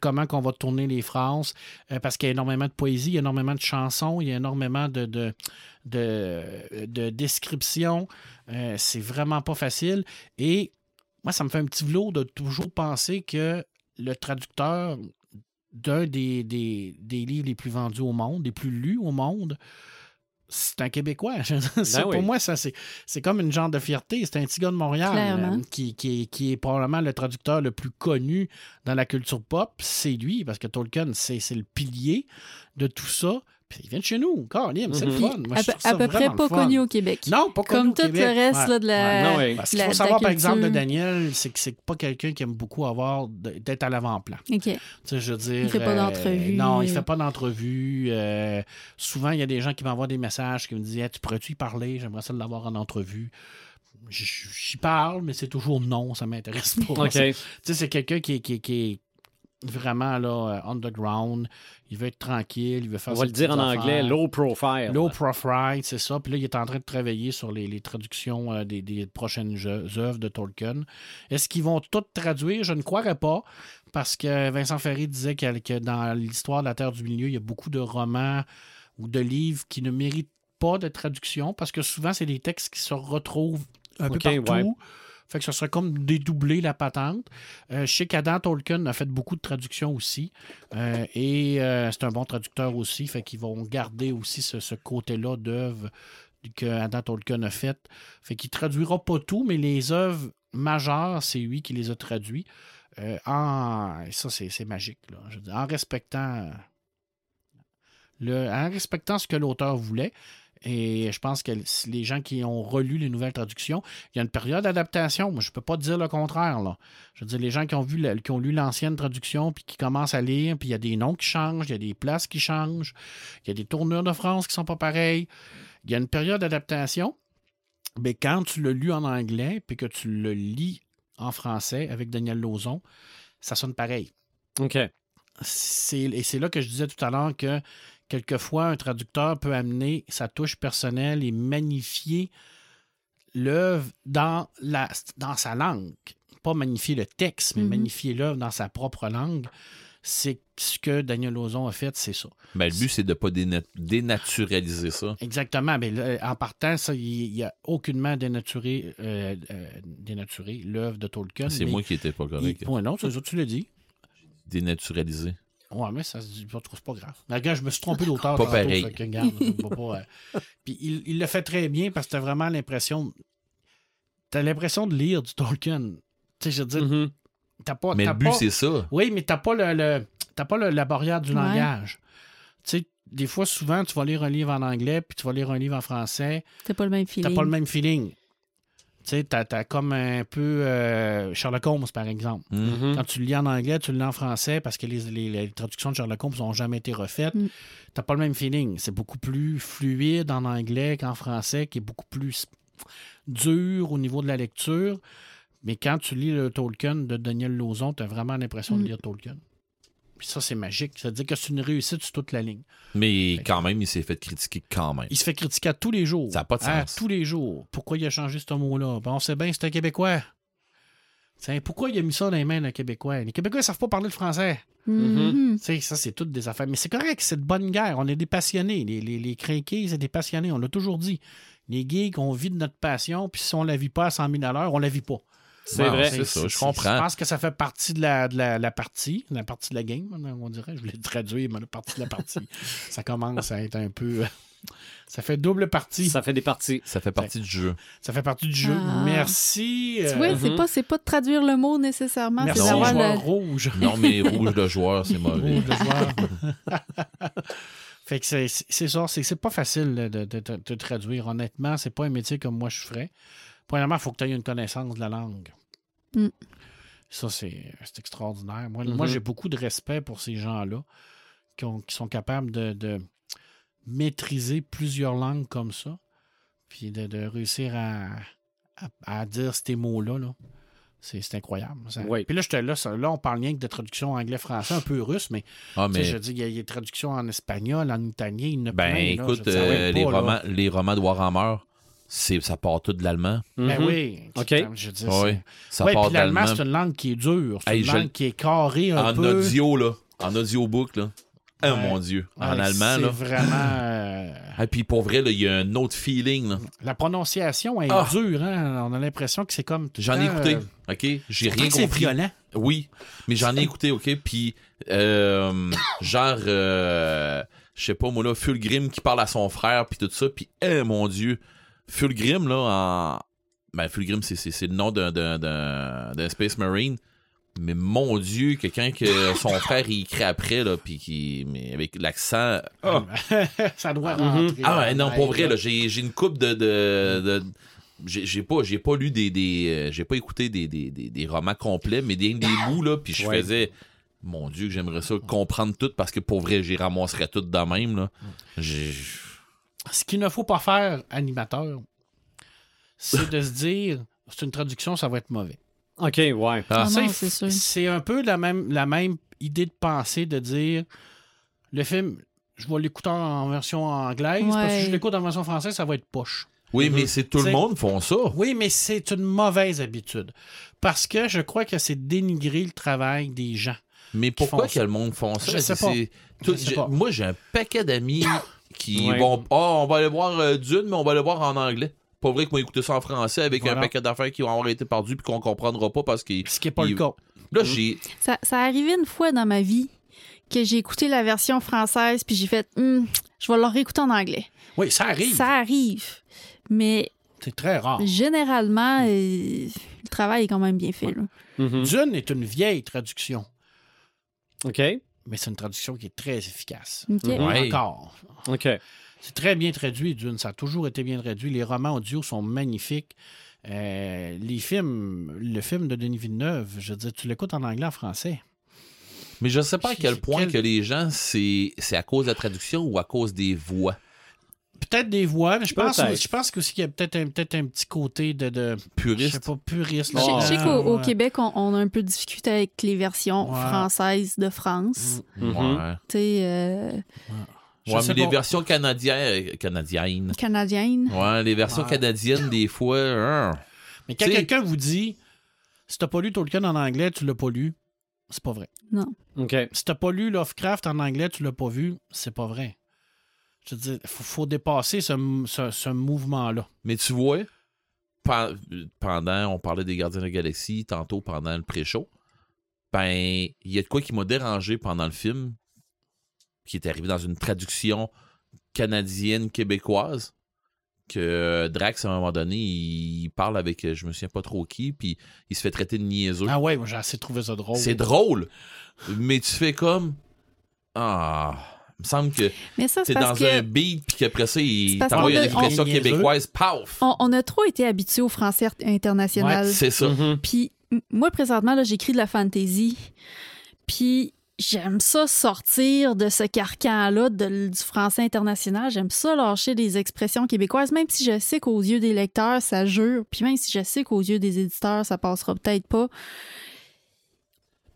Speaker 4: comment qu'on va tourner les phrases, parce qu'il y a énormément de poésie, il y a énormément de chansons, il y a énormément de, de, de, de descriptions. C'est vraiment pas facile. Et moi, ça me fait un petit velours de toujours penser que le traducteur d'un des, des, des livres les plus vendus au monde, les plus lus au monde, c'est un Québécois. Ça,
Speaker 1: Ben oui.
Speaker 4: Pour moi, ça, c'est, c'est comme une genre de fierté. C'est un petit gars de Montréal euh, qui, qui, est- qui est probablement le traducteur le plus connu dans la culture pop. C'est lui, parce que Tolkien, c'est, c'est le pilier de tout ça. Puis il vient de chez nous. Caroline, c'est le
Speaker 1: Mhm.
Speaker 4: fun. Moi,
Speaker 5: à, peu- à près pas connu au Québec.
Speaker 4: Non, pas connu
Speaker 5: Comme
Speaker 4: au
Speaker 5: tout
Speaker 4: Québec.
Speaker 5: le reste
Speaker 4: Ouais.
Speaker 5: là, de la.
Speaker 1: Ouais. Non, ouais.
Speaker 4: Parce qu'il faut savoir, par exemple, de. Daniel, c'est que c'est pas quelqu'un qui aime beaucoup avoir d'être à l'avant-plan.
Speaker 5: OK.
Speaker 4: Tu sais, je veux dire,
Speaker 5: Il fait pas
Speaker 4: euh,
Speaker 5: d'entrevue.
Speaker 4: non, il fait pas d'entrevue. euh, souvent, il y a des gens qui m'envoient des messages qui me disent Hey, Tu pourrais-tu y parler? J'aimerais ça l'avoir en entrevue. J'y parle, mais c'est toujours non, ça m'intéresse pas.
Speaker 1: OK.
Speaker 4: Tu sais, c'est quelqu'un qui, est- qui, est- qui est vraiment là, euh, underground. Il veut être tranquille, il veut faire
Speaker 1: On va le dire en anglais, low profile.
Speaker 4: Low profile, c'est ça. Puis là, il est en train de travailler sur les, les traductions euh, des, des prochaines œuvres de Tolkien. Est-ce qu'ils vont toutes traduire? Je ne croirais pas, parce que Vincent Ferry disait que, que dans l'histoire de la Terre du Milieu, il y a beaucoup de romans ou de livres qui ne méritent pas de traduction, parce que souvent, c'est des textes qui se retrouvent un peu partout.
Speaker 1: ouais.
Speaker 4: Fait que ce serait comme dédoubler la patente. Euh, je sais qu'Adam Tolkien a fait beaucoup de traductions aussi. Euh, et euh, c'est un bon traducteur aussi. Fait qu'ils vont garder aussi ce, ce côté-là d'œuvre que Adam Tolkien a fait. Fait qu'il traduira pas tout, mais les œuvres majeures, c'est lui qui les a traduits. Euh, en, ça, c'est magique. Là. En respectant le, en respectant ce que l'auteur voulait. Et je pense que les gens qui ont relu les nouvelles traductions, il y a une période d'adaptation. Moi, je ne peux pas dire le contraire. Là. Je veux dire, les gens qui ont, vu qui ont lu l'ancienne traduction, puis qui commencent à lire, puis il y a des noms qui changent, il y a des places qui changent, il y a des tournures de France qui sont pas pareilles. Il y a une période d'adaptation. Mais quand tu l'as lu en anglais, puis que tu le lis en français avec Daniel Lauzon, ça sonne pareil
Speaker 1: OK.
Speaker 4: et c'est là que je disais tout à l'heure que quelquefois un traducteur peut amener sa touche personnelle et magnifier l'œuvre dans, la, dans sa langue. Pas magnifier le texte, mais
Speaker 5: Mhm.
Speaker 4: magnifier l'œuvre dans sa propre langue. C'est ce que Daniel Lauzon a fait, c'est ça.
Speaker 2: Ben, le but, c'est de ne pas déna- dénaturaliser ça.
Speaker 4: Exactement. Mais là, en partant, ça, il n'y a aucunement dénaturé, euh, euh, dénaturé l'œuvre de Tolkien.
Speaker 2: C'est
Speaker 4: mais
Speaker 2: moi qui n'étais pas
Speaker 4: il-
Speaker 2: correct.
Speaker 4: Ouais, non, c'est ça, tu l'as dit.
Speaker 2: Dénaturaliser.
Speaker 4: Ouais, mais ça se dit pas trop, c'est pas grave. Mais regarde, je me suis trompé d'auteur.
Speaker 2: Pas pareil.
Speaker 4: euh. Puis il, il le fait très bien parce que t'as vraiment l'impression. T'as l'impression de lire du Tolkien. Tu sais, je veux dire,
Speaker 1: Mhm.
Speaker 4: t'as pas.
Speaker 2: Mais
Speaker 4: t'as
Speaker 2: le but,
Speaker 4: pas-
Speaker 2: c'est ça.
Speaker 4: Oui, mais t'as pas le, le- t'as pas le- la barrière du
Speaker 5: Ouais.
Speaker 4: langage. Tu sais, des fois, souvent, tu vas lire un livre en anglais, puis tu vas lire un livre en français.
Speaker 5: C'est pas le même
Speaker 4: T'as
Speaker 5: feeling.
Speaker 4: pas le même feeling. Tu sais, t'as, t'as comme un peu euh, Sherlock Holmes, par exemple.
Speaker 2: Hmm.
Speaker 1: Mhm.
Speaker 4: Quand tu le lis en anglais, tu le lis en français parce que les, les- les traductions de Sherlock Holmes n'ont jamais été refaites.
Speaker 5: Mm.
Speaker 4: T'as pas le même feeling. C'est beaucoup plus fluide en anglais qu'en français, qui est beaucoup plus dur au niveau de la lecture. Mais quand tu lis le Tolkien de Daniel Lauzon, tu as vraiment l'impression de
Speaker 5: Mm.
Speaker 4: lire Tolkien. Puis ça, c'est magique. Ça veut dire que c'est une réussite sur toute la ligne.
Speaker 2: Mais quand même, il s'est fait critiquer quand même.
Speaker 4: Il se fait critiquer à tous les jours.
Speaker 2: Ça a pas de
Speaker 4: À
Speaker 2: sens.
Speaker 4: tous les jours. Pourquoi il a changé ce mot-là? Ben, on sait bien, c'est un Québécois. Tiens, pourquoi il a mis ça dans les mains d'un Québécois? Les Québécois ne savent pas parler le français.
Speaker 5: Mhm.
Speaker 4: Sais, ça, c'est toutes des affaires. Mais c'est correct, c'est de bonne guerre. On est des passionnés. Les, les, les crinqués, c'est des passionnés. On l'a toujours dit. Les geeks, on vit de notre passion, puis si on la vit pas à 100 000 à l'heure, on la vit pas.
Speaker 1: C'est vrai.
Speaker 2: c'est ça, je
Speaker 4: Je
Speaker 2: comprends.
Speaker 4: pense que ça fait partie de la, de la, la partie, la partie de la game, on dirait. Je voulais le traduire, mais la partie de la partie. ça commence à être un peu. Ça fait double partie. Ça,
Speaker 1: Ça fait des parties.
Speaker 2: Ça fait partie du jeu.
Speaker 4: fait partie du jeu.
Speaker 5: Ah.
Speaker 4: Merci.
Speaker 5: Tu
Speaker 4: euh,
Speaker 5: vois, c'est pas, c'est pas de traduire le mot nécessairement,
Speaker 4: merci, joueur
Speaker 5: le.
Speaker 4: rouge.
Speaker 2: Non, mais rouge de joueur, c'est mauvais.
Speaker 4: Rouge, le joueur. fait que c'est c'est ça, c'est c'est pas facile de, de- de- de traduire. Honnêtement, c'est pas un métier comme moi je ferais. Premièrement, il faut que tu aies une connaissance de la langue.
Speaker 5: Mm.
Speaker 4: Ça, c'est extraordinaire. Moi,
Speaker 1: Mhm.
Speaker 4: moi j'ai beaucoup de respect pour ces gens-là qui, ont- qui sont capables de, de maîtriser plusieurs langues comme ça, puis de, de réussir à, à- à dire ces mots-là. Là. C'est c'est incroyable. Ça-
Speaker 1: Oui.
Speaker 4: Puis là, j'étais là, ça- là, on parle rien que de traduction anglais-français, un peu russe, mais
Speaker 2: Ah, mais.
Speaker 4: je dis, il y, a- il y a des traductions en espagnol, en italien, il y en a
Speaker 2: Ben,
Speaker 4: plein,
Speaker 2: écoute, euh, les,
Speaker 4: pas,
Speaker 2: romans, les romans de Warhammer, ça part tout de l'allemand.
Speaker 4: Ben
Speaker 1: Mhm.
Speaker 4: oui.
Speaker 1: OK.
Speaker 4: Je dis,
Speaker 2: Oui, ça
Speaker 4: Oui,
Speaker 2: part
Speaker 4: puis
Speaker 2: de
Speaker 4: l'allemand,
Speaker 2: l'allemand.
Speaker 4: c'est une langue qui est dure. C'est
Speaker 2: Hey,
Speaker 4: une
Speaker 2: je-
Speaker 4: langue qui est carrée un
Speaker 2: En
Speaker 4: peu.
Speaker 2: audio, là. En audiobook, là. Oh
Speaker 4: Ouais.
Speaker 2: mon Dieu. En
Speaker 4: Ouais,
Speaker 2: allemand,
Speaker 4: c'est
Speaker 2: là.
Speaker 4: vraiment... euh,
Speaker 2: Et puis pour vrai, là, il y a un autre feeling, là.
Speaker 4: La prononciation est
Speaker 2: Ah.
Speaker 4: dure, hein? On a l'impression que c'est comme...
Speaker 2: J'en ai écouté,
Speaker 4: euh,
Speaker 2: OK? J'ai rien compris.
Speaker 4: violent.
Speaker 2: Oui, mais j'en ai écouté, OK? Puis, euh, genre, euh, je sais pas, moi, là, Fulgrim qui parle à son frère, puis tout ça, puis, eh, mon Dieu, Fulgrim, là, en... Ben, Fulgrim, c'est, c'est, c'est le nom d'un, d'un, d'un, d'un Space Marine. Mais mon Dieu, quelqu'un que son frère il écrit après, là, puis qui. Mais avec l'accent. Ah,
Speaker 4: ça doit
Speaker 1: Mhm.
Speaker 4: rentrer.
Speaker 2: Ah ouais, non, pour vrai, là, j'ai, j'ai une coupe de. de, de- j'ai, j'ai pas, j'ai pas lu des. des euh, j'ai pas écouté des, des, des, des romans complets, mais des, des bouts, là, puis je
Speaker 1: Ouais.
Speaker 2: faisais. Mon Dieu, que j'aimerais ça comprendre tout parce que pour vrai, j'y ramasserais tout de même, là. J'ai.
Speaker 4: Ce qu'il ne faut pas faire, animateur, c'est de se dire c'est une traduction, ça va être mauvais.
Speaker 1: OK, ouais.
Speaker 2: Ah,
Speaker 5: c'est
Speaker 4: un peu la même, la même idée de pensée de dire le film, je vais l'écouter en version anglaise, parce que si je l'écoute en version française, ça va être poche.
Speaker 2: Oui, mais c'est tout le monde font ça.
Speaker 4: Oui, mais c'est une mauvaise habitude. Parce que je crois que c'est dénigrer le travail des gens.
Speaker 2: Mais pourquoi que le monde font ça?
Speaker 4: Je sais
Speaker 2: C'est-
Speaker 4: pas.
Speaker 2: c'est- tout-
Speaker 4: Je sais
Speaker 2: j'ai-
Speaker 4: pas.
Speaker 2: Moi, j'ai un paquet d'amis qui
Speaker 1: Ouais.
Speaker 2: vont. Ah, on va aller voir euh, Dune, mais on va aller voir en anglais. Pas vrai qu'on va écouter ça en français avec
Speaker 4: Voilà.
Speaker 2: un paquet d'affaires qui vont avoir été perdues puis qu'on comprendra pas parce que.
Speaker 4: Ce qui n'est pas
Speaker 2: Il-
Speaker 4: le cas.
Speaker 2: Là, j'ai.
Speaker 5: Ça, ça arrivé une fois dans ma vie que j'ai écouté la version française, puis j'ai fait, Hum, je vais leur réécouter en anglais.
Speaker 4: Oui, ça arrive.
Speaker 5: Ça arrive. Mais
Speaker 4: C'est très rare.
Speaker 5: généralement, euh, le travail est quand même bien fait. là.
Speaker 1: Mhm.
Speaker 4: Dune est une vieille traduction,
Speaker 1: OK.
Speaker 4: mais c'est une traduction qui est très efficace.
Speaker 5: OK.
Speaker 2: Ouais.
Speaker 4: Encore.
Speaker 1: OK.
Speaker 4: C'est très bien traduit, Dune. Ça a toujours été bien traduit. Les romans audio sont magnifiques. Euh, les films, le film de Denis Villeneuve, je veux dire, tu l'écoutes en anglais, en français.
Speaker 2: Mais je sais pas à quel point
Speaker 4: Quel-
Speaker 2: que les gens, c'est c'est à cause de la traduction ou à cause des voix?
Speaker 4: Peut-être des voix, mais je pense,
Speaker 1: Peut-être.
Speaker 4: je pense aussi qu'il y a peut-être un, peut un petit côté de, de je sais
Speaker 2: Puriste.
Speaker 4: pas, puriste.
Speaker 5: Je sais-
Speaker 1: Oh.
Speaker 5: je sais
Speaker 4: là.
Speaker 5: qu'au
Speaker 4: Ouais.
Speaker 5: Québec, on, on a un peu discuté avec les versions
Speaker 4: Ouais.
Speaker 5: françaises de France.
Speaker 2: Ouais.
Speaker 5: Tu sais, euh,
Speaker 4: Je
Speaker 2: Ouais, mais les
Speaker 4: pas.
Speaker 2: versions canadiennes. euh, canadiennes.
Speaker 5: canadiennes.
Speaker 2: Ouais, les versions
Speaker 4: Ouais.
Speaker 2: canadiennes, des fois. hein.
Speaker 4: Mais quand quelqu'un vous dit si t'as pas lu Tolkien en anglais, tu l'as pas lu, c'est pas vrai.
Speaker 1: OK.
Speaker 4: Si t'as pas lu Lovecraft en anglais, tu l'as pas vu, c'est pas vrai. Je veux dire, faut, faut dépasser ce, ce- ce mouvement-là.
Speaker 2: Mais tu vois, pen- pendant, on parlait des Gardiens de la Galaxie, tantôt pendant le pré-show, ben, il y a de quoi qui m'a dérangé pendant le film, qui est arrivé dans une traduction canadienne-québécoise, que Drax, à un moment donné, il parle avec, euh, je me souviens pas trop qui, puis il se fait traiter de niaiseux.
Speaker 4: Ah ouais, moi j'ai assez trouvé ça drôle.
Speaker 2: C'est drôle, mais tu fais comme... Ah... Il me semble que
Speaker 5: Mais ça,
Speaker 2: t'es
Speaker 5: c'est
Speaker 2: dans
Speaker 5: parce que
Speaker 2: un beat, puis qu'après ça, il t'envoie une
Speaker 5: a-
Speaker 2: expression
Speaker 4: on-
Speaker 2: québécoise, paf!
Speaker 5: on, on a trop été habitués au français international.
Speaker 2: C'est ça.
Speaker 1: Mhm.
Speaker 5: Puis moi, présentement, là, j'écris de la fantasy. Puis j'aime ça sortir de ce carcan-là du français international. J'aime ça lâcher des expressions québécoises, même si je sais qu'aux yeux des lecteurs, ça jure. Puis même si je sais qu'aux yeux des éditeurs, ça passera peut-être pas.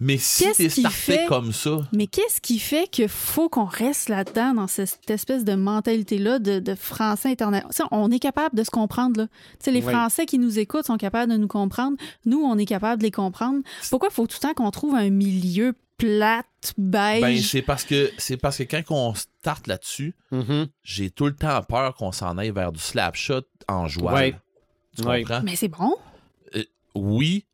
Speaker 2: Mais si
Speaker 5: Qu'est-ce
Speaker 2: t'es
Speaker 5: qui
Speaker 2: starté
Speaker 5: fait-
Speaker 2: comme ça,
Speaker 5: Mais qu'est-ce qui fait qu'il faut qu'on reste là-dedans, dans cette espèce de mentalité-là de, de français international? On est capable de se comprendre. Là. Tu sais, les
Speaker 1: Oui.
Speaker 5: Français qui nous écoutent sont capables de nous comprendre. Nous, on est capable de les comprendre. Pourquoi faut tout le temps qu'on trouve un milieu plate, beige?
Speaker 2: ben c'est parce que c'est parce que quand on starte là-dessus,
Speaker 1: Mhm.
Speaker 2: j'ai tout le temps peur qu'on s'en aille vers du slapshot en jouant.
Speaker 1: Ouais.
Speaker 2: Tu
Speaker 1: Ouais.
Speaker 2: comprends?
Speaker 5: Mais c'est bon.
Speaker 2: Oui,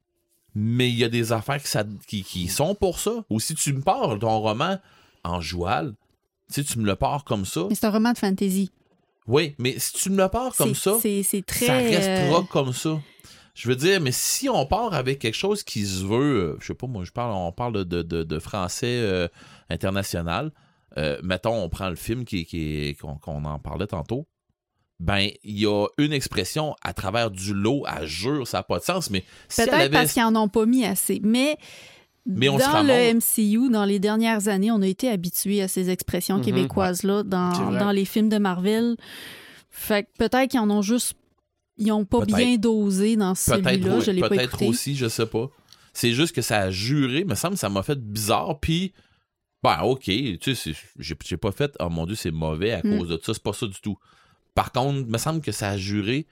Speaker 2: mais il y a des affaires qui, ça- qui, qui sont pour ça. Ou si tu me parles ton roman en joual, tu sais, tu me le pars comme ça.
Speaker 5: Mais c'est un roman de fantasy.
Speaker 2: Oui, mais si tu me le pars comme
Speaker 5: C'est-
Speaker 2: ça,
Speaker 5: C'est c'est très.
Speaker 2: ça restera
Speaker 5: euh,
Speaker 2: comme ça. Je veux dire, mais si on part avec quelque chose qui se veut, euh, je sais pas, moi, je parle, on parle de, de, de français euh, international. euh, mettons, on prend le film qui, qui qu'on qu'on en parlait tantôt. Ben, il y a une expression à travers du lot, à jure, ça n'a pas de sens, mais si elle
Speaker 5: Peut-être
Speaker 2: avait.
Speaker 5: parce qu'ils en ont pas mis assez. Mais,
Speaker 2: Mais on se
Speaker 5: dans le MCU, dans les dernières années, on a été habitué à ces expressions
Speaker 1: Mhm.
Speaker 5: québécoises-là dans, dans les films de Marvel. Fait que peut-être qu'ils en ont juste. Ils ont pas bien dosé dans celui-là. Je l'ai pas
Speaker 2: peut-être aussi, je sais pas. C'est juste que ça a juré, me semble, ça m'a fait bizarre, puis ben ok, tu sais, j'ai pas fait, oh mon dieu, c'est mauvais à
Speaker 5: Mm.
Speaker 2: cause de ça, c'est pas ça du tout. Par contre, me semble que ça a juré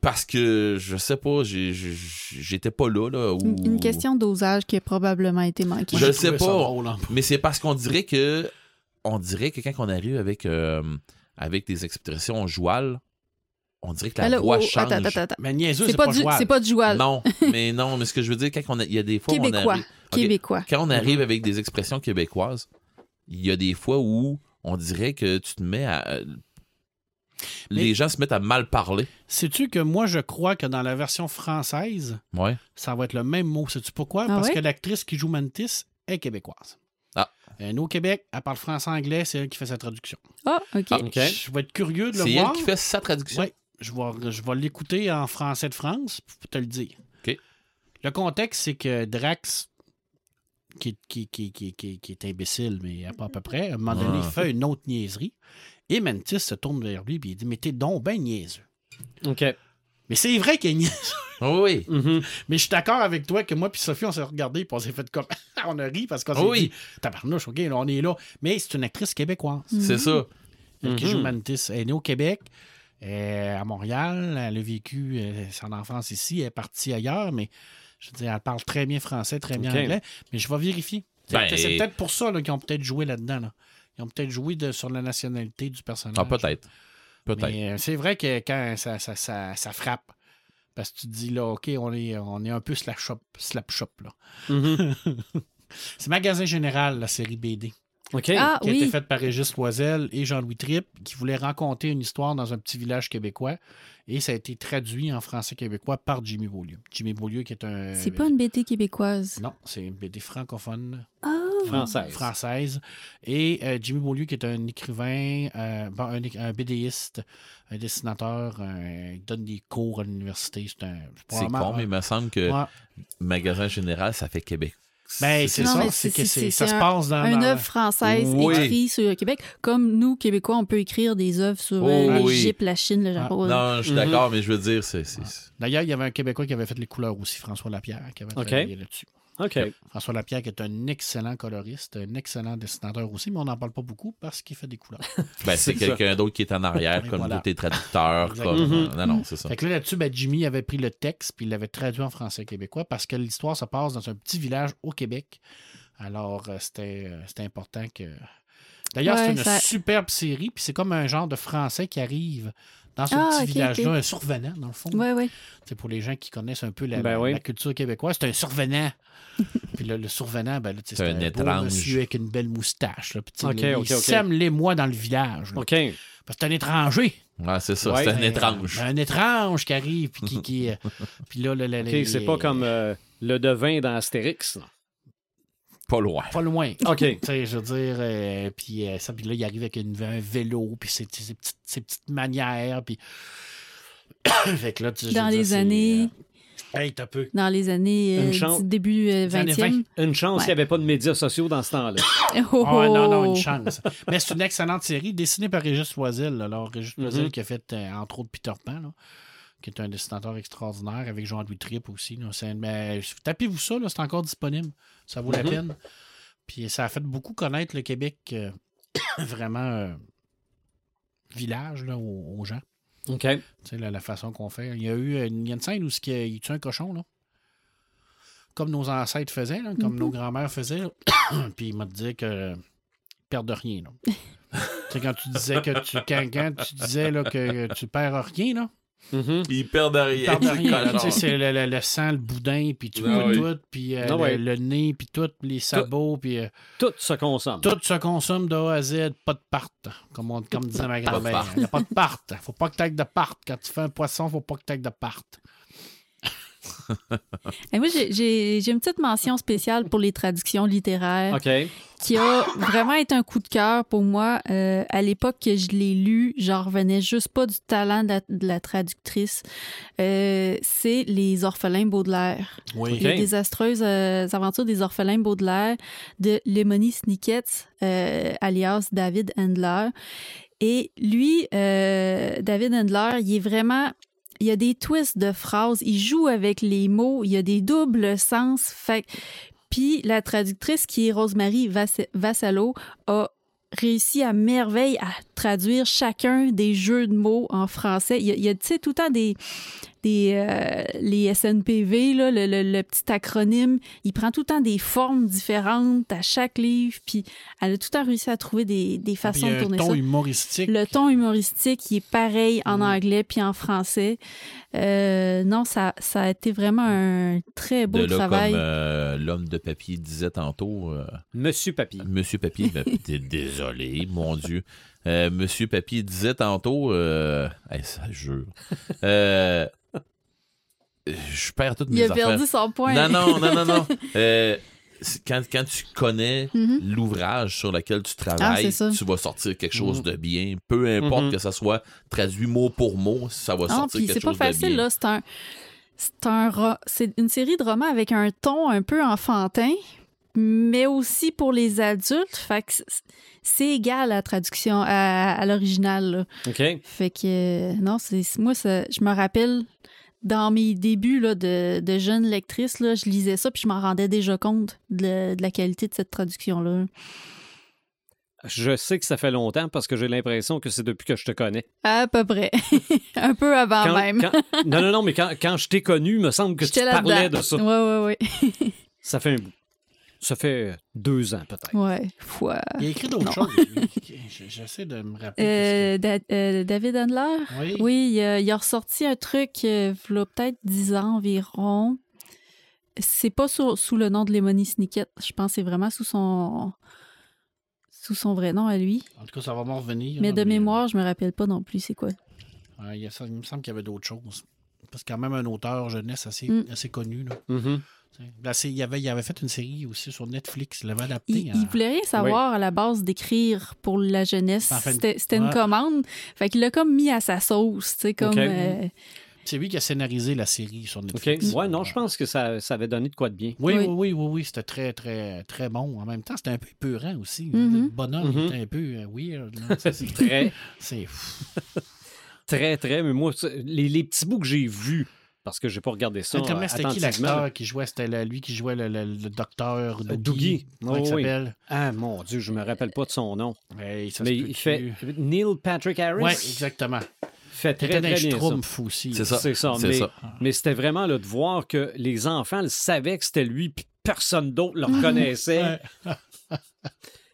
Speaker 2: parce que, je sais pas, j'étais pas là, là. ou-
Speaker 5: Une, une question de dosage qui a probablement été manquée.
Speaker 2: Je sais pas.
Speaker 4: drôle, hein.
Speaker 2: Mais c'est parce qu'on dirait que, on dirait que quand on arrive avec, euh, avec des expressions jouales, on dirait que la
Speaker 5: Ben là,
Speaker 2: voix
Speaker 5: oh,
Speaker 2: change.
Speaker 5: attends, attends, attends.
Speaker 4: Mais niaiseux,
Speaker 5: C'est pas, du,
Speaker 4: jouable.
Speaker 5: c'est pas du joual.
Speaker 2: Non, mais non, mais ce que je veux dire, quand on a- il y a des fois où on
Speaker 5: Québécois.
Speaker 2: arrive.
Speaker 5: Québécois.
Speaker 2: quand on arrive avec des expressions québécoises, il y a des fois où on dirait que tu te mets à. euh, Les gens se mettent à mal parler.
Speaker 4: Sais-tu que moi, je crois que dans la version française,
Speaker 2: Ouais.
Speaker 4: ça va être le même mot. Sais-tu pourquoi?
Speaker 5: Ah
Speaker 4: Parce
Speaker 5: ouais?
Speaker 4: que l'actrice qui joue Mantis est québécoise.
Speaker 2: Ah.
Speaker 4: Euh, nous, au Québec, elle parle français-anglais, c'est elle qui fait sa traduction.
Speaker 5: Ah, OK.
Speaker 2: Ah.
Speaker 4: Je vais être curieux de le
Speaker 2: C'est
Speaker 4: voir.
Speaker 2: elle qui fait sa traduction?
Speaker 4: Oui, je vais, je vais l'écouter en français de France pour te le dire. Le contexte, c'est que Drax, qui, qui, qui, qui, qui, qui est imbécile, mais pas à peu près, à un moment donné,
Speaker 2: Ah.
Speaker 4: fait une autre niaiserie. Et Mantis se tourne vers lui et il dit Mais t'es donc ben niaiseux.
Speaker 1: OK.
Speaker 4: Mais c'est vrai qu'il est niaiseux.
Speaker 2: Oui.
Speaker 1: Mhm.
Speaker 4: Mais je suis d'accord avec toi que moi puis Sophie, on s'est regardé et on s'est fait comme. on a ri parce qu'on s'est
Speaker 2: Oui.
Speaker 4: dit Tabarnouche, OK, là, on est là. Mais c'est une actrice québécoise.
Speaker 2: C'est ça.
Speaker 4: Elle qui
Speaker 1: Mhm.
Speaker 4: joue Mantis. Elle est née au Québec, à Montréal. Elle a vécu euh, son enfance ici. Elle est partie ailleurs, mais je veux dire, elle parle très bien français, très bien anglais. Mais je vais vérifier. C'est
Speaker 2: Ben,
Speaker 4: peut-être pour ça qu'ils ont peut-être joué là-dedans. là. Ils ont peut-être joué de- sur la nationalité du personnage.
Speaker 2: Ah, peut-être. Peut-être.
Speaker 4: Euh, c'est vrai que quand ça, ça, ça, ça frappe, parce que tu te dis là, OK, on est, on est un peu slap shop, slap shop là.
Speaker 1: Mhm.
Speaker 4: C'est Magasin Général, la série BD.
Speaker 1: OK.
Speaker 5: Ah,
Speaker 4: qui a été faite par Régis Loisel et Jean-Louis Tripp, qui voulaient raconter une histoire dans un petit village québécois. Et ça a été traduit en français québécois par Jimmy Beaulieu. Jimmy Beaulieu, qui est un.
Speaker 5: C'est pas une BD québécoise.
Speaker 4: Non, c'est une BD francophone
Speaker 5: Ah,
Speaker 1: Française.
Speaker 4: française. Et euh, Jimmy Beaulieu, qui est un écrivain, euh, un, un BDiste, un dessinateur, un- il donne des cours à l'université. C'est un.
Speaker 2: C'est con, mais il me semble que
Speaker 4: Ouais.
Speaker 2: magasin général, ça fait Québec.
Speaker 4: Ben, c'est ça. C'est que ça se passe dans.
Speaker 5: une œuvre française
Speaker 2: Oui.
Speaker 5: écrite sur le Québec. Comme nous, Québécois, on peut écrire des œuvres sur euh,
Speaker 2: Oh, oui.
Speaker 5: l'Égypte, la Chine, le Japon.
Speaker 2: Non, je suis d'accord, mais je veux dire, c'est. c'est-
Speaker 4: D'ailleurs, il y avait un Québécois qui avait fait les couleurs aussi, François Lapierre, qui avait travaillé là-dessus. François Lapierre, qui est un excellent coloriste, un excellent dessinateur aussi, mais on n'en parle pas beaucoup parce qu'il fait des couleurs.
Speaker 2: Ben, c'est quelqu'un d'autre qui est en arrière, comme
Speaker 4: voilà.
Speaker 2: côté traducteur.
Speaker 4: Exactement.
Speaker 2: Comme...
Speaker 1: Mhm.
Speaker 2: Non, non, c'est ça.
Speaker 4: Fait que là, là-dessus, ben, Jimmy avait pris le texte puis il l'avait traduit en français québécois parce que l'histoire se passe dans un petit village au Québec. Alors, euh, c'était euh, c'était important que. D'ailleurs,
Speaker 5: Ouais,
Speaker 4: c'est une
Speaker 5: ça-
Speaker 4: superbe série, puis c'est comme un genre de français qui arrive dans ce
Speaker 5: Ah,
Speaker 4: petit village-là, un survenant, dans le fond.
Speaker 5: Oui, oui.
Speaker 4: C'est pour les gens qui connaissent un peu la,
Speaker 1: Ben
Speaker 4: la-
Speaker 1: oui.
Speaker 4: la culture québécoise, c'est un survenant. puis là, le survenant, ben, là,
Speaker 2: C'est un
Speaker 4: beau monsieur avec une belle moustache. Là, puis tu sais,
Speaker 1: Ok,
Speaker 4: là,
Speaker 1: ok,
Speaker 4: il sème les mois dans le village. là.
Speaker 1: OK.
Speaker 4: Parce que c'est un étranger.
Speaker 2: Ouais, c'est ça,
Speaker 1: Ouais.
Speaker 2: c'est un étrange.
Speaker 4: Un étrange qui arrive, puis qui. qui, euh, puis là, le- le-
Speaker 1: c'est pas comme euh, le devin dans Astérix. là.
Speaker 2: Pas loin.
Speaker 4: Pas loin.
Speaker 1: OK.
Speaker 4: Tu sais, je veux dire, euh, puis, euh, ça, puis là, il arrive avec une- un vélo, puis ses, ses petites, ses petites manières, puis. fait que là, tu
Speaker 5: Dans
Speaker 4: dire,
Speaker 5: les années-
Speaker 4: euh, Hey, t'as peu.
Speaker 5: Dans les années
Speaker 1: Une
Speaker 5: euh,
Speaker 1: chance.
Speaker 5: début euh,
Speaker 4: Les années
Speaker 5: 20e.
Speaker 1: Une chance
Speaker 5: Ouais.
Speaker 1: qu'il n'y avait pas de médias sociaux dans ce temps-là.
Speaker 5: Oh,
Speaker 4: Ah non, non,
Speaker 5: oh.
Speaker 4: une chance. Mais c'est une excellente série dessinée par Régis Loisel. là. Alors, Régis Loisel
Speaker 1: Mhm.
Speaker 4: qui a fait, euh, entre autres, Peter Pan, là, qui est un dessinateur extraordinaire, avec Jean-Louis Tripp aussi. là. Mais, tapez-vous ça, là, c'est encore disponible. Ça vaut la
Speaker 1: Mhm.
Speaker 4: peine. Puis ça a fait beaucoup connaître le Québec, euh, vraiment euh, village là, aux, aux gens.
Speaker 1: OK.
Speaker 4: Tu sais, la, la façon qu'on fait. Il y a eu il y a une scène où il, il tue un cochon, là. Comme nos ancêtres faisaient, là, comme
Speaker 5: Mhm.
Speaker 4: nos grands-mères faisaient. Puis il m'a dit que perdent de rien. Là. tu sais, quand tu disais que tu. Quand, quand tu disais là, que tu perds rien, là.
Speaker 2: Ils perdent rien.
Speaker 4: Ils perdent rien. c'est le, le- le sang, le boudin, puis tout,
Speaker 2: Ah oui.
Speaker 4: tout, puis euh,
Speaker 1: Ah
Speaker 4: le,
Speaker 1: ouais.
Speaker 4: le nez, puis tout, les sabots, puis euh,
Speaker 1: Tout se consomme.
Speaker 4: tout se consomme de A à Z, pas de part, comme, on, comme disait ma grand-mère. Il n'y a pas de part. faut pas que tu aies de part. Quand tu fais un poisson, faut pas que tu aies de part.
Speaker 5: Et moi, j'ai- une petite mention spéciale pour les traductions littéraires qui a vraiment été un coup de cœur pour moi. Euh, à l'époque que je l'ai lu, j'en revenais juste pas du talent de la, de la traductrice. Euh, C'est Les Orphelins Baudelaire.
Speaker 4: Oui.
Speaker 5: Les désastreuses euh, aventures des orphelins Baudelaire de Lemony Snicket, alias David Handler. Et lui, David Handler, il est vraiment. Il y a des twists de phrases, il joue avec les mots, il y a des doubles sens. Fait Puis la traductrice, qui est Rosemary Vass- Vassallo, a réussi à merveille à traduire chacun des jeux de mots en français. Il y a, il y a, tu sais, tout le temps des, des euh, les SNPV, là, le, le- le petit acronyme. Il prend tout le temps des formes différentes à chaque livre, puis elle a tout le temps réussi à trouver des, des
Speaker 4: Puis,
Speaker 5: façons de
Speaker 4: a un
Speaker 5: tourner
Speaker 4: ton
Speaker 5: ça.
Speaker 4: humoristique.
Speaker 5: Le ton humoristique, il est pareil en
Speaker 4: Mm.
Speaker 5: anglais puis en français. Euh, non, ça, ça a été vraiment un très beau
Speaker 2: De là,
Speaker 5: travail.
Speaker 2: comme euh, l'homme de papier disait tantôt, euh,
Speaker 1: Monsieur Papy.
Speaker 2: Monsieur Papier, ben, désolé, mon Dieu. Euh, Monsieur Papier disait tantôt, euh, hey, ça jure. Euh, je perds toutes mes
Speaker 5: il a
Speaker 2: affaires.
Speaker 5: perdu son point.
Speaker 2: Non, non, non, non, non. Quand, quand tu connais
Speaker 5: Mhm.
Speaker 2: l'ouvrage sur lequel tu
Speaker 5: Ah,
Speaker 2: travailles, tu vas sortir quelque chose
Speaker 1: Mhm.
Speaker 2: de bien. Peu importe
Speaker 1: Mhm.
Speaker 2: que ça soit traduit mot pour mot, ça va
Speaker 5: Non,
Speaker 2: sortir quelque
Speaker 5: c'est pas
Speaker 2: chose de
Speaker 5: facile,
Speaker 2: bien.
Speaker 5: là. C'est un. C'est un ro- c'est une série de romans avec un ton un peu enfantin, mais aussi pour les adultes. Fait que c'est- égal à la traduction, à, à l'original.
Speaker 1: OK.
Speaker 5: Fait que, euh, non, c'est moi, ça, je me rappelle, dans mes débuts là, de, de jeune lectrice, là, je lisais ça, puis je m'en rendais déjà compte de, de la qualité de cette traduction-là.
Speaker 1: Je sais que ça fait longtemps parce que j'ai l'impression que c'est depuis que je te connais.
Speaker 5: À peu près. Un peu avant
Speaker 1: Quand-
Speaker 5: même.
Speaker 1: quand- non, non, non, mais quand, quand je t'ai connu, il me semble que tu parlais de ça.
Speaker 5: Ouais, ouais,
Speaker 1: Ça fait un bout. Ça fait deux ans, peut-être.
Speaker 5: ouais. Fois.
Speaker 4: Il a écrit d'autres choses. J'essaie de me rappeler.
Speaker 5: Euh, Da- euh, David Handler?
Speaker 4: Oui.
Speaker 5: Oui, il a, il a ressorti un truc, euh, v'là peut-être 10 ans environ. C'est pas sous, sous le nom de Lemony Snicket. Je pense que c'est vraiment sous son sous son vrai nom à lui.
Speaker 4: En tout cas, ça va m'en revenir.
Speaker 5: Mais de mémoire, je me rappelle pas non plus c'est quoi.
Speaker 4: euh, il, y a ça- il me semble qu'il y avait d'autres choses. Parce que quand même un auteur jeunesse assez,
Speaker 5: Mm.
Speaker 4: assez connu. Là. C'est- il, avait, il avait fait une série aussi sur Netflix. Il l'avait adapté.
Speaker 5: Il,
Speaker 4: à-
Speaker 5: il voulait rien savoir à la base d'écrire pour la jeunesse. C'était une
Speaker 4: ouais.
Speaker 5: commande. Fait qu'il l'a comme mis à sa sauce, comme... Euh,
Speaker 4: C'est lui qui a scénarisé la série sur. Netflix.
Speaker 1: Ouais, non, je pense que ça, ça avait donné de quoi de bien.
Speaker 4: Oui,
Speaker 5: Oui.
Speaker 4: oui, oui, oui, oui, c'était très, très, très bon. En même temps, c'était un peu épeurant aussi.
Speaker 5: Mhm.
Speaker 4: Le bonhomme
Speaker 1: Mhm.
Speaker 4: était un peu euh, weird. là. Ça, c'est-
Speaker 1: Très,
Speaker 4: C'est fou.
Speaker 1: très, très. Mais moi, les petits bouts que j'ai vus, parce que j'ai pas regardé ça.
Speaker 4: C'était qui l'acteur qui jouait? C'était lui qui jouait le, le- le docteur
Speaker 1: Euh,
Speaker 4: Doogie. Comment
Speaker 1: Oh,
Speaker 4: il
Speaker 1: oui.
Speaker 4: s'appelle?
Speaker 1: Ah, mon Dieu, je me rappelle pas de son nom.
Speaker 4: Hey, ça
Speaker 1: mais il fait. Neil Patrick Harris?
Speaker 4: Ouais, exactement.
Speaker 1: Fait
Speaker 4: Il
Speaker 1: très, très
Speaker 4: un
Speaker 1: bien ça.
Speaker 4: aussi.
Speaker 2: C'est ça.
Speaker 1: C'est ça. Mais,
Speaker 2: ça.
Speaker 1: mais c'était vraiment là, de voir que les enfants le savaient que c'était lui, puis personne d'autre le reconnaissait.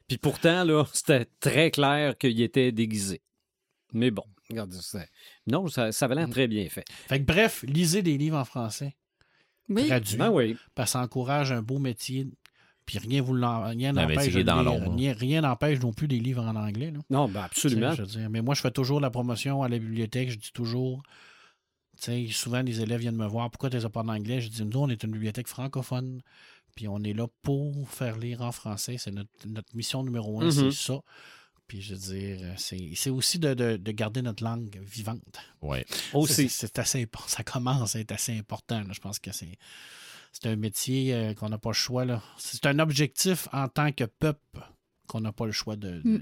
Speaker 1: Puis pourtant, là, c'était très clair qu'il était déguisé. Mais bon, regarde, c'est- non, ça, ça avait l'air très bien fait.
Speaker 4: Fait que bref, lisez des livres en français.
Speaker 5: Oui,
Speaker 4: Traduits.
Speaker 1: Ben oui.
Speaker 4: Parce que ça encourage un beau métier. Puis rien vous rien n'empêche
Speaker 2: métier
Speaker 4: de
Speaker 2: dans
Speaker 4: lire- rien- rien n'empêche non plus des livres en anglais. là.
Speaker 1: Non, ben absolument.
Speaker 4: Tu sais, Je veux dire, mais moi, je fais toujours la promotion à la bibliothèque. Je dis toujours, tu sais, souvent les élèves viennent me voir, pourquoi tu les as pas en anglais? Je dis, nous, on est une bibliothèque francophone, puis on est là pour faire lire en français. C'est notre, notre mission numéro un, c'est ça. Puis je veux dire, c'est c'est aussi de, de- de garder notre langue vivante.
Speaker 2: Ouais.
Speaker 4: C'est-
Speaker 1: Aussi.
Speaker 4: C'est assez important. Ça commence à être assez important. là. Je pense que c'est. C'est un métier euh, qu'on n'a pas le choix. là. C'est un objectif en tant que peuple qu'on n'a pas le choix de, de,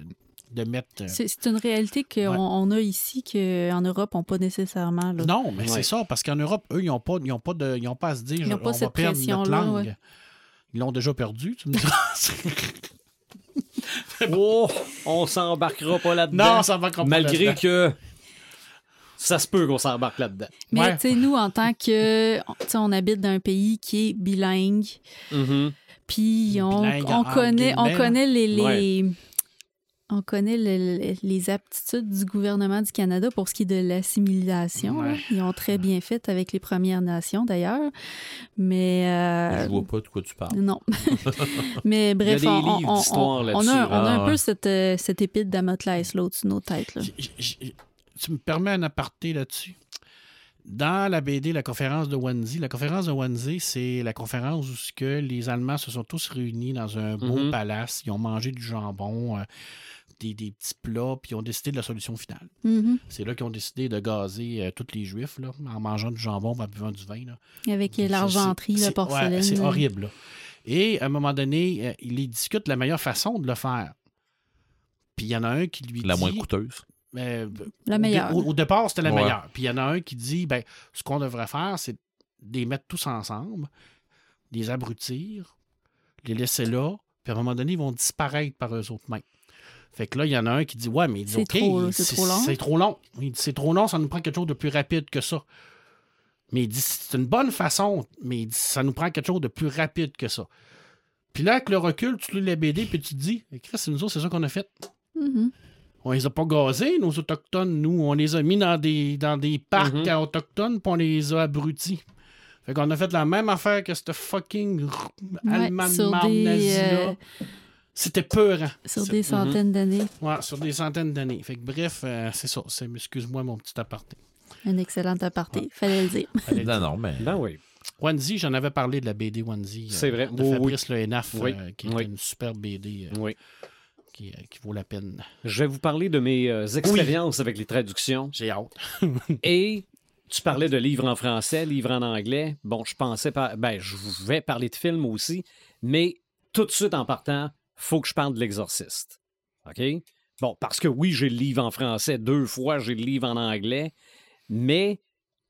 Speaker 4: de mettre. euh,
Speaker 5: c'est c'est une réalité qu'on
Speaker 4: Ouais.
Speaker 5: on a ici qu'en Europe, on n'a pas nécessairement. là.
Speaker 4: Non, mais
Speaker 1: Ouais.
Speaker 4: c'est ça, parce qu'en Europe, eux, ils n'ont pas, ils ont pas, de, ils ont pas à se dire
Speaker 5: Ils n'ont
Speaker 4: on
Speaker 5: pas
Speaker 4: va
Speaker 5: cette
Speaker 4: perdre notre
Speaker 5: pression-là,
Speaker 4: langue.
Speaker 5: ouais.
Speaker 4: Ils l'ont déjà perdu, tu me diras.
Speaker 1: Oh, on s'embarquera pas là-dedans.
Speaker 4: non, ça va comprendre.
Speaker 1: Malgré que ça se peut qu'on s'embarque là-dedans.
Speaker 5: Mais
Speaker 4: Ouais.
Speaker 5: tu sais, nous, en tant que. tu sais, on habite dans un pays qui est bilingue,
Speaker 1: Mhm.
Speaker 5: puis on,
Speaker 4: Bilingue,
Speaker 5: on connaît, on
Speaker 4: guillemets,
Speaker 5: connaît les. les-
Speaker 1: Ouais.
Speaker 5: On connaît le- le- les aptitudes du gouvernement du Canada pour ce qui est de l'assimilation.
Speaker 4: Ouais.
Speaker 5: Ils ont très bien fait avec les Premières Nations, d'ailleurs. Mais. euh,
Speaker 2: Je vois pas de quoi tu parles.
Speaker 5: Non. Mais bref,
Speaker 1: des
Speaker 5: on,
Speaker 1: livres
Speaker 5: a, on a
Speaker 2: là.
Speaker 5: un
Speaker 2: Ah,
Speaker 5: peu cette, euh, cette épite d'Amotlaïs là au-dessus de nos têtes. là.
Speaker 4: J- j- Tu me permets un aparté là-dessus? Dans la BD, la conférence de Wannsee, la conférence de Wannsee, c'est la conférence où ce que les Allemands se sont tous réunis dans un beau
Speaker 1: Mhm.
Speaker 4: palace. Ils ont mangé du jambon, euh, des, des petits plats, puis ils ont décidé de la solution finale.
Speaker 5: Mhm.
Speaker 4: C'est là qu'ils ont décidé de gazer euh, tous les Juifs là, en mangeant du jambon, en buvant du vin. là.
Speaker 5: Avec l'argenterie, la
Speaker 4: c'est-
Speaker 5: porcelaine.
Speaker 4: ouais, c'est horrible. là. Et à un moment donné, euh, ils discutent la meilleure façon de le faire. Puis il y en a un qui lui
Speaker 2: La
Speaker 4: dit...
Speaker 2: moins coûteuse.
Speaker 4: Euh,
Speaker 5: La
Speaker 4: au dé-
Speaker 5: meilleure.
Speaker 4: Au, au départ, c'était la
Speaker 2: Ouais.
Speaker 4: meilleure. Puis il y en a un qui dit ben, ce qu'on devrait faire, c'est les mettre tous ensemble, les abrutir, les laisser là, puis à un moment donné, ils vont disparaître par eux autres mains. Fait que là, il y en a un qui dit Ouais, mais il dit
Speaker 5: C'est
Speaker 4: OK,
Speaker 5: trop, là, c'est trop long.
Speaker 4: C'est trop long. Il dit C'est trop long, ça nous prend quelque chose de plus rapide que ça. Mais il dit, c'est une bonne façon, mais il dit, ça nous prend quelque chose de plus rapide que ça. Puis là, avec le recul, tu lis la BD, puis tu te dis, Eh, Chris, c'est nous autres, c'est ça qu'on a fait.
Speaker 5: Mhm.
Speaker 4: On les a pas gazés, nos autochtones, nous. On les a mis dans des, dans des parcs
Speaker 1: Mhm.
Speaker 4: à autochtones, puis on les a abrutis. Fait qu'on a fait la même affaire que cette fucking
Speaker 5: Ouais,
Speaker 4: Allemand
Speaker 5: sur
Speaker 4: nazi-là.
Speaker 5: euh,
Speaker 4: C'était peurant.
Speaker 5: Sur
Speaker 4: C'est-
Speaker 5: des centaines d'années.
Speaker 4: Ouais, sur des centaines d'années. Fait que bref, euh, c'est ça. C'est- Excuse-moi mon petit aparté.
Speaker 5: Un excellent aparté, fallait le dire.
Speaker 4: Fallait
Speaker 2: Non, non, mais.
Speaker 1: Ben oui.
Speaker 4: Onesie, j'en avais parlé de la BD euh,
Speaker 1: C'est vrai.
Speaker 4: De
Speaker 1: Oui,
Speaker 4: Fabrice Le Hénaf,
Speaker 1: Oui,
Speaker 4: euh, qui
Speaker 1: oui.
Speaker 4: est une superbe BD euh,
Speaker 1: Oui.
Speaker 4: Qui, euh, qui vaut la peine.
Speaker 1: Je vais vous parler de mes euh, expériences avec les traductions.
Speaker 4: J'ai hâte.
Speaker 1: Et tu parlais de livres en français, livres en anglais. Bon, je pensais pas. Ben, je vais parler de films aussi, mais tout de suite en partant, faut que je parle de l'exorciste. OK? Bon, parce que oui, j'ai le livre en français deux fois, j'ai le livre en anglais, mais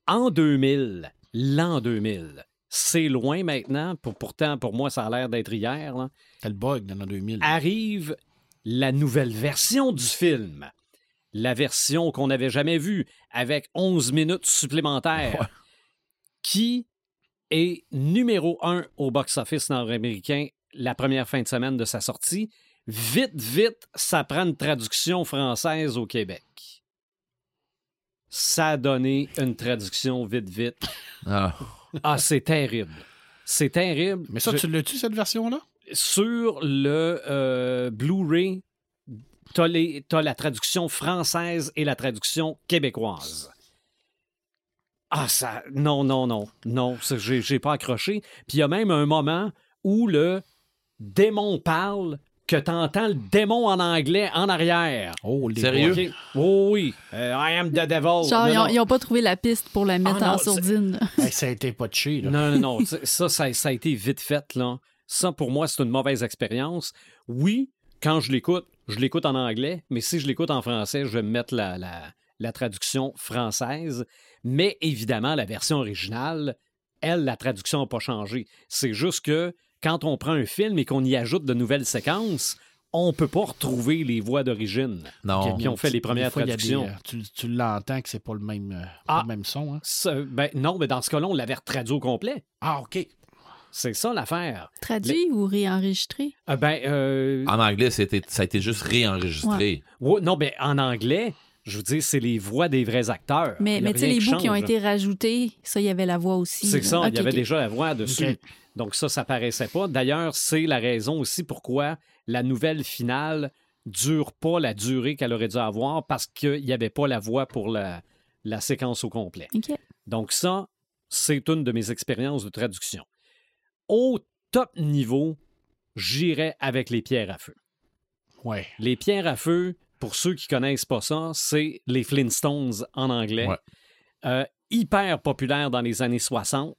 Speaker 1: en 2000, l'an 2000, c'est loin maintenant. Pour, pourtant, pour moi, ça a l'air d'être hier. là.
Speaker 4: Le bug dans l'an 2000.
Speaker 1: arrive la nouvelle version du film. La version qu'on n'avait jamais vue, avec 11 minutes supplémentaires, qui est numéro un au box-office nord-américain la première fin de semaine de sa sortie. Vite, vite, ça prend une traduction française au Québec. Ça a donné une traduction vite, vite.
Speaker 2: Ah.
Speaker 1: Ah, c'est terrible. C'est terrible.
Speaker 4: Mais ça,
Speaker 1: Je-
Speaker 4: tu l'as-tu, cette version-là?
Speaker 1: Sur le euh, Blu-ray, t'as les- t'as la traduction française et la traduction québécoise. Ah, ça. Non, non, non. Non, ça, j'ai j'ai pas accroché. Puis il y a même un moment où le démon parle que t'entends le démon en anglais en arrière.
Speaker 4: Oh, les
Speaker 2: Sérieux?
Speaker 1: Oh oui. Euh, I am the devil.
Speaker 5: Genre,
Speaker 1: Non,
Speaker 5: ils, ont,
Speaker 1: non.
Speaker 5: ils ont pas trouvé la piste pour la mettre
Speaker 1: Ah, non,
Speaker 5: en sourdine.
Speaker 4: Hey, ça a été pas de là.
Speaker 1: Non, non, non. Ça, ça, ça, ça a été vite fait, là. Ça, pour moi, c'est une mauvaise expérience. Oui, quand je l'écoute, je l'écoute en anglais, mais si je l'écoute en français, je vais mettre la, la, la traduction française. Mais évidemment, la version originale, elle, la traduction n'a pas changé. C'est juste que quand on prend un film et qu'on y ajoute de nouvelles séquences, on peut pas retrouver les voix d'origine.
Speaker 2: Non.
Speaker 1: Puis on fait les premières
Speaker 4: fois, des,
Speaker 1: traductions.
Speaker 4: euh, tu tu l'entends que c'est pas le même, euh,
Speaker 1: Ah.
Speaker 4: pas le même son. Hein?
Speaker 1: Ça, ben, non, mais dans ce cas-là, on l'avait traduit au complet.
Speaker 4: Ah, OK.
Speaker 1: C'est ça l'affaire.
Speaker 5: Traduit ou réenregistré?
Speaker 1: Ah ben, euh,
Speaker 2: En anglais, c'était- ça a été juste réenregistré.
Speaker 1: Ouais, non, mais en anglais, je veux dire, c'est les voix des vrais acteurs.
Speaker 5: Mais, tu sais, les bouts qui ont été rajoutés, ça, il y avait la voix aussi.
Speaker 1: C'est ça, il y avait déjà la voix dessus. Donc ça, ça paraissait pas. D'ailleurs, c'est la raison aussi pourquoi la nouvelle finale dure pas la durée qu'elle aurait dû avoir parce qu'il n'y avait pas la voix pour la, la séquence au complet. Donc ça, c'est une de mes expériences de traduction. Au top niveau, j'irais avec les pierres à feu.
Speaker 4: Ouais.
Speaker 1: Les pierres à feu, pour ceux qui connaissent pas ça, c'est les Flintstones en anglais.
Speaker 2: Ouais.
Speaker 1: Euh, hyper populaire dans les années 60.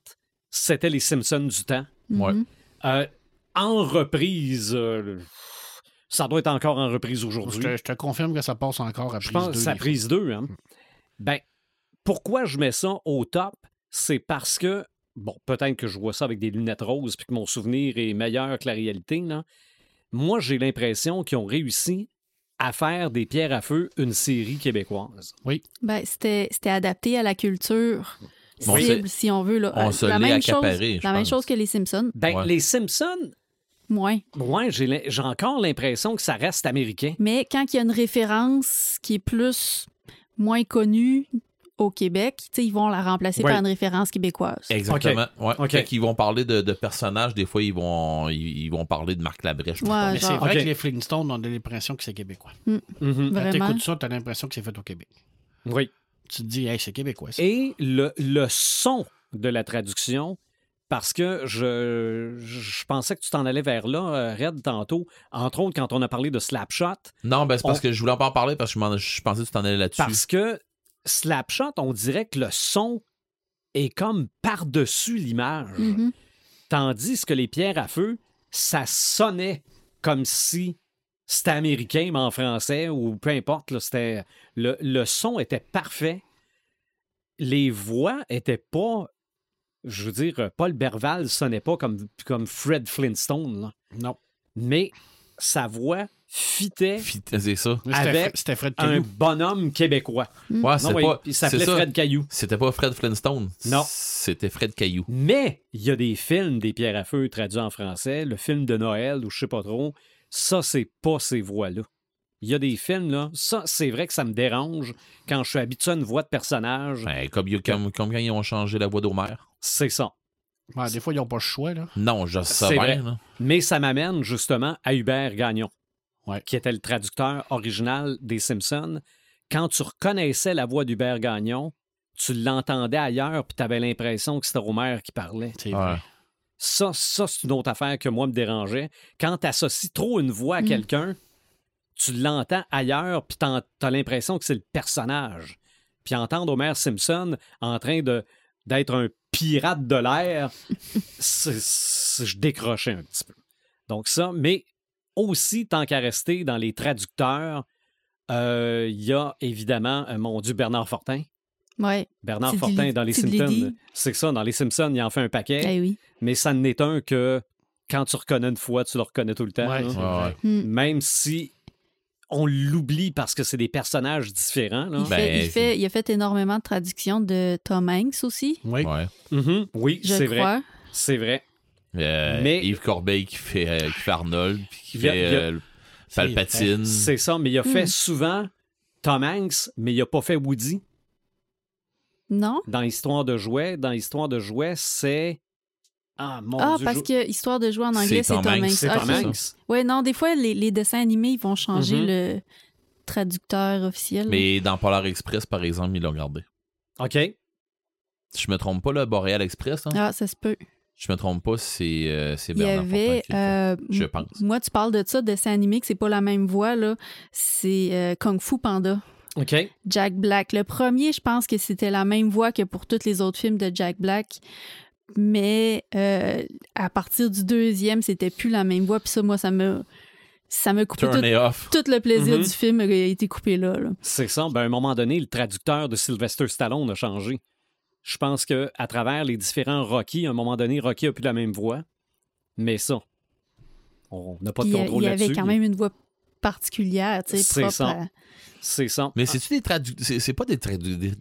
Speaker 1: C'était les Simpsons du temps.
Speaker 2: Ouais.
Speaker 5: Mhm.
Speaker 1: Euh, en reprise, euh, ça doit être encore en reprise
Speaker 4: Je
Speaker 1: aujourd'hui.
Speaker 4: je te confirme que ça passe encore à
Speaker 1: Je
Speaker 4: prise
Speaker 1: pense c'est à
Speaker 4: des
Speaker 1: prise 2. Hein? Ben, pourquoi je mets ça au top? C'est parce que, bon, peut-être que je vois ça avec des lunettes roses puis que mon souvenir est meilleur que la réalité. Là. Moi, j'ai l'impression qu'ils ont réussi à faire des pierres à feu une série québécoise.
Speaker 5: Ben, c'était c'était adapté à la culture
Speaker 2: Bon,
Speaker 5: cible, si on veut. Là.
Speaker 2: on
Speaker 5: Euh,
Speaker 2: se
Speaker 5: la
Speaker 2: l'est
Speaker 5: même chose,
Speaker 2: je
Speaker 5: La même chose que les Simpsons.
Speaker 1: Ben,
Speaker 2: Ouais.
Speaker 1: les Simpsons,
Speaker 5: Moins.
Speaker 1: ouais, j'ai j'ai encore l'impression que ça reste américain.
Speaker 5: Mais quand il y a une référence qui est plus moins connue au Québec, tu sais, ils vont la remplacer
Speaker 1: Ouais.
Speaker 5: par une référence québécoise.
Speaker 2: Exactement. Ouais.
Speaker 1: OK.
Speaker 2: Quand ils vont parler de, de personnages, des fois, ils vont, ils, ils vont parler de Marc Labrèche.
Speaker 5: Ouais,
Speaker 4: Mais c'est vrai que les Flintstones, on a l'impression que c'est québécois.
Speaker 1: Mhm.
Speaker 4: Quand
Speaker 5: Vraiment.
Speaker 4: t'écoutes ça, t'as l'impression que c'est fait au Québec.
Speaker 1: Oui.
Speaker 4: Tu te dis, hey, c'est québécois. ça.
Speaker 1: Et le, le son de la traduction, parce que je, je pensais que tu t'en allais vers là, euh, Red, tantôt, entre autres quand on a parlé de Slapshot,
Speaker 2: Non, ben c'est parce
Speaker 1: On-
Speaker 2: que je voulais pas en parler parce que je, m'en- je pensais que tu t'en allais là-dessus.
Speaker 1: parce que Slapshot, on dirait que le son est comme par-dessus l'image.
Speaker 5: Mhm.
Speaker 1: Tandis que les pierres à feu, ça sonnait comme si c'était américain, mais en français, ou peu importe. là, c'était, le, le son était parfait. Les voix étaient pas. Je veux dire, Paul Berval sonnait pas comme, comme Fred Flintstone. là.
Speaker 4: Non.
Speaker 1: Mais sa voix fitait
Speaker 2: Fit- C'est ça.
Speaker 1: Avec
Speaker 4: C'était Fred
Speaker 1: un
Speaker 4: Caillou.
Speaker 1: bonhomme québécois.
Speaker 2: Ouais,
Speaker 1: Non,
Speaker 2: pas.
Speaker 1: il
Speaker 2: c'est
Speaker 1: s'appelait
Speaker 2: ça.
Speaker 1: Fred Caillou.
Speaker 2: C'était pas Fred Flintstone.
Speaker 1: Non.
Speaker 2: C'était Fred Caillou.
Speaker 1: Mais il y a des films des pierres à feu traduits en français, le film de Noël ou je sais pas trop, ça c'est pas ces voix-là. Il y a des films là, ça c'est vrai que ça me dérange quand je suis habitué à une voix de personnage,
Speaker 2: Ben, comme, comme, comme quand ils ont changé la voix d'Homer.
Speaker 1: c'est ça.
Speaker 4: Des fois, ils n'ont pas le choix. Là.
Speaker 2: Non, je sais bien.
Speaker 1: vrai. Mais ça m'amène justement à Hubert Gagnon,
Speaker 4: Ouais.
Speaker 1: qui était le traducteur original des Simpsons. Quand tu reconnaissais la voix d'Hubert Gagnon, tu l'entendais ailleurs puis tu avais l'impression que c'était Homer qui parlait.
Speaker 2: Ouais.
Speaker 1: Ça, ça c'est une autre affaire que moi me dérangeait. Quand tu associes trop une voix à
Speaker 5: Mm.
Speaker 1: quelqu'un, tu l'entends ailleurs, puis tu as l'impression que c'est le personnage. Puis entendre Homer Simpson en train de d'être un pirate de l'air, je décrochais un petit peu. Donc ça, mais aussi, tant qu'à rester dans les traducteurs, euh, il y a évidemment, euh, mon Dieu, Bernard Fortin.
Speaker 5: Ouais.
Speaker 1: Bernard Fortin dans les Simpsons. C'est ça, dans les Simpsons, il en fait un paquet
Speaker 5: Eh oui.
Speaker 1: mais ça n'est un que quand tu reconnais une fois, tu le reconnais tout le temps.
Speaker 4: Ouais,
Speaker 2: Ouais.
Speaker 5: Hmm.
Speaker 1: Même si on l'oublie parce que c'est des personnages différents. là.
Speaker 5: Il,
Speaker 2: Ben,
Speaker 5: fait, il,
Speaker 2: c'est-
Speaker 5: fait, il a fait énormément de traductions de Tom Hanks aussi,
Speaker 4: Oui.
Speaker 2: Ouais.
Speaker 1: Mhm, Oui, c'est vrai. C'est vrai.
Speaker 2: Euh,
Speaker 1: Mais-
Speaker 2: Yves Corbeil qui fait, euh, qui fait Arnold, puis qui
Speaker 1: Il y a-
Speaker 2: fait
Speaker 1: il y a-
Speaker 2: euh, Palpatine.
Speaker 1: C'est ça, mais il a fait
Speaker 5: Hmm.
Speaker 1: souvent Tom Hanks, mais il n'a pas fait Woody.
Speaker 5: Non?
Speaker 1: Dans l'histoire de jouets, dans l'histoire de jouets, c'est. Ah, mon
Speaker 5: ah,
Speaker 1: Dieu.
Speaker 5: parce
Speaker 1: je-
Speaker 5: que histoire de jouer en anglais,
Speaker 2: C'est Tom
Speaker 5: Tom
Speaker 2: Hanks.
Speaker 1: C'est
Speaker 5: Ah,
Speaker 1: Tom. Hanks.
Speaker 5: Ouais, non, des fois, les, les dessins animés, ils vont changer
Speaker 1: Mhm.
Speaker 5: le traducteur officiel.
Speaker 2: Mais dans Polar Express, par exemple, ils l'ont gardé.
Speaker 1: OK.
Speaker 2: Je me trompe pas, le Boreal Express, hein?
Speaker 5: Ah, ça se peut.
Speaker 2: Je me trompe pas, c'est euh, c'est
Speaker 5: Il y
Speaker 2: Bernard
Speaker 5: avait. Euh,
Speaker 2: Je pense.
Speaker 5: Moi, tu parles de ça, dessin animé, que c'est pas la même voix, là. C'est euh, Kung Fu Panda.
Speaker 1: OK.
Speaker 5: Jack Black. Le premier, je pense que c'était la même voix que pour tous les autres films de Jack Black. Mais euh, à partir du deuxième, c'était plus la même voix. Puis ça, moi, ça me, ça me coupé
Speaker 2: Turn
Speaker 5: tout,
Speaker 2: it off.
Speaker 5: tout le plaisir
Speaker 1: Mhm.
Speaker 5: du film a été coupé là. là.
Speaker 1: C'est ça. Ben, à un moment donné, le traducteur de Sylvester Stallone a changé. Je pense que à travers les différents Rocky, à un moment donné, Rocky a plus la même voix. Mais ça, on n'a pas de
Speaker 5: Puis il y a-
Speaker 1: contrôle
Speaker 5: il y avait
Speaker 1: là-dessus.
Speaker 5: quand même une voix particulière, tu sais,
Speaker 1: C'est
Speaker 5: propre
Speaker 1: ça.
Speaker 5: à-
Speaker 1: C'est ça.
Speaker 2: Mais c'est-tu des traducteurs? C'est pas des traducteurs.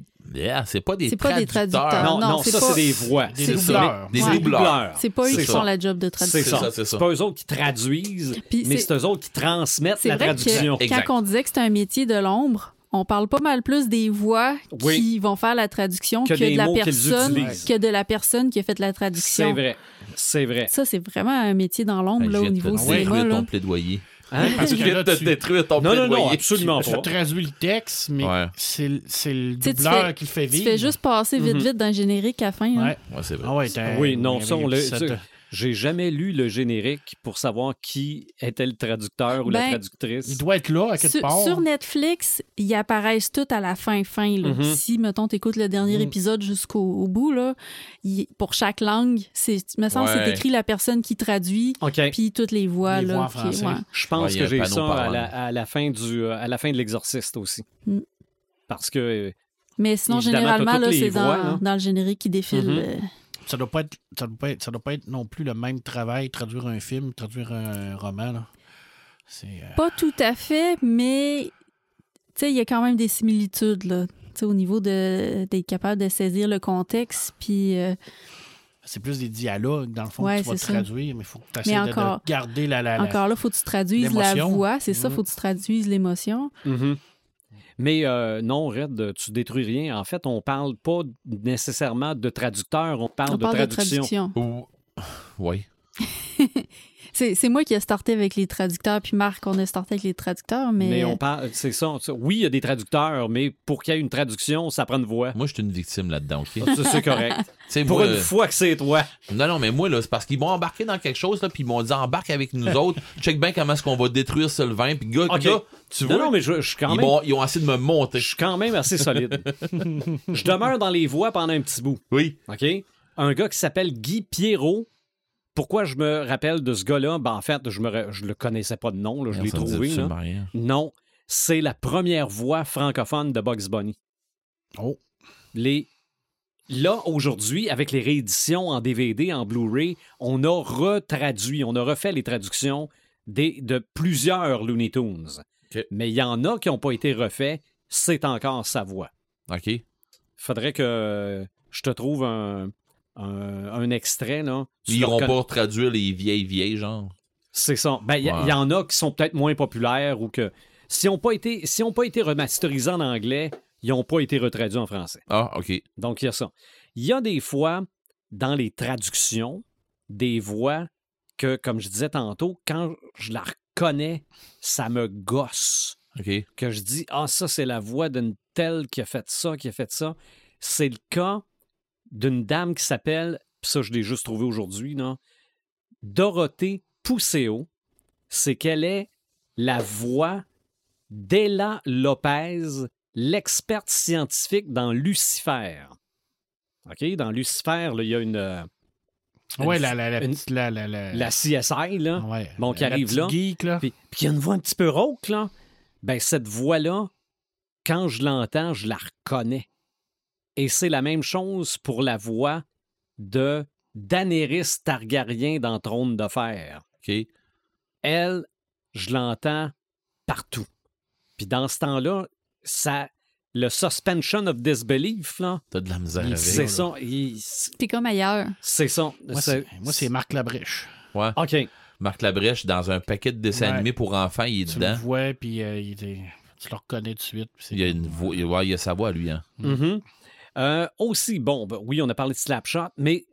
Speaker 2: c'est pas des
Speaker 5: C'est pas des
Speaker 2: traducteurs.
Speaker 1: non,
Speaker 5: non,
Speaker 1: ça,
Speaker 5: pas-
Speaker 1: c'est des voix.
Speaker 4: Des
Speaker 5: C'est
Speaker 4: doubleurs.
Speaker 2: Des
Speaker 5: Ouais.
Speaker 2: doubleurs.
Speaker 5: C'est pas eux qui font la job de
Speaker 1: C'est
Speaker 5: traduction.
Speaker 1: ça.
Speaker 2: ça, c'est ça.
Speaker 1: C'est pas eux autres qui traduisent,
Speaker 5: Puis
Speaker 1: mais
Speaker 5: c'est-
Speaker 1: eux autres qui transmettent
Speaker 5: C'est
Speaker 1: la
Speaker 5: vrai
Speaker 1: traduction.
Speaker 5: que quand on disait que c'est un métier de l'ombre, on parle pas mal plus des voix
Speaker 1: Oui.
Speaker 5: qui vont faire la traduction
Speaker 1: Que
Speaker 5: que, de la personne
Speaker 1: utilisent.
Speaker 5: que de la personne qui a fait la traduction.
Speaker 1: C'est vrai. C'est vrai.
Speaker 5: Ça, c'est vraiment un métier dans l'ombre
Speaker 2: Ben,
Speaker 5: là, au
Speaker 2: viens de
Speaker 5: niveau cinéma. Là.
Speaker 2: ton plaidoyer.
Speaker 1: Hein?
Speaker 4: Parce que
Speaker 2: viens
Speaker 4: là,
Speaker 2: de te
Speaker 4: tu,
Speaker 2: détruire ton
Speaker 1: Non, non,
Speaker 2: plaidoyer.
Speaker 1: non, absolument
Speaker 4: tu
Speaker 1: pas.
Speaker 4: traduis le texte, mais
Speaker 2: Ouais.
Speaker 4: c'est le- le
Speaker 5: Tu tu
Speaker 4: doubleur
Speaker 5: fais-
Speaker 4: qui le fait
Speaker 5: Tu
Speaker 4: vivre.
Speaker 5: fais juste passer vite,
Speaker 1: Mhm.
Speaker 5: vite dans le générique à la fin. hein.
Speaker 4: Ouais.
Speaker 2: Ouais, c'est vrai.
Speaker 4: Ah ouais,
Speaker 1: Oui, non, ça, on ça- J'ai jamais lu le générique pour savoir qui était le traducteur ou la
Speaker 5: Ben,
Speaker 1: traductrice.
Speaker 4: Il doit être là, à quelque
Speaker 5: Sur,
Speaker 4: part.
Speaker 5: sur Netflix, ils apparaissent tous à la fin fin. Là.
Speaker 1: Mhm.
Speaker 5: Si, mettons, t'écoutes le dernier
Speaker 4: Mhm.
Speaker 5: épisode jusqu'au au bout, là, il- pour chaque langue, c'est, me semble que
Speaker 2: Ouais.
Speaker 5: c'est écrit la personne qui traduit,
Speaker 1: OK.
Speaker 5: puis toutes les voix.
Speaker 4: Les
Speaker 5: là,
Speaker 4: voix
Speaker 5: ouais.
Speaker 1: Je pense
Speaker 2: Ouais,
Speaker 1: que j'ai ça à la, à la fin du, à la fin de l'exorciste aussi.
Speaker 5: Mm.
Speaker 1: Parce que
Speaker 5: Mais sinon, généralement, là, c'est dans, le générique qui défile.
Speaker 1: Mhm.
Speaker 5: euh,
Speaker 4: Ça doit pas être, ça doit pas être, ça doit pas être non plus le même travail, traduire un film, traduire un roman. Là. Euh,
Speaker 5: Pas tout à fait, mais tu sais, il y a quand même des similitudes là. Tu sais, au niveau de d'être capable de saisir le contexte, puis euh,
Speaker 4: c'est plus des dialogues, dans le fond,
Speaker 5: Ouais,
Speaker 4: que tu vas traduire, mais il faut que tu essaies
Speaker 5: encore-
Speaker 4: de garder la, la, la-
Speaker 5: encore là, faut que tu traduises la voix, c'est ça,
Speaker 4: Mhm.
Speaker 5: faut que tu traduises l'émotion.
Speaker 1: Mhm. Mais euh, non, Red, tu détruis rien. En fait, on parle pas nécessairement de traducteur, on parle
Speaker 5: On
Speaker 1: de
Speaker 5: parle de
Speaker 1: traduction.
Speaker 5: traduction.
Speaker 2: Ou- Oui.
Speaker 5: C'est moi qui ai starté avec les traducteurs, puis Marc, on a starté avec les traducteurs, mais,
Speaker 1: Mais on parle, c'est ça, ça. Oui, il y a des traducteurs, mais pour qu'il y ait une traduction, ça prend une voix.
Speaker 2: Moi, je suis une victime là-dedans, OK?
Speaker 1: Ça, C'est correct. Pour
Speaker 2: moi,
Speaker 1: une fois que c'est toi.
Speaker 2: Non, non, mais moi, là, c'est parce qu'ils m'ont embarqué dans quelque chose, là, puis ils m'ont dit embarque avec nous autres, check bien comment est-ce qu'on va détruire ce levain, puis gars, tu
Speaker 1: Non,
Speaker 2: vois,
Speaker 1: non, mais je, je suis quand
Speaker 2: ils,
Speaker 1: même.
Speaker 2: ils ont essayé de me monter.
Speaker 1: Je suis quand même assez solide. je demeure dans les voix pendant un petit bout.
Speaker 2: Oui.
Speaker 1: OK? Un gars qui s'appelle Guy Pierrot. Pourquoi je me rappelle de ce gars-là? Ben, en fait, je ne je le connaissais pas de nom, là, je l'ai trouvé. là.
Speaker 2: absolument rien.
Speaker 1: Non, c'est la première voix francophone de Bugs Bunny.
Speaker 4: Oh.
Speaker 1: Les... Là, aujourd'hui, avec les rééditions en DVD, en Blu-ray, on a retraduit, on a refait les traductions des, de plusieurs Looney Tunes. Mais il y en a qui n'ont pas été refaits, c'est encore sa voix.
Speaker 2: OK.
Speaker 1: Faudrait que je te trouve un, un, un extrait. Là.
Speaker 2: Ils
Speaker 1: le
Speaker 2: iront
Speaker 1: reconna-
Speaker 2: pas traduire les vieilles vieilles, genre.
Speaker 1: C'est ça. Ben, il y,
Speaker 2: Ouais.
Speaker 1: il y en a qui sont peut-être moins populaires ou que si n'ont pas été si pas été remasterisés en anglais, ils n'ont pas été retraduits en français.
Speaker 2: Ah, OK.
Speaker 1: Donc, il y a ça. Il y a des fois, dans les traductions, des voix que, comme je disais tantôt, quand je la reconnais, ça me gosse.
Speaker 2: OK.
Speaker 1: Que je dis, ah, ça, c'est la voix d'une telle qui a fait ça, qui a fait ça. C'est le cas d'une dame qui s'appelle, ça, je l'ai juste trouvé aujourd'hui, Dorothée Pousseo. C'est qu'elle est la voix d'Ella Lopez, l'experte scientifique dans Lucifer. OK? Dans Lucifer, là, il y a une. euh,
Speaker 4: Ouais, la, la, la,
Speaker 1: une-
Speaker 4: petite- la, la, la-
Speaker 1: la CSI, là.
Speaker 4: ouais,
Speaker 1: bon, qui
Speaker 4: la
Speaker 1: arrive là.
Speaker 4: geek, là.
Speaker 1: Puis, puis qu'il y a une voix un petit peu rauque, là. Ben, cette voix-là, quand je l'entends, je la reconnais. Et c'est la même chose pour la voix de Daenerys Targaryen dans Trône de Fer.
Speaker 2: OK.
Speaker 1: Elle, je l'entends partout. Puis dans ce temps-là, ça, le suspension of disbelief, là,
Speaker 2: T'as de la misère avec.
Speaker 1: c'est ça. il-
Speaker 5: T'es comme ailleurs.
Speaker 1: C'est ça.
Speaker 4: Moi,
Speaker 1: C'est-
Speaker 4: Marc Labrèche.
Speaker 2: Ouais.
Speaker 1: OK.
Speaker 2: Marc Labrèche, dans un paquet de dessins
Speaker 4: Ouais.
Speaker 2: animés pour enfants, il est
Speaker 4: Tu le
Speaker 2: dedans.
Speaker 4: vois, puis euh, il est- tu le reconnais tout de suite.
Speaker 2: Il y a une voix. Ouais, il y a sa voix, lui, hein.
Speaker 1: Mhm. Euh, aussi, bon, ben, oui, on a parlé de Slapshot, mais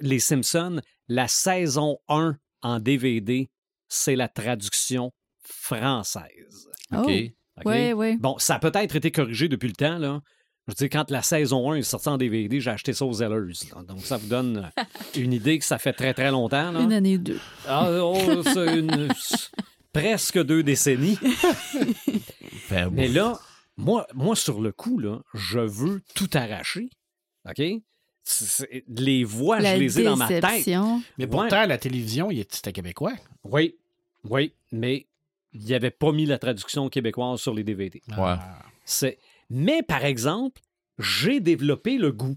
Speaker 1: Les Simpsons, la saison 1 en DVD, c'est la traduction française.
Speaker 5: Oh.
Speaker 2: OK.
Speaker 1: OK?
Speaker 5: Ouais, ouais.
Speaker 1: Bon, ça a peut-être été corrigé depuis le temps, là. Je veux dire, quand la saison 1 est sortie en DVD, j'ai acheté ça aux Zellers. là. Donc, ça vous donne une idée que ça fait très, très longtemps. Là.
Speaker 5: Une année ou deux.
Speaker 1: Ah, oh, c'est une- presque deux décennies. Mais là, moi, moi, sur le coup, là, je veux tout arracher. OK? Les voix,
Speaker 5: La
Speaker 1: je les ai dans ma tête.
Speaker 4: Mais
Speaker 1: Ouais.
Speaker 4: pourtant, la télévision, il est- c'était québécois.
Speaker 1: Oui, oui, mais il n'y avait pas mis la traduction québécoise sur les DVD.
Speaker 2: Ouais.
Speaker 4: Ah.
Speaker 1: C'est... Mais par exemple, j'ai développé le goût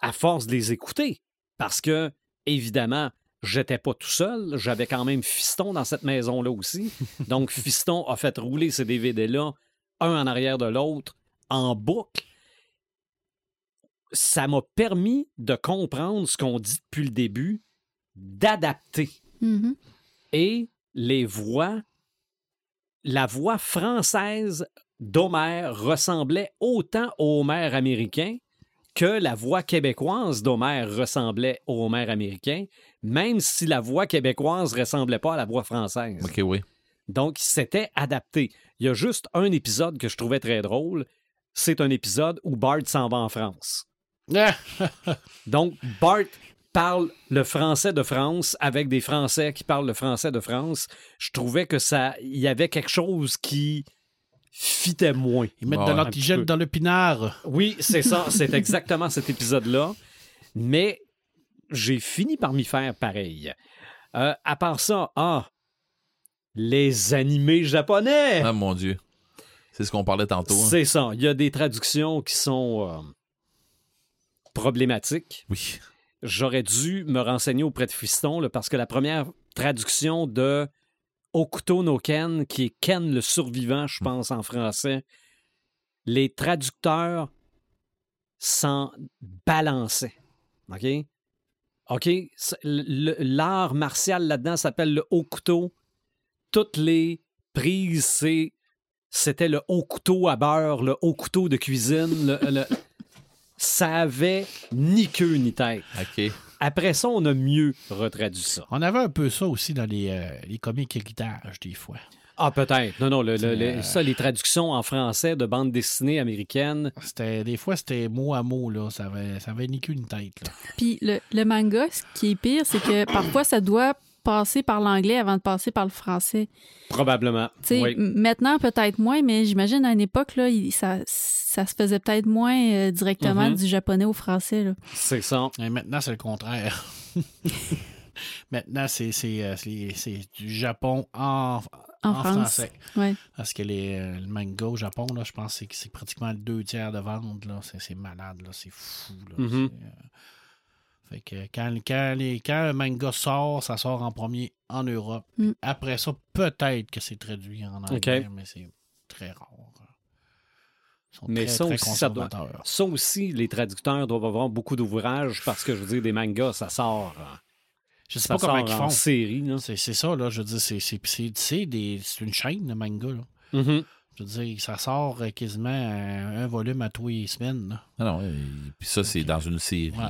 Speaker 1: à force de les écouter. Parce que, évidemment, j'étais pas tout seul. J'avais quand même Fiston dans cette maison-là aussi. Donc, Fiston a fait rouler ces DVD-là, un en arrière de l'autre, en boucle. Ça m'a permis de comprendre ce qu'on dit depuis le début, d'adapter
Speaker 5: Mhm.
Speaker 1: et les voix, la voix française d'Homère ressemblait autant au Homère américain que la voix québécoise d'Homère ressemblait au Homère américain, même si la voix québécoise ressemblait pas à la voix française.
Speaker 2: OK, oui.
Speaker 1: Donc, c'était adapté. Il y a juste un épisode que je trouvais très drôle. C'est un épisode où Bart s'en va en France. Donc, Bart parle le français de France avec des Français qui parlent le français de France. Je trouvais que ça, il y avait quelque chose qui fitait moins.
Speaker 4: Ils mettent de l'antigène dans le pinard.
Speaker 1: Oui, c'est ça, c'est exactement cet épisode-là. Mais j'ai fini par m'y faire pareil. Euh, à part ça, ah, les animés japonais.
Speaker 2: Ah, mon Dieu. C'est ce qu'on parlait tantôt. hein.
Speaker 1: C'est ça. Il y a des traductions qui sont euh, problématiques.
Speaker 2: Oui.
Speaker 1: j'aurais dû me renseigner auprès de Fiston là, parce que la première traduction de Okuto no Ken, qui est Ken le survivant, je pense, en français, les traducteurs s'en balançaient. OK? OK? L'art martial là-dedans s'appelle le couteau. Toutes les prises, c'est c'était le haut couteau à beurre, le haut couteau de cuisine. le- le- Ça avait ni queue ni tête.
Speaker 2: OK.
Speaker 1: Après ça, on a mieux retraduit ça.
Speaker 4: On avait un peu ça aussi dans les, euh, les comics héritage, des fois.
Speaker 1: Ah, peut-être. Non, non, le- le- le-
Speaker 4: Euh.
Speaker 1: ça, les traductions en français de bandes dessinées américaines.
Speaker 4: C'était, des fois, c'était mot à mot, là. Ça avait, ça avait ni queue ni tête, là.
Speaker 5: Puis le, le manga, ce qui est pire, c'est que parfois, ça doit passer par l'anglais avant de passer par le français.
Speaker 1: Probablement. Oui.
Speaker 5: Maintenant, peut-être moins, mais j'imagine à une époque, là, ça, ça se faisait peut-être moins euh, directement
Speaker 1: Mhm.
Speaker 5: du japonais au français.
Speaker 1: C'est ça.
Speaker 4: Et maintenant, c'est le contraire. maintenant, c'est, c'est, euh, c'est, du Japon en,
Speaker 5: En,
Speaker 4: en
Speaker 5: France.
Speaker 4: français.
Speaker 5: Ouais.
Speaker 4: Parce que les, euh, le manga au Japon, là, je pense que c'est, c'est pratiquement le deux tiers de vente. Là. C'est, c'est malade, là. c'est fou. Là.
Speaker 1: Mhm.
Speaker 4: C'est, euh, Fait que quand, quand, les, quand un manga sort, ça sort en premier en Europe.
Speaker 5: Mm.
Speaker 4: Après ça, peut-être que c'est traduit en anglais, mais c'est très rare. Ils sont
Speaker 1: Mais
Speaker 4: très,
Speaker 1: ça
Speaker 4: très
Speaker 1: aussi, ça doit-
Speaker 4: conservateurs.
Speaker 1: Ça aussi, les traducteurs doivent avoir beaucoup d'ouvrages parce que, je veux dire, des mangas, ça sort. euh,
Speaker 4: Je sais
Speaker 1: Ça
Speaker 4: pas comment ils
Speaker 1: en
Speaker 4: font.
Speaker 1: série.
Speaker 4: C'est c'est ça, là. Je veux dire, c'est- une chaîne de manga, là. Je veux dire, ça sort euh, quasiment un, un volume à tous les semaines. là.
Speaker 2: Ah non, puis ça, c'est dans une série.
Speaker 4: Ouais.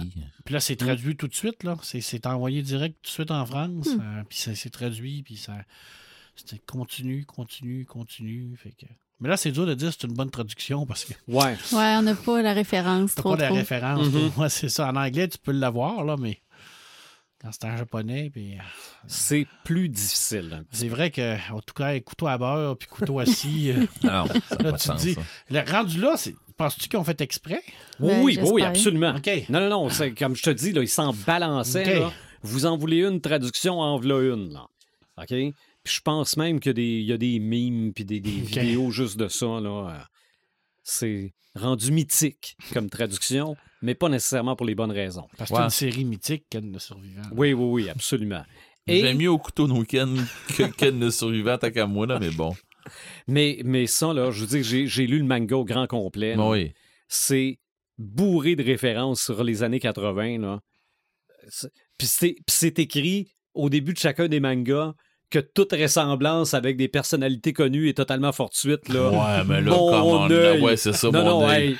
Speaker 4: Puis là, c'est traduit tout de suite, là. C'est- envoyé direct tout de suite en France. euh, puis c'est c'est traduit, puis ça. Continue, continue, continue. Fait que... Mais là, c'est dur de dire que c'est une bonne traduction parce que
Speaker 1: Ouais.
Speaker 5: Ouais, on n'a pas la référence
Speaker 4: t'as
Speaker 5: trop.
Speaker 4: pas
Speaker 5: trop.
Speaker 4: référence.
Speaker 1: Mhm.
Speaker 4: moi, c'est ça. En anglais, tu peux l'avoir, là, mais quand c'est en japonais, puis. euh,
Speaker 1: C'est plus difficile.
Speaker 4: C'est vrai que, en tout cas, couteau à beurre puis couteau à scie, euh,
Speaker 2: Ah non, ça n'a
Speaker 4: Là,
Speaker 2: pas de
Speaker 4: tu
Speaker 2: sens,
Speaker 4: dis-
Speaker 2: ça.
Speaker 4: le rendu là, c'est- penses-tu qu'ils ont fait exprès?
Speaker 1: Oui,
Speaker 5: Ben,
Speaker 1: oui, absolument.
Speaker 4: OK.
Speaker 1: Non, non, non. c'est Comme je te dis, là, ils s'en balançaient. Là. Vous en voulez une traduction, en voilà une. Là. OK? Puis je pense même qu'il y a des, il y a des mimes puis des, vidéos juste de ça. Là. Euh, C'est rendu mythique comme traduction, mais pas nécessairement pour les bonnes raisons.
Speaker 4: Parce que c'est une série mythique, Ken le survivant.
Speaker 1: Oui, oui, oui, absolument. Et,
Speaker 2: J'aime mieux au couteau no Ken que Ken le survivant tant qu'à moi, là, mais bon.
Speaker 1: mais, mais ça, là, je veux dire, j'ai, j'ai lu le manga au grand complet.
Speaker 2: Bon, oui.
Speaker 1: c'est bourré de références sur les années 80. Là. C'est- Puis c'est, puis c'est écrit au début de chacun des mangas que toute ressemblance avec des personnalités connues est totalement fortuite. Là.
Speaker 2: Ouais, mais là,
Speaker 1: Mon
Speaker 2: comment là,
Speaker 1: œil.
Speaker 2: ouais, c'est ça,
Speaker 1: non,
Speaker 2: mon
Speaker 1: non, hey,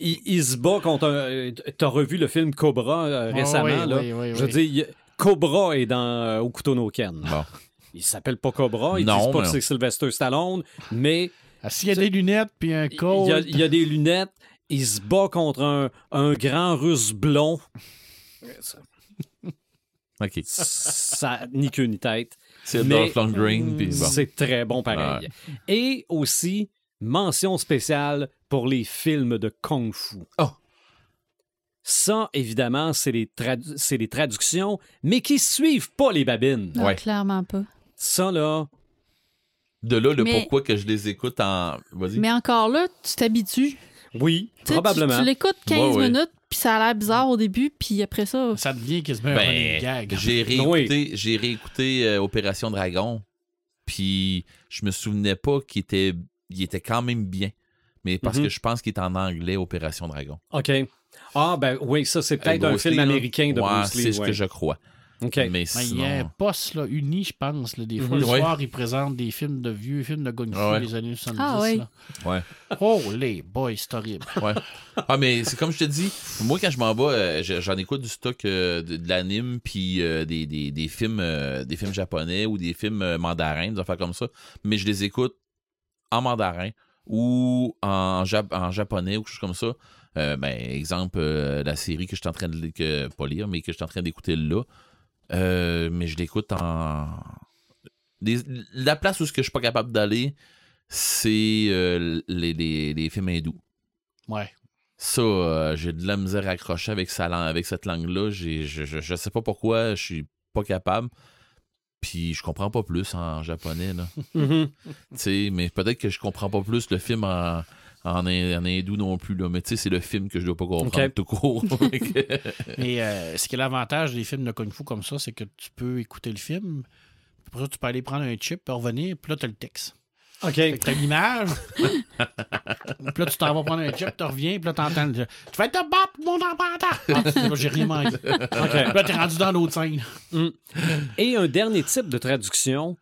Speaker 1: il, il- il se bat contre un. T'as revu le film Cobra euh,
Speaker 4: Ah,
Speaker 1: récemment,
Speaker 4: oui,
Speaker 1: là.
Speaker 4: oui, oui,
Speaker 1: Je veux
Speaker 4: oui.
Speaker 1: dire, il- Cobra est dans euh, Au couteau no Ken.
Speaker 2: Bon.
Speaker 1: Il s'appelle pas Cobra, ils
Speaker 2: Non,
Speaker 1: disent pas
Speaker 2: mais
Speaker 1: que c'est Sylvester Stallone, mais
Speaker 4: Ah, S'il y a des lunettes puis un
Speaker 1: il y, a, il y a des lunettes, il se bat contre un, un grand russe blond.
Speaker 2: OK.
Speaker 1: Ça, ni queue ni tête.
Speaker 2: C'est Dolph Lundgren, puis bon.
Speaker 1: C'est très bon pareil. Et aussi, mention spéciale pour les films de Kung Fu.
Speaker 2: Oh.
Speaker 1: Ça, évidemment, c'est les, tradu- c'est les traductions, mais qui suivent pas les babines.
Speaker 5: Non,
Speaker 2: Ouais.
Speaker 5: clairement pas.
Speaker 1: Ça, là,
Speaker 2: De là, le
Speaker 5: Mais-
Speaker 2: pourquoi que je les écoute en... Vas-y.
Speaker 5: Mais encore là, tu t'habitues.
Speaker 1: oui, probablement.
Speaker 5: Tu, tu l'écoutes 15
Speaker 2: Ouais, ouais.
Speaker 5: minutes, puis ça a l'air bizarre au début, puis après ça.
Speaker 4: Ça devient quasiment un
Speaker 2: Ben,
Speaker 4: gag.
Speaker 2: j'ai réécouté, j'ai réécouté euh, Opération Dragon, puis je me souvenais pas qu'il était, il était quand même bien. Mais parce
Speaker 1: Mhm.
Speaker 2: que je pense qu'il est en anglais, Opération Dragon.
Speaker 1: OK. Ah, ben oui, ça, c'est peut-être un film
Speaker 2: Lee,
Speaker 1: américain de
Speaker 2: ouais,
Speaker 1: Bruce Lee.
Speaker 2: C'est ce
Speaker 1: ouais.
Speaker 2: que je crois.
Speaker 1: OK.
Speaker 2: Mais
Speaker 4: Ben, il y a un poste là, uni, je pense. là. Des fois,
Speaker 1: Mhm.
Speaker 4: le
Speaker 2: Ouais.
Speaker 4: soir, ils présentent des films de vieux films de Kung Fu
Speaker 2: ouais.
Speaker 4: des années 70.
Speaker 5: Ah ouais.
Speaker 4: là. Oh, les boys, c'est horrible.
Speaker 2: Ouais. Ah, mais c'est comme je te dis, moi, quand je m'en vais, euh, je- j'en écoute du stock euh, de, de l'anime, puis euh, des, des, des films euh, des films japonais ou des films euh, mandarins, des affaires comme ça. Mais je les écoute en mandarin ou en, jap- en japonais ou quelque chose comme ça. Euh, ben, exemple, euh, la série que je suis en train de que, pas lire, mais que je suis en train d'écouter là. Euh, mais je l'écoute en. la place où ce que je suis pas capable d'aller, c'est les, les, les films hindous.
Speaker 4: Ouais.
Speaker 2: Ça, j'ai de la misère à accrocher avec, sa lang- avec cette langue-là. Je, je sais pas pourquoi, je suis pas capable. Puis je comprends pas plus en japonais, là.
Speaker 1: Mhm.
Speaker 2: Tu sais, mais peut-être que je comprends pas plus le film en, en, hin- en hindou non plus, là. Mais tu sais, c'est le film que je dois pas comprendre tout court.
Speaker 4: Mais euh, ce qui est l'avantage des films de Kung Fu comme ça, c'est que tu peux écouter le film. Après ça, tu peux aller prendre un chip, revenir, puis là, tu as le texte.
Speaker 1: OK.
Speaker 4: Fait que t'as l'image. puis là, tu t'en vas prendre un chip, tu reviens, puis là, t'entends le. Tu vas te battre, mon enfant! Ah, j'ai rien manqué. Puis là, t'es rendu dans l'autre scène.
Speaker 1: Et un dernier type de traduction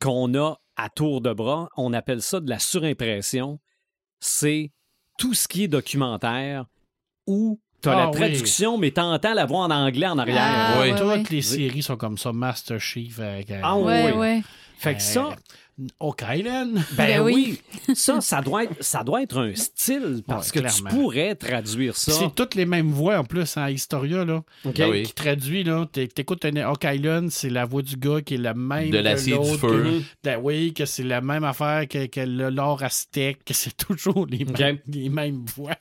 Speaker 1: qu'on a à tour de bras, on appelle ça de la surimpression. C'est tout ce qui est documentaire où tu as
Speaker 4: Ah
Speaker 1: la
Speaker 4: oui.
Speaker 1: traduction, mais tu entends la voix en anglais en arrière.
Speaker 5: Ah,
Speaker 2: Ouais.
Speaker 5: ouais,
Speaker 4: Toutes les séries sont comme ça. Master Chief avec. euh,
Speaker 1: Ah
Speaker 5: Ouais,
Speaker 1: oui.
Speaker 5: ouais.
Speaker 1: Fait que ça,
Speaker 4: Oak Island.
Speaker 1: ben,
Speaker 5: Ben
Speaker 1: oui,
Speaker 5: oui.
Speaker 1: ça, ça doit, être, ça doit être un style parce
Speaker 4: Ouais,
Speaker 1: que
Speaker 4: clairement.
Speaker 1: tu pourrais traduire ça.
Speaker 4: C'est toutes les mêmes voix en plus en Historia. Là,
Speaker 1: OK?
Speaker 2: Ben oui.
Speaker 4: Qui traduit, là. t'é- T'écoutes un Oak Island, c'est la voix du gars qui est la même.
Speaker 2: De
Speaker 4: que
Speaker 2: l'acier du feu.
Speaker 4: que- Ben oui, que c'est la même affaire que, que le l'or aztèque, que c'est toujours les,
Speaker 1: OK.
Speaker 4: mêmes, les mêmes voix.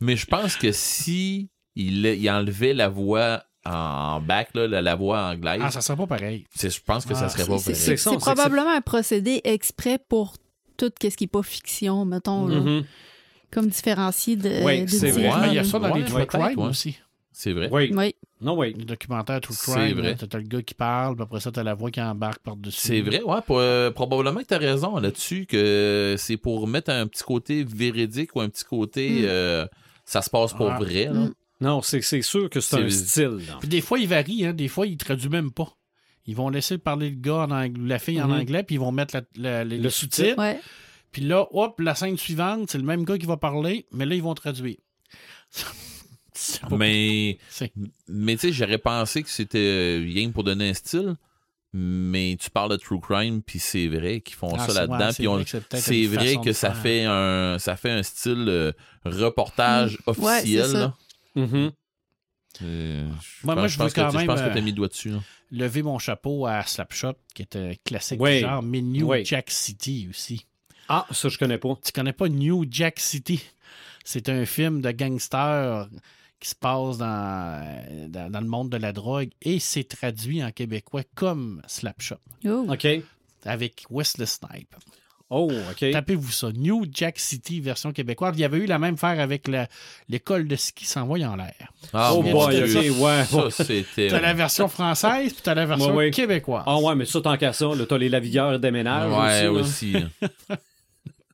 Speaker 2: mais je pense que si il, il enlevait la voix en back, là, la, la voix anglaise,
Speaker 4: Ah, ça serait pas pareil.
Speaker 2: c'est- je pense que ça
Speaker 4: Ah,
Speaker 2: serait pas pareil.
Speaker 1: ça,
Speaker 5: c'est probablement un procédé exprès pour tout ce qui n'est pas fiction, mettons, là.
Speaker 1: Mhm.
Speaker 5: comme différencier de,
Speaker 1: Oui, c'est vrai.
Speaker 4: Ah, il y a ça dans
Speaker 2: Ouais,
Speaker 4: les True Crime
Speaker 2: ouais.
Speaker 4: aussi.
Speaker 2: C'est vrai.
Speaker 1: Oui.
Speaker 5: Oui.
Speaker 1: Non, oui.
Speaker 4: Les documentaires True
Speaker 2: C'est
Speaker 4: Crime,
Speaker 2: vrai.
Speaker 4: là, t'as le gars qui parle, puis après ça, t'as la voix qui embarque par-dessus.
Speaker 2: C'est vrai, ouais. pour- euh, probablement que tu as raison là-dessus, que c'est pour mettre un petit côté véridique ou un petit côté.
Speaker 5: Mm.
Speaker 2: euh, ça se passe pour
Speaker 4: Ah.
Speaker 2: vrai. Là.
Speaker 5: Mm.
Speaker 1: Non, c'est sûr que c'est un style.
Speaker 4: Puis des fois, ils varient, hein. Des fois, ils traduisent même pas. Ils vont laisser parler le gars en anglais, la fille en
Speaker 1: Mhm.
Speaker 4: anglais, puis ils vont mettre la- la- les,
Speaker 1: Le.
Speaker 5: Ouais.
Speaker 4: Puis là, hop, la scène suivante, c'est le même gars qui va parler, mais là, ils vont traduire.
Speaker 2: Mais,
Speaker 4: c'est-
Speaker 2: mais tu sais, j'aurais pensé que c'était euh, rien pour donner un style. Mais tu parles de True Crime, puis c'est vrai qu'ils font
Speaker 4: Ah,
Speaker 2: ça là-dedans.
Speaker 4: ouais, c'est
Speaker 2: puis on-
Speaker 4: vrai que
Speaker 2: ça
Speaker 4: faire.
Speaker 2: fait un ça fait un style euh, reportage officiel. Euh,
Speaker 4: Moi, moi,
Speaker 2: pense-
Speaker 4: je
Speaker 2: pense
Speaker 4: veux quand
Speaker 2: que, tu-
Speaker 4: même,
Speaker 2: Je pense que
Speaker 4: euh,
Speaker 2: tu as mis le doigt dessus. là.
Speaker 4: lever mon chapeau à Slapshot, qui est un classique
Speaker 1: Oui.
Speaker 4: du genre, mais New
Speaker 1: Oui.
Speaker 4: Jack City aussi.
Speaker 1: Ah, ça, je connais pas.
Speaker 4: Tu connais pas New Jack City? C'est un film de gangster qui se passe dans, dans, dans le monde de la drogue et c'est traduit en québécois comme Slapshot
Speaker 5: Oh.
Speaker 1: OK.
Speaker 4: avec Wesley Snipe.
Speaker 1: Oh, OK.
Speaker 4: Tapez-vous ça. New Jack City version québécoise. Il y avait eu la même affaire avec l'école de ski s'envoie en l'air.
Speaker 2: Ah,
Speaker 1: oh boy. OK, ouais.
Speaker 2: Ça, c'était.
Speaker 4: T'as la version française puis t'as la version
Speaker 1: Ouais, ouais.
Speaker 4: québécoise.
Speaker 1: Ah ouais, mais ça, tant qu'à ça, là, t'as les lavilleurs des ménages
Speaker 2: Ouais,
Speaker 1: aussi.
Speaker 2: aussi.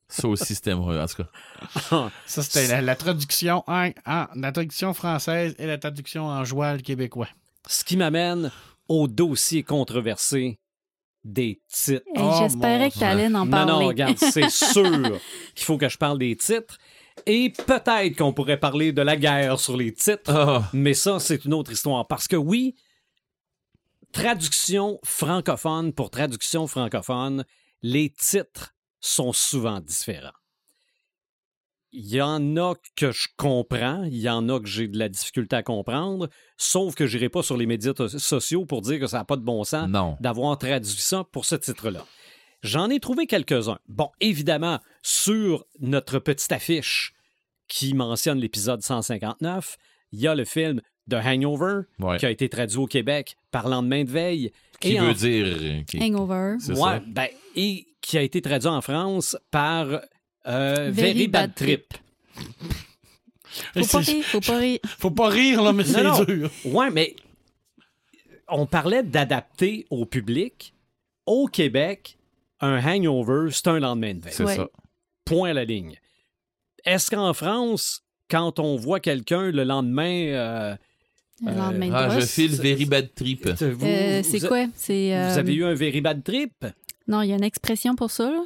Speaker 2: ça aussi, c'était moi, en tout cas.
Speaker 4: Ça, c'était la, la traduction en, en- la traduction française et la traduction en joual québécois.
Speaker 1: Ce qui m'amène au dossier controversé des titres.
Speaker 5: Hey,
Speaker 4: Oh,
Speaker 5: J'espérais que tu allais en
Speaker 1: Non,
Speaker 5: parler.
Speaker 1: non, regarde, c'est sûr qu'il faut que je parle des titres. Et peut-être qu'on pourrait parler de la guerre sur les titres,
Speaker 2: Ah,
Speaker 1: mais ça, c'est une autre histoire. Parce que oui, traduction francophone pour traduction francophone, les titres sont souvent différents. Il y en a que je comprends, il y en a que j'ai de la difficulté à comprendre, sauf que je n'irai pas sur les médias to- sociaux pour dire que ça n'a pas de bon sens
Speaker 2: non.
Speaker 1: d'avoir traduit ça pour ce titre-là. J'en ai trouvé quelques-uns. Bon, évidemment, sur notre petite affiche qui mentionne l'épisode 159, il y a le film The Hangover,
Speaker 2: Ouais.
Speaker 1: qui a été traduit au Québec par Lendemain de veille.
Speaker 2: Qui
Speaker 1: et
Speaker 2: veut
Speaker 1: en-
Speaker 2: dire. euh, qui-
Speaker 5: Hangover.
Speaker 2: C'est
Speaker 1: Ouais,
Speaker 2: ça.
Speaker 1: ben, et qui a été traduit en France par euh,
Speaker 5: Very
Speaker 1: Very, Bad
Speaker 5: Bad
Speaker 1: Trip.
Speaker 5: Faut pas rire, faut pas rire.
Speaker 4: Faut pas rire, là, mais c'est
Speaker 1: non.
Speaker 4: dur.
Speaker 1: Ouais, mais on parlait d'adapter au public. Au Québec, un hangover, c'est un lendemain de veille.
Speaker 2: C'est
Speaker 5: Ouais.
Speaker 2: ça.
Speaker 1: Point à la ligne. Est-ce qu'en France, quand on voit quelqu'un le lendemain. euh,
Speaker 5: Le
Speaker 1: Euh,
Speaker 5: lendemain de
Speaker 2: Ah, je file very bad trip.
Speaker 5: Euh,
Speaker 1: vous
Speaker 5: c'est quoi?
Speaker 1: Vous
Speaker 5: euh,
Speaker 1: avez eu un very bad trip?
Speaker 5: Non, il y a une expression pour ça, là?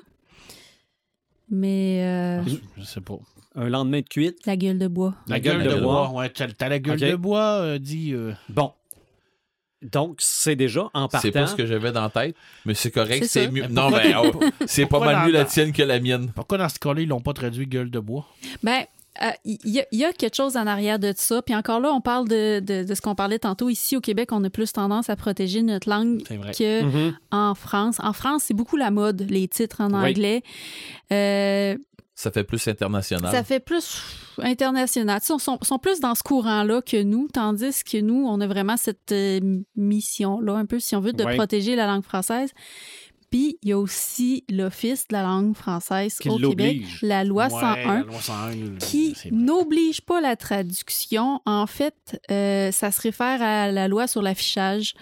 Speaker 5: Mais euh,
Speaker 4: Je sais pas.
Speaker 1: Un lendemain de cuite?
Speaker 5: la gueule de bois.
Speaker 4: La, gueule, de bois. Ouais, t'as la gueule de bois, euh, dit. euh,
Speaker 1: Bon. Donc, c'est déjà en
Speaker 2: C'est
Speaker 1: partant.
Speaker 2: pas ce que j'avais dans la tête, mais c'est correct,
Speaker 5: C'est
Speaker 2: c'est mieux. Non, mais oh, c'est pas mal mieux la tienne que la mienne.
Speaker 4: Pourquoi dans ce cas-là, ils l'ont pas traduit gueule de bois?
Speaker 5: Ben, il y, a- il y a quelque chose en arrière de ça. Puis encore là, on parle de, de- de ce qu'on parlait tantôt. Ici, au Québec, on a plus tendance à protéger notre langue que
Speaker 1: Mhm.
Speaker 5: en France. En France, c'est beaucoup la mode, les titres en
Speaker 1: Oui.
Speaker 5: anglais. Euh,
Speaker 2: Ça fait plus international.
Speaker 5: ça fait plus international. Ils sont, sont plus dans ce courant-là que nous, tandis que nous, on a vraiment cette euh, mission-là, un peu, si on veut, de protéger la langue française. Puis, il y a aussi l'Office de la langue française
Speaker 1: Qui
Speaker 5: au Québec, la loi
Speaker 4: Ouais,
Speaker 5: 101
Speaker 4: la loi 101,
Speaker 5: qui n'oblige pas la traduction. En fait, euh, ça se réfère à la loi sur l'affichage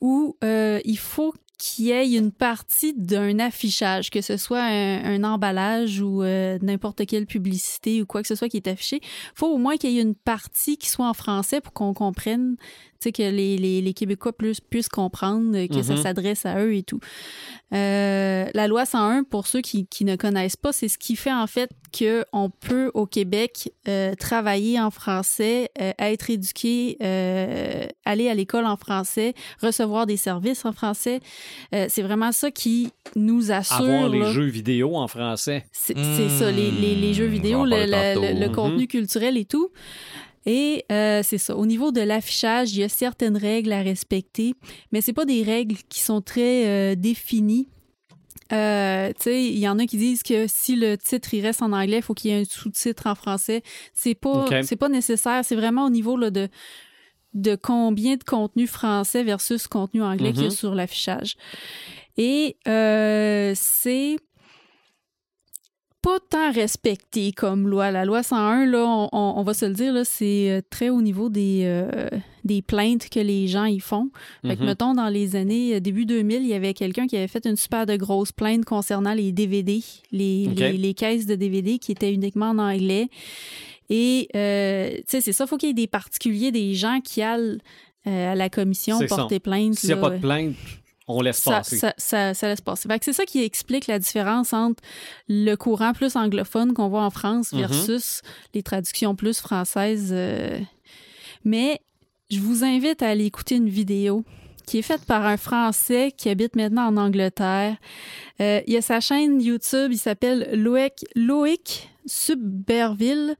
Speaker 5: où euh, il faut qu'il y ait une partie d'un affichage, que ce soit un, un emballage ou euh, n'importe quelle publicité ou quoi que ce soit qui est affiché. Il faut au moins qu'il y ait une partie qui soit en français pour qu'on comprenne, sais, que les, les, les Québécois plus, puissent comprendre que ça
Speaker 1: Mhm.
Speaker 5: s'adresse à eux et tout. Euh, la loi 101, pour ceux qui, qui ne connaissent pas, c'est ce qui fait en fait qu'on peut au Québec euh, travailler en français, euh, être éduqué, aller à l'école en français, recevoir des services en français. C'est vraiment ça qui nous assure.
Speaker 1: Avoir les
Speaker 5: là.
Speaker 1: jeux vidéo en français.
Speaker 5: C'est ça, les, les- les jeux
Speaker 2: Hmm,
Speaker 5: vidéo, le, le- le
Speaker 1: Mhm.
Speaker 5: contenu culturel et tout. Et euh, c'est ça. Au niveau de l'affichage, il y a certaines règles à respecter, mais c'est pas des règles qui sont très euh, définies. Euh, tu sais, il y en a qui disent que si le titre il reste en anglais, il faut qu'il y ait un sous-titre en français. C'est pas, c'est pas nécessaire. C'est vraiment au niveau là, de de combien de contenu français versus contenu anglais qu'il y a
Speaker 1: Mhm.
Speaker 5: sur l'affichage. Et euh, c'est pas tant respecté comme loi. La loi 101, là, on, on- on va se le dire, là, c'est euh, très au niveau des, euh, des plaintes que les gens y font. Fait que,
Speaker 1: Mhm.
Speaker 5: mettons, dans les années euh, début 2000, il y avait quelqu'un qui avait fait une super de grosse plainte concernant les DVD, les, les, les caisses de DVD qui étaient uniquement en anglais. Et, euh, tu sais, c'est ça, il faut qu'il y ait des particuliers, des gens qui allent euh, à la commission
Speaker 1: ça.
Speaker 5: porter plainte.
Speaker 1: S'il n'y a pas de plainte, on laisse
Speaker 5: ça,
Speaker 1: passer.
Speaker 5: ça, ça- ça laisse passer. C'est ça qui explique la différence entre le courant plus anglophone qu'on voit en France
Speaker 1: Mhm.
Speaker 5: versus les traductions plus françaises. euh. Mais je vous invite à aller écouter une vidéo qui est faite par un Français qui habite maintenant en Angleterre. Euh, il a sa chaîne YouTube, il s'appelle Loïc, Loïc Subberville.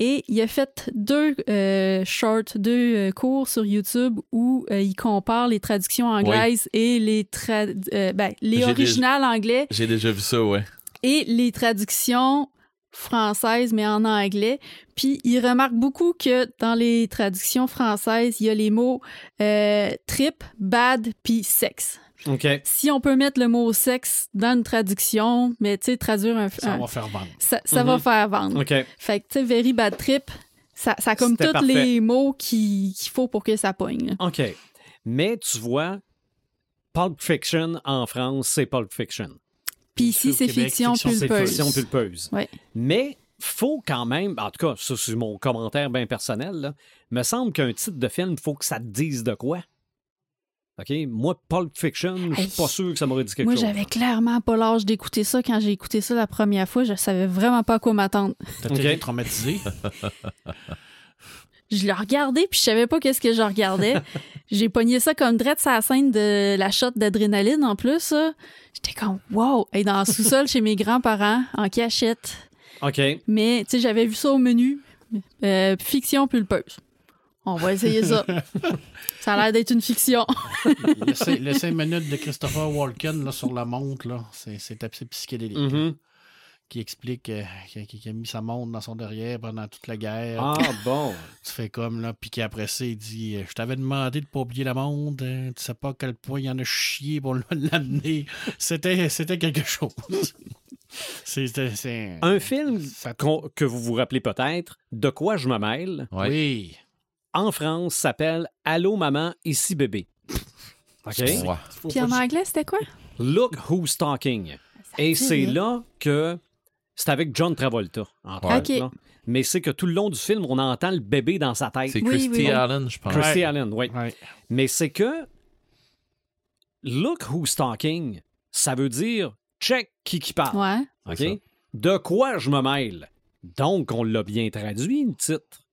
Speaker 5: Et il a fait deux euh, shorts, deux euh, cours sur YouTube où euh, il compare les traductions anglaises et les, tra- ben, les originales anglais
Speaker 2: J'ai déjà vu ça, ouais.
Speaker 5: et les traductions françaises, mais en anglais. Puis il remarque beaucoup que dans les traductions françaises, il y a les mots trip, bad, puis sexe. Si on peut mettre le mot sexe dans une traduction, mais tu sais, traduire un...
Speaker 4: Ça
Speaker 5: un-
Speaker 4: va faire vendre.
Speaker 5: ça, ça va
Speaker 1: Mhm.
Speaker 5: faire vendre.
Speaker 1: OK.
Speaker 5: Fait que, tu sais, very bad trip, ça, ça a comme tous
Speaker 1: parfait.
Speaker 5: les mots qui- qu'il faut pour que ça pogne.
Speaker 1: OK. Mais tu vois, Pulp Fiction en France, c'est Pulp Fiction.
Speaker 5: Puis ici, c'est fiction pulpeuse.
Speaker 1: Fiction pulpeuse.
Speaker 5: Ouais.
Speaker 1: Mais faut quand même, en tout cas, ça c'est mon commentaire bien personnel, là, me semble qu'un titre de film, faut que ça te dise de quoi. OK? Moi, Pulp Fiction, je suis
Speaker 5: Hey.
Speaker 1: pas sûr que ça m'aurait dit quelque
Speaker 5: Moi,
Speaker 1: chose.
Speaker 5: j'avais clairement pas l'âge d'écouter ça. Quand j'ai écouté ça la première fois, je savais vraiment pas à quoi m'attendre.
Speaker 4: T'as
Speaker 1: Ok.
Speaker 4: été traumatisé.
Speaker 5: Je le regardais, puis je savais pas qu'est-ce que je regardais. j'ai pogné ça comme drette sa scène de la shot d'adrénaline en plus. J'étais comme, wow! Et dans le sous-sol chez mes grands-parents, en cachette.
Speaker 1: OK.
Speaker 5: Mais, tu sais, j'avais vu ça au menu. Euh, fiction pulpeuse. On va essayer ça. ça a l'air d'être une fiction.
Speaker 4: le, cin- le cinq minutes de Christopher Walken là, sur la montre, là, c'est, c'est assez psychédélique. là,
Speaker 1: Mhm.
Speaker 4: Qui explique euh, qu'il, qu'il a mis sa montre dans son derrière pendant toute la guerre.
Speaker 1: Ah, bon.
Speaker 4: Tu fais comme, là, puis qu'après ça, il dit euh, Je t'avais demandé de pas oublier la montre, hein, tu sais pas à quel point il y en a chié pour l'amener. C'était, c'était quelque chose. C'était, c'est,
Speaker 1: Un film
Speaker 4: Ça-
Speaker 1: que vous vous rappelez peut-être, De quoi je me mêle,
Speaker 2: Ouais.
Speaker 4: Oui.
Speaker 1: En France, s'appelle Allô maman, ici bébé. OK?
Speaker 5: Puis en anglais, c'était quoi?
Speaker 1: Look Who's Talking. Et c'est là que c'est avec John Travolta, entre
Speaker 2: Ouais.
Speaker 1: Mais c'est que tout le long du film, on entend le bébé dans sa tête.
Speaker 2: C'est Christy
Speaker 5: oui, oui.
Speaker 2: Allen, je pense.
Speaker 1: Christy
Speaker 4: Ouais.
Speaker 1: Allen, oui.
Speaker 4: Ouais.
Speaker 1: Mais c'est que Look Who's Talking, ça veut dire check qui qui parle.
Speaker 5: Ouais.
Speaker 1: OK? De quoi je me mêle? Donc, on l'a bien traduit, le titre.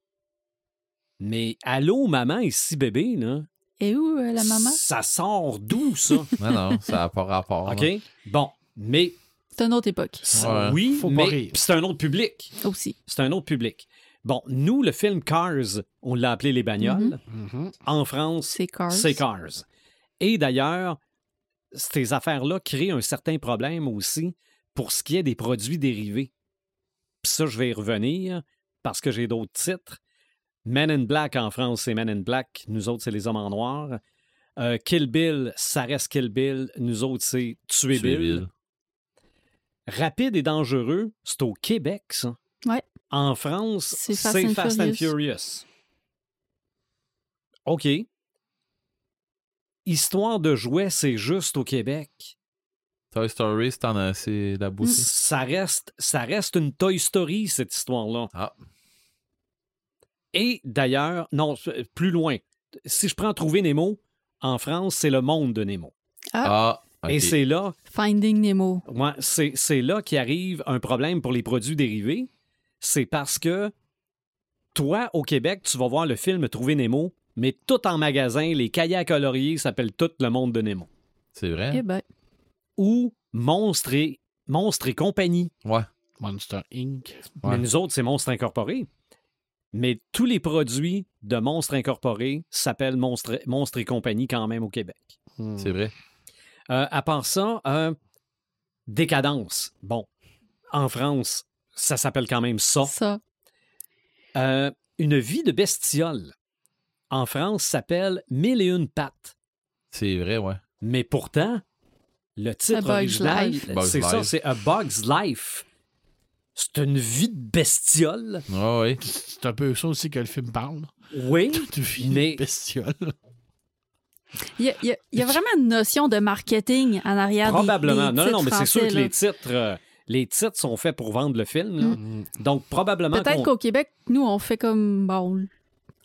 Speaker 1: Mais Allô, maman, ici, bébé, là.
Speaker 5: Et où euh, la maman?
Speaker 1: Ça sort d'où, ça?
Speaker 2: Non, non, ça n'a pas rapport.
Speaker 1: OK?
Speaker 2: là.
Speaker 1: Bon, mais
Speaker 5: C'est une autre époque
Speaker 2: Ouais.
Speaker 1: oui,
Speaker 4: Faut pas
Speaker 1: mais
Speaker 4: rire.
Speaker 1: c'est un autre public.
Speaker 5: aussi.
Speaker 1: C'est un autre public. Bon, nous, le film Cars, on l'a appelé Les Bagnoles.
Speaker 4: Mhm.
Speaker 1: En France,
Speaker 5: C'est Cars.
Speaker 1: c'est Cars. Et d'ailleurs, ces affaires-là créent un certain problème aussi pour ce qui est des produits dérivés. Puis ça, je vais y revenir parce que j'ai d'autres titres. Men in Black en France, c'est Men in Black. Nous autres, c'est Les Hommes en Noir. Euh, Kill Bill, ça reste Kill Bill. Nous autres, c'est Tuer
Speaker 2: Tuer
Speaker 1: Bill.
Speaker 2: Bill.
Speaker 1: Rapide et dangereux, c'est au Québec, ça.
Speaker 5: Ouais.
Speaker 1: En France,
Speaker 5: C'est Fast
Speaker 1: Fast,
Speaker 5: and
Speaker 1: and
Speaker 5: Furious.
Speaker 1: OK. Histoire de jouets, c'est juste au Québec.
Speaker 2: Toy Story, c'est la boutique.
Speaker 1: Ça reste, ça reste une Toy Story, cette histoire-là.
Speaker 2: Ah.
Speaker 1: Et d'ailleurs, non, plus loin. Si je prends Trouver Nemo, en France, c'est le monde de Nemo.
Speaker 2: Ah, ok.
Speaker 1: Et c'est là
Speaker 5: Finding Nemo.
Speaker 1: Ouais, c'est, c'est là qu'arrive un problème pour les produits dérivés. C'est parce que toi, au Québec, tu vas voir le film Trouver Nemo, mais tout en magasin, les cahiers à colorier s'appellent tout le monde de Nemo.
Speaker 2: C'est vrai?
Speaker 5: Eh ben,
Speaker 1: Ou Monstre et, Monstre et compagnie.
Speaker 2: Ouais.
Speaker 4: Monster Inc.
Speaker 2: Ouais.
Speaker 1: Mais nous autres, c'est Monstre Incorporé. Mais tous les produits de Monstre Incorporé s'appellent Monstre, Monstre et compagnie quand même au Québec.
Speaker 4: Hmm.
Speaker 2: C'est vrai.
Speaker 1: Euh, à part ça, euh, Décadence. Bon, en France, ça s'appelle quand même ça.
Speaker 5: ça.
Speaker 1: Euh, une vie de bestiole. En France, s'appelle Mille et une pattes.
Speaker 2: C'est vrai, ouais.
Speaker 1: Mais pourtant, le titre
Speaker 5: A Bug's
Speaker 1: original, c'est ça, c'est A Bug's Life. C'est une vie de bestiole.
Speaker 2: Ouais, ouais.
Speaker 4: C'est un peu ça aussi que le film parle.
Speaker 1: Oui,
Speaker 4: Tu vis
Speaker 1: Mais-
Speaker 4: bestiole.
Speaker 5: Il y a, il y a- il y a vraiment une notion de marketing en arrière
Speaker 1: probablement.
Speaker 5: des
Speaker 1: non, non,
Speaker 5: titres
Speaker 1: mais c'est sûr que les titres, euh, les titres sont faits pour vendre le film. là.
Speaker 4: Mm.
Speaker 1: Donc, probablement
Speaker 5: Peut-être qu'au Québec, nous, on fait comme. Bon,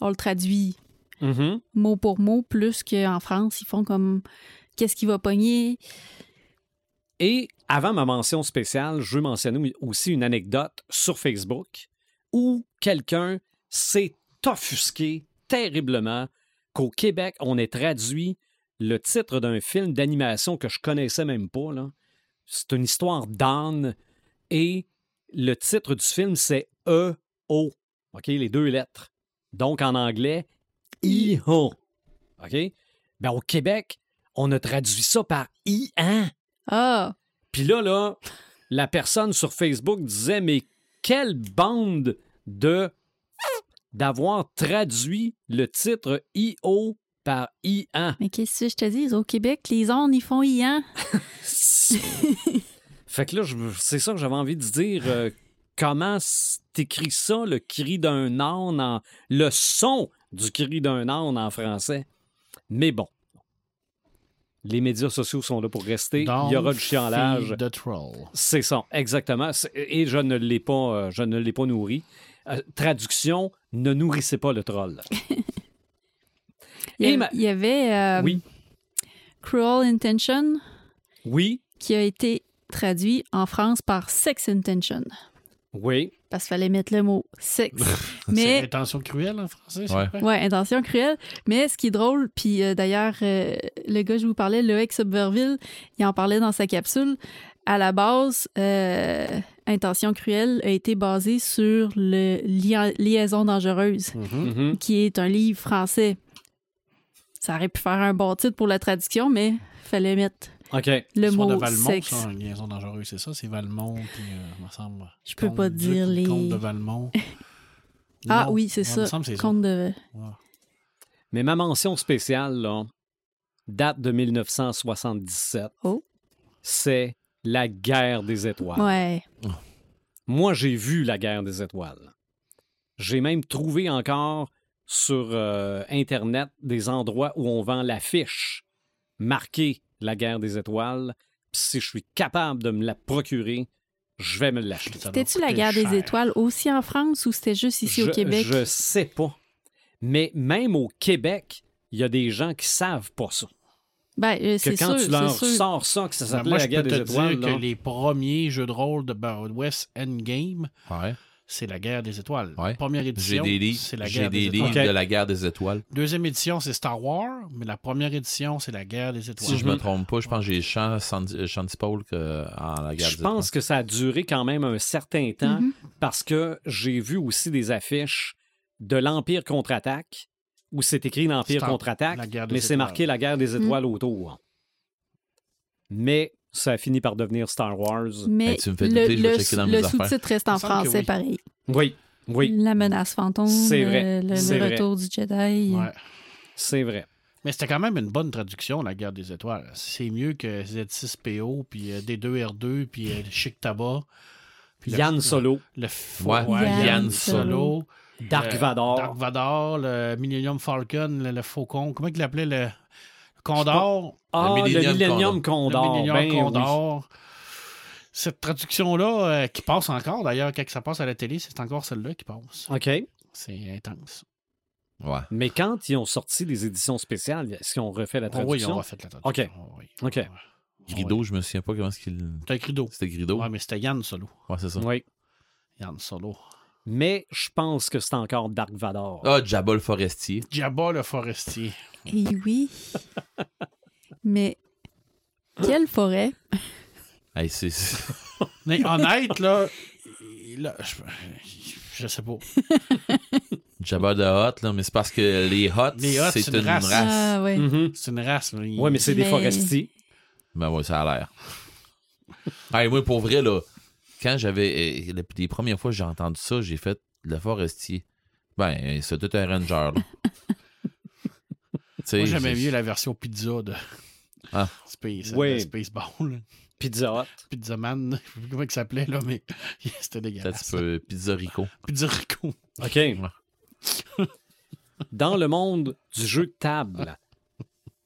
Speaker 5: on, on le traduit
Speaker 1: Mhm.
Speaker 5: mot pour mot, plus qu'en France, ils font comme. Qu'est-ce qui va pogner?
Speaker 1: Et avant ma mention spéciale, je veux mentionner aussi une anecdote sur Facebook où quelqu'un s'est offusqué terriblement qu'au Québec, on ait traduit le titre d'un film d'animation que je connaissais même pas. C'est une histoire d'âne et le titre du film, c'est E-O. OK, les deux lettres. Donc en anglais, I-O. OK? Ben, au Québec, on a traduit ça par I-An.
Speaker 5: Ah!
Speaker 1: Puis là, là, la personne sur Facebook disait Mais quelle bande de d'avoir traduit le titre IO par IAN.
Speaker 5: Mais qu'est-ce que je te dis? Au Québec, les ondes, ils font ian.
Speaker 1: fait que là, je- c'est ça que j'avais envie de dire. euh, comment t'écris ça, le cri d'un âne en. le son du cri d'un âne en français? Mais bon. Les médias sociaux sont là pour rester. Il y aura du
Speaker 4: troll.
Speaker 1: C'est ça, exactement. Et je ne l'ai pas, euh, je ne l'ai pas nourri. Euh, traduction, ne nourrissez pas le troll.
Speaker 5: Il y,
Speaker 1: Et
Speaker 5: a-
Speaker 1: ma-
Speaker 5: il y avait euh,
Speaker 1: Oui.
Speaker 5: Cruel Intention
Speaker 1: Oui,
Speaker 5: qui a été traduit en France par Sex Intention.
Speaker 1: oui.
Speaker 5: Parce qu'il fallait mettre le mot sexe.
Speaker 4: C'est
Speaker 5: Mais
Speaker 4: intention cruelle en français, c'est
Speaker 2: Ouais.
Speaker 4: vrai?
Speaker 5: Ouais, intention cruelle. Mais ce qui est drôle, puis euh, d'ailleurs, euh, le gars, je vous parlais, Loïc Subverville, il en parlait dans sa capsule. À la base, euh, Intention cruelle a été basé sur le Lia- Liaison dangereuse,
Speaker 4: Mhm.
Speaker 1: Mhm.
Speaker 5: qui est un livre français. Ça aurait pu faire un bon titre pour la traduction, mais fallait mettre
Speaker 1: OK.
Speaker 5: le mot
Speaker 4: de Valmont,
Speaker 5: sexe.
Speaker 4: ça, une liaison dangereuse, c'est ça? C'est Valmont, puis, euh, il me semble...
Speaker 5: Je peux
Speaker 4: Comte
Speaker 5: pas dire les-
Speaker 4: Comte de Valmont.
Speaker 5: Ah
Speaker 4: Non,
Speaker 5: oui, c'est ça.
Speaker 4: semble.
Speaker 5: Compte de...
Speaker 4: Ouais.
Speaker 1: Mais ma mention spéciale, là, date de 1977.
Speaker 5: Oh.
Speaker 1: C'est la guerre des étoiles.
Speaker 5: Ouais.
Speaker 1: Moi, j'ai vu la guerre des étoiles. J'ai même trouvé encore sur euh, Internet des endroits où on vend l'affiche marquée la guerre des étoiles. Puis si je suis capable de me la procurer, je vais me l'acheter.
Speaker 5: C'était-tu la guerre
Speaker 4: cher.
Speaker 5: des étoiles aussi en France ou c'était juste ici
Speaker 1: je,
Speaker 5: au Québec?
Speaker 1: Je sais pas. Mais même au Québec, il y a des gens qui savent pas ça.
Speaker 5: Ben, euh,
Speaker 1: Que
Speaker 5: c'est
Speaker 1: quand
Speaker 5: sûr,
Speaker 1: tu leur
Speaker 5: c'est sûr.
Speaker 1: sors ça, que ça
Speaker 4: Ben,
Speaker 1: s'appelait
Speaker 4: moi,
Speaker 1: la
Speaker 4: je
Speaker 1: guerre
Speaker 4: peux
Speaker 1: des
Speaker 4: te
Speaker 1: étoiles,
Speaker 4: dire
Speaker 1: là.
Speaker 4: que les premiers jeux de rôle de Barrow West Endgame,
Speaker 2: Ouais.
Speaker 4: C'est la guerre des étoiles.
Speaker 2: Ouais.
Speaker 4: Première édition, c'est la
Speaker 2: j'ai
Speaker 4: guerre
Speaker 2: des
Speaker 4: des
Speaker 2: livres
Speaker 4: étoiles.
Speaker 2: De la guerre des étoiles.
Speaker 4: Deuxième édition, c'est Star Wars, mais la première édition, c'est la guerre des étoiles.
Speaker 2: Si je me
Speaker 1: Mhm.
Speaker 2: trompe pas, je pense que j'ai Chan- Sandy Shanty Paul que- en la guerre
Speaker 1: Je
Speaker 2: des
Speaker 1: pense que ça a duré quand même un certain temps
Speaker 5: Mhm.
Speaker 1: parce que j'ai vu aussi des affiches de l'Empire contre-attaque où c'est écrit l'Empire contre-attaque, mais c'est
Speaker 4: étoiles.
Speaker 1: marqué la guerre des étoiles autour. Mais ça a fini par devenir Star Wars.
Speaker 5: Mais
Speaker 2: Hey, tu me fais
Speaker 5: le,
Speaker 2: douter, je vais
Speaker 5: le-
Speaker 2: checker dans
Speaker 5: le
Speaker 2: mes affaires.
Speaker 5: sous-titre reste en français,
Speaker 4: oui.
Speaker 5: pareil.
Speaker 1: Oui, oui,
Speaker 5: La menace fantôme,
Speaker 1: C'est vrai,
Speaker 5: le, le
Speaker 1: c'est vrai.
Speaker 5: retour du Jedi.
Speaker 4: Ouais.
Speaker 1: c'est vrai.
Speaker 4: Mais c'était quand même une bonne traduction, la guerre des étoiles. C'est mieux que Z6PO, puis euh, D2R2, puis euh, Chic Tabac. puis le-
Speaker 1: Yann Solo,
Speaker 4: Le f-
Speaker 2: Ouais,
Speaker 5: Yann
Speaker 4: Yann
Speaker 5: Solo.
Speaker 4: Solo.
Speaker 1: Dark
Speaker 4: Euh,
Speaker 1: Vador.
Speaker 4: Dark Vador, le Millennium Falcon, le, le Faucon. Comment il l'appelait le Condor?
Speaker 1: Ah,
Speaker 2: Le
Speaker 1: le
Speaker 2: Millennium
Speaker 1: Millennium
Speaker 4: Le
Speaker 1: Condor.
Speaker 4: Millennium
Speaker 1: ben oui.
Speaker 4: Condor. Cette traduction-là, euh, qui passe encore d'ailleurs, quand ça passe à la télé, c'est encore celle-là qui passe.
Speaker 1: OK.
Speaker 4: C'est intense.
Speaker 2: Ouais.
Speaker 1: Mais quand ils ont sorti des éditions spéciales, est-ce qu'ils ont refait la
Speaker 4: Oh oui,
Speaker 1: traduction?
Speaker 4: on a fait la traduction. Oh oui.
Speaker 1: OK.
Speaker 4: Ouais.
Speaker 2: Grido, je me souviens pas comment est-ce qu'il.
Speaker 4: C'était Grido.
Speaker 2: C'était Grido?
Speaker 4: Ouais, mais c'était Yann Solo.
Speaker 2: Ouais, c'est ça.
Speaker 1: Oui.
Speaker 4: Yann Solo.
Speaker 1: Mais je pense que c'est encore Dark Vador.
Speaker 2: Ah, Jabba le forestier.
Speaker 4: Jabba le forestier.
Speaker 5: Et oui. Mais quelle forêt?
Speaker 2: Hey, c'est-
Speaker 4: Mais honnête, là, là, je, je sais pas.
Speaker 2: Jabba de Hot, là, mais c'est parce que les Hots,
Speaker 4: Les Huts,
Speaker 2: c'est
Speaker 4: c'est
Speaker 2: une
Speaker 4: une
Speaker 2: race.
Speaker 4: race.
Speaker 5: Ah, ouais.
Speaker 4: C'est une race. Il-
Speaker 1: Ouais, mais c'est des forestiers.
Speaker 2: Ben ouais, ça a l'air. hey, moi, pour vrai, là, quand j'avais. les, les premières fois que j'ai entendu ça, j'ai fait le forestier. Ben, c'est tout un ranger, là.
Speaker 4: Moi, j'aimais
Speaker 2: j'ai-
Speaker 4: mieux la version pizza de
Speaker 2: Ah.
Speaker 4: Space,
Speaker 1: Oui.
Speaker 4: Spaceball.
Speaker 1: Pizza Hut.
Speaker 4: Pizza Man, je sais plus comment il s'appelait, là, mais c'était dégueulasse.
Speaker 2: tu peux Pizza Rico.
Speaker 4: Pizza Rico.
Speaker 1: OK. Dans le monde du jeu de table,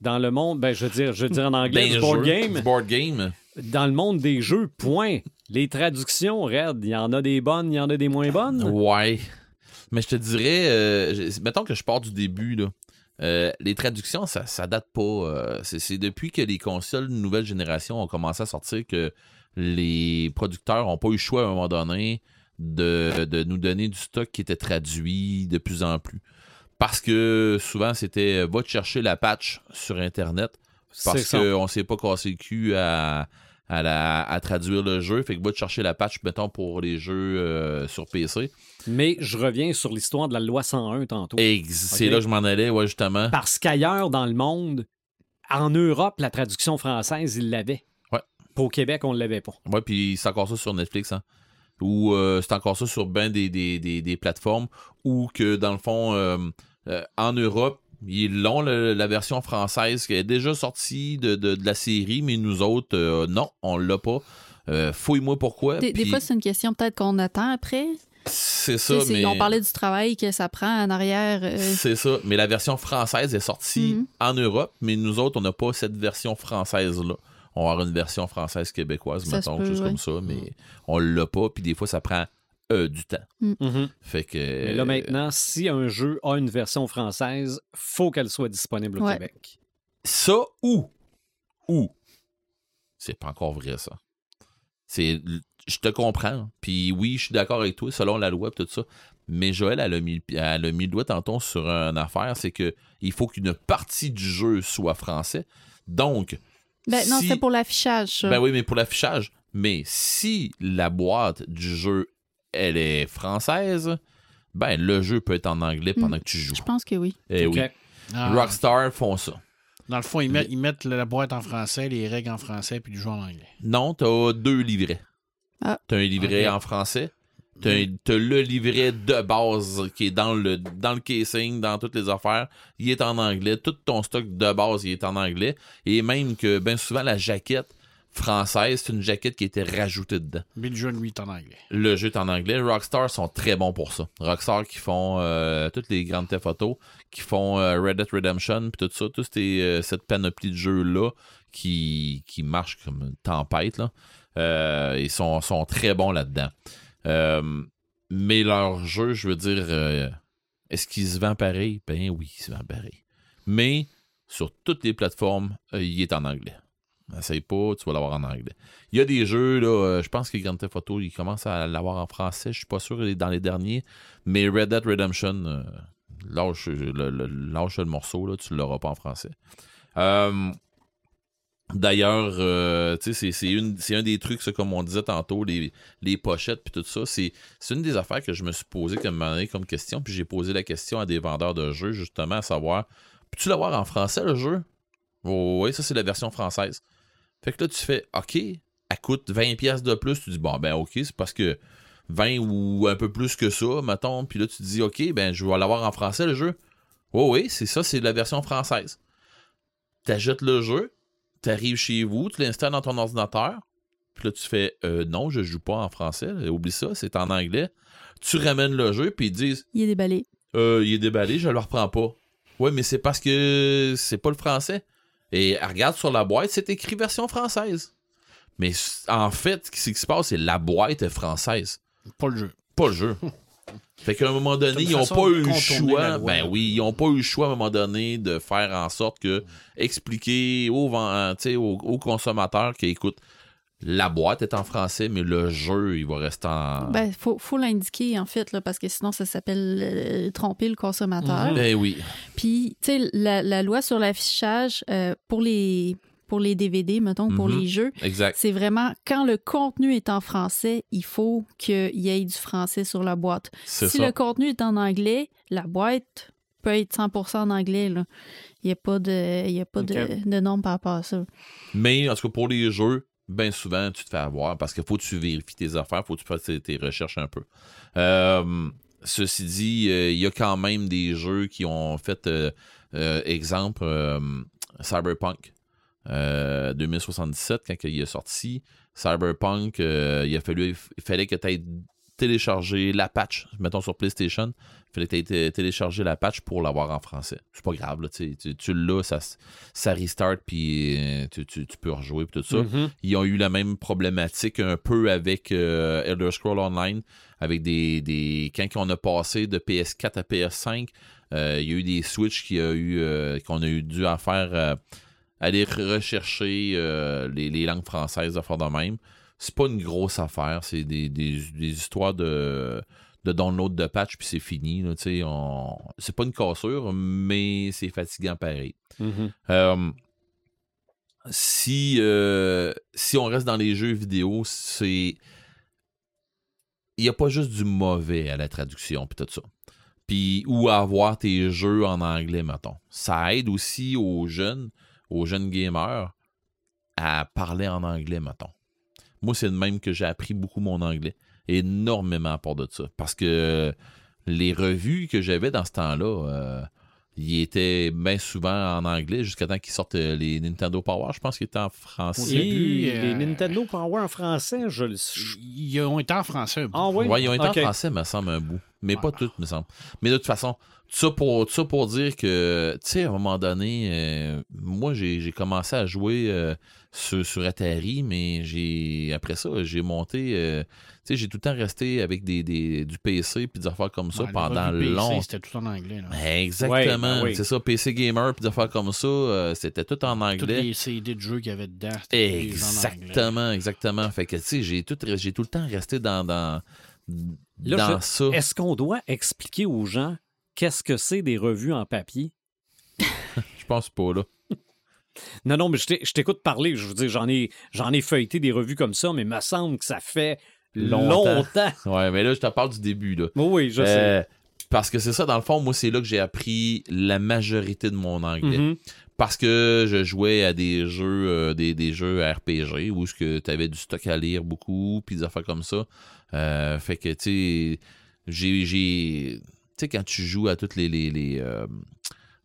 Speaker 1: dans le monde, ben, je veux dire, je veux dire en anglais,
Speaker 2: Ben,
Speaker 1: du board
Speaker 2: jeu,
Speaker 1: game,
Speaker 2: du board game.
Speaker 1: dans le monde des jeux, point. Les traductions, Red, il y en a des bonnes, il y en a des moins bonnes?
Speaker 2: Ouais. Mais je te dirais, euh, mettons que je pars du début, là. Euh, les traductions, ça, ça date pas. euh, c'est, depuis que les consoles de nouvelle génération ont commencé à sortir que les producteurs n'ont pas eu le choix à un moment donné de, de nous donner du stock qui était traduit de plus en plus. Parce que souvent, c'était va te chercher la patch sur Internet parce qu'on s'est pas cassé le cul à, à, la- à traduire le jeu. Fait que va te chercher la patch, mettons, pour les jeux euh, sur PC.
Speaker 1: Mais je reviens sur l'histoire de la loi 101 tantôt.
Speaker 2: C'est là que je m'en allais, ouais, justement.
Speaker 1: Parce qu'ailleurs dans le monde, en Europe, la traduction française, ils l'avaient.
Speaker 2: Ouais.
Speaker 1: Pas Au Québec, on ne l'avait pas.
Speaker 2: Ouais, puis c'est encore ça sur Netflix, hein. Ou euh, c'est encore ça sur ben des, des, des, des plateformes. Ou que, dans le fond, euh, en Europe, ils l'ont, la version française qui est déjà sortie de, de, de la série, mais nous autres, euh, non, on l'a pas. Euh, Fouille-moi pourquoi.
Speaker 5: Des, fois, c'est une question peut-être qu'on attend après.
Speaker 2: c'est ça, mais...
Speaker 5: On parlait du travail que ça prend en arrière. euh,
Speaker 2: C'est ça, mais la version française est sortie
Speaker 5: Mhm.
Speaker 2: en Europe, mais nous autres, on n'a pas cette version française-là. On va avoir une version française québécoise,
Speaker 5: Ça
Speaker 2: mettons, quelque chose
Speaker 5: ouais.
Speaker 2: comme ça, mais on l'a pas, puis des fois, ça prend euh, du temps. Fait que...
Speaker 1: Mais là, maintenant, si un jeu a une version française, faut qu'elle soit disponible au
Speaker 5: Ouais.
Speaker 1: Québec.
Speaker 2: Ça ou... Ou... C'est pas encore vrai, ça. C'est... Je te comprends, puis oui, je suis d'accord avec toi, selon la loi, tout ça, mais Joël, elle a mis, elle a mis le doigt tantôt sur une affaire, c'est que il faut qu'une partie du jeu soit français. Donc,
Speaker 5: Ben non, c'était pour l'affichage. ça.
Speaker 2: Ben oui, mais pour l'affichage. Mais si la boîte du jeu, elle est française, ben le jeu peut être en anglais pendant que tu joues.
Speaker 5: Je pense que oui.
Speaker 2: Eh oui.
Speaker 4: Ah,
Speaker 2: Rockstar font ça.
Speaker 4: Dans le fond, ils mettent, ils mettent la boîte en français, les règles en français, puis du jeu en anglais.
Speaker 2: Non, t'as deux livrets.
Speaker 5: Ah.
Speaker 2: T'as un livret en français. T'as un- t'as le livret de base qui est dans le, dans le casing, dans toutes les affaires. Il est en anglais. Tout ton stock de base, il est en anglais. Et même que, ben souvent, la jaquette française, c'est une jaquette qui a été rajoutée dedans.
Speaker 4: Mais le jeu, lui, est en anglais.
Speaker 2: Le jeu est en anglais. Rockstar sont très bons pour ça. Rockstar qui font euh, toutes les grandes Theft Auto, qui font euh, Red Dead Redemption, puis tout ça, toute cette panoplie de jeux-là qui, qui marche comme une tempête. Là. Euh, ils sont, sont très bons là-dedans. Euh, mais leur jeu, je veux dire, euh, est-ce qu'il se vend pareil? Ben oui, il se vend pareil. Mais sur toutes les plateformes, euh, il est en anglais. Essaye pas, tu vas l'avoir en anglais. Il y a des jeux, là, euh, je pense que Grand Theft Auto, il commence à l'avoir en français. Je suis pas sûr dans les derniers. Mais Red Dead Redemption, euh, lâche, le, le- lâche le morceau, là, tu l'auras pas en français. Euh, D'ailleurs, c'est- un des trucs, comme on disait tantôt, les, les pochettes puis tout ça. C'est c'est une des affaires que je me suis posé comme, comme question. Puis j'ai posé la question à des vendeurs de jeux, justement, à savoir Peux-tu l'avoir en français, le jeu? Oh, Oui, ça, c'est la version française. Fait que là, tu fais OK, elle coûte 20$ piastres de plus. Tu dis Bon, ben, OK, c'est parce que 20 ou un peu plus que ça, mettons. Puis là, tu te dis OK, ben, je vais l'avoir en français, le jeu. Oh, oui, c'est ça, c'est la version française. T'achètes le jeu, t'arrives chez vous, tu l'installes dans ton ordinateur. Puis là, tu fais euh, non, je joue pas en français. Oublie ça, c'est en anglais. Tu ramènes le jeu, puis ils disent
Speaker 5: Il est déballé.
Speaker 2: euh, il est déballé, je le reprends pas. Ouais, mais c'est parce que c'est pas le français. Et elle regarde sur la boîte, c'est écrit version française. Mais en fait, ce qui se passe, c'est la boîte est française,
Speaker 4: Pas le jeu.
Speaker 2: pas le jeu. Fait qu'à un moment donné, ils n'ont pas eu le choix. Ben oui, ils n'ont pas eu le choix à un moment donné de faire en sorte que expliquer aux, sais, aux, aux consommateurs que, écoute, la boîte est en français, mais le jeu, il va rester en.
Speaker 5: Ben, faut, faut l'indiquer, en fait, là, parce que sinon, ça s'appelle euh, tromper le consommateur.
Speaker 2: Ben oui.
Speaker 5: Puis, tu sais, la, la loi sur l'affichage euh, pour, les, pour les DVD, mettons, pour
Speaker 2: Mhm.
Speaker 5: les jeux,
Speaker 2: Exact.
Speaker 5: c'est vraiment quand le contenu est en français, il faut qu'il y ait du français sur la boîte.
Speaker 2: C'est
Speaker 5: Si
Speaker 2: ça.
Speaker 5: le contenu est en anglais, la boîte peut être 100% en anglais. là. Il n'y a pas, de, il y a pas de, de norme par rapport à ça.
Speaker 2: Mais en tout cas, pour les jeux, bien souvent, tu te fais avoir parce qu'il faut que tu vérifies tes affaires, faut que tu fasses tes, recherches un peu. Euh, ceci dit, euh, il y a quand même des jeux qui ont fait, euh, exemple, Cyberpunk. euh, 2077 quand il est sorti. Cyberpunk, il, a fallu, il fallait que tu aies téléchargé la patch, mettons sur PlayStation, il fallait que tu aies téléchargé la patch pour l'avoir en français. C'est pas grave, là, tu, tu l'as, ça, ça restart, puis euh, tu, tu, tu, peux rejouer, puis tout ça.
Speaker 1: Mhm.
Speaker 2: Ils ont eu la même problématique un peu avec euh, Elder Scroll Online, avec des, des. Quand on a passé de PS4 à PS5, euh, il y a eu des switches qui a eu euh, qu'on a eu dû en faire aller rechercher les, les langues françaises à faire de même. C'est pas une grosse affaire, c'est des, des, des histoires de, de download de patch puis c'est fini. On... C'est pas une cassure, mais c'est fatigant pareil.
Speaker 1: Mhm.
Speaker 2: Euh, si, euh, si on reste dans les jeux vidéo, c'est. Il n'y a pas juste du mauvais à la traduction, puis tout ça. Puis, ou à avoir tes jeux en anglais, mettons. Ça aide aussi aux jeunes, aux jeunes gamers, à parler en anglais, mettons. Moi, c'est de même que j'ai appris beaucoup mon anglais. Énormément à part de ça. Parce que les revues que j'avais dans ce temps-là, euh, ils étaient bien souvent en anglais jusqu'à temps qu'ils sortent euh, les Nintendo Power. Je pense qu'ils étaient en français.
Speaker 4: début,
Speaker 1: Et
Speaker 4: euh,
Speaker 1: les Nintendo Power en français, je le
Speaker 4: Ils ont été en français un peu.
Speaker 1: Ah oui?
Speaker 2: Ouais, ils ont été en français, me semble, un bout. Mais pas toutes, me semble. Mais de toute façon, ça pour, tout ça pour dire que, tu sais, à un moment donné, euh, moi, j'ai j'ai commencé à jouer euh, sur, sur Atari, mais j'ai après ça, j'ai monté. euh, tu sais, j'ai tout le temps resté avec des, des- du PC puis des affaires comme ça
Speaker 4: Ouais,
Speaker 2: pendant longtemps.
Speaker 4: C'était tout en anglais. Là.
Speaker 2: Ben, Exactement.
Speaker 1: Ouais, ben oui.
Speaker 2: C'est ça, PC Gamer puis des affaires comme ça, euh, c'était tout en
Speaker 4: Tous
Speaker 2: anglais.
Speaker 4: les CD de jeux qu'il y avait dedans.
Speaker 2: Exactement, exactement. Fait que, tu sais, j'ai tout, le temps resté dans, dans,
Speaker 1: Là,
Speaker 2: dans
Speaker 1: je-
Speaker 2: ça.
Speaker 1: Est-ce qu'on doit expliquer aux gens qu'est-ce que c'est des revues en papier?
Speaker 2: Je pense pas, là.
Speaker 1: Non, non, mais je t'écoute parler. Je veux dire, j'en ai, j'en ai feuilleté des revues comme ça, mais il me semble que ça fait
Speaker 2: Longtemps.
Speaker 1: longtemps.
Speaker 2: Ouais, mais là, je te parle du début, là.
Speaker 1: Oui, oui, je sais.
Speaker 2: Euh, parce que c'est ça, dans le fond, moi, c'est là que j'ai appris la majorité de mon anglais.
Speaker 1: Mhm.
Speaker 2: Parce que je jouais à des jeux euh, des, des jeux RPG où tu avais du stock à lire beaucoup, puis des affaires comme ça. Euh, fait que, tu sais, j'ai. Quand tu joues à toutes les. les, les, euh,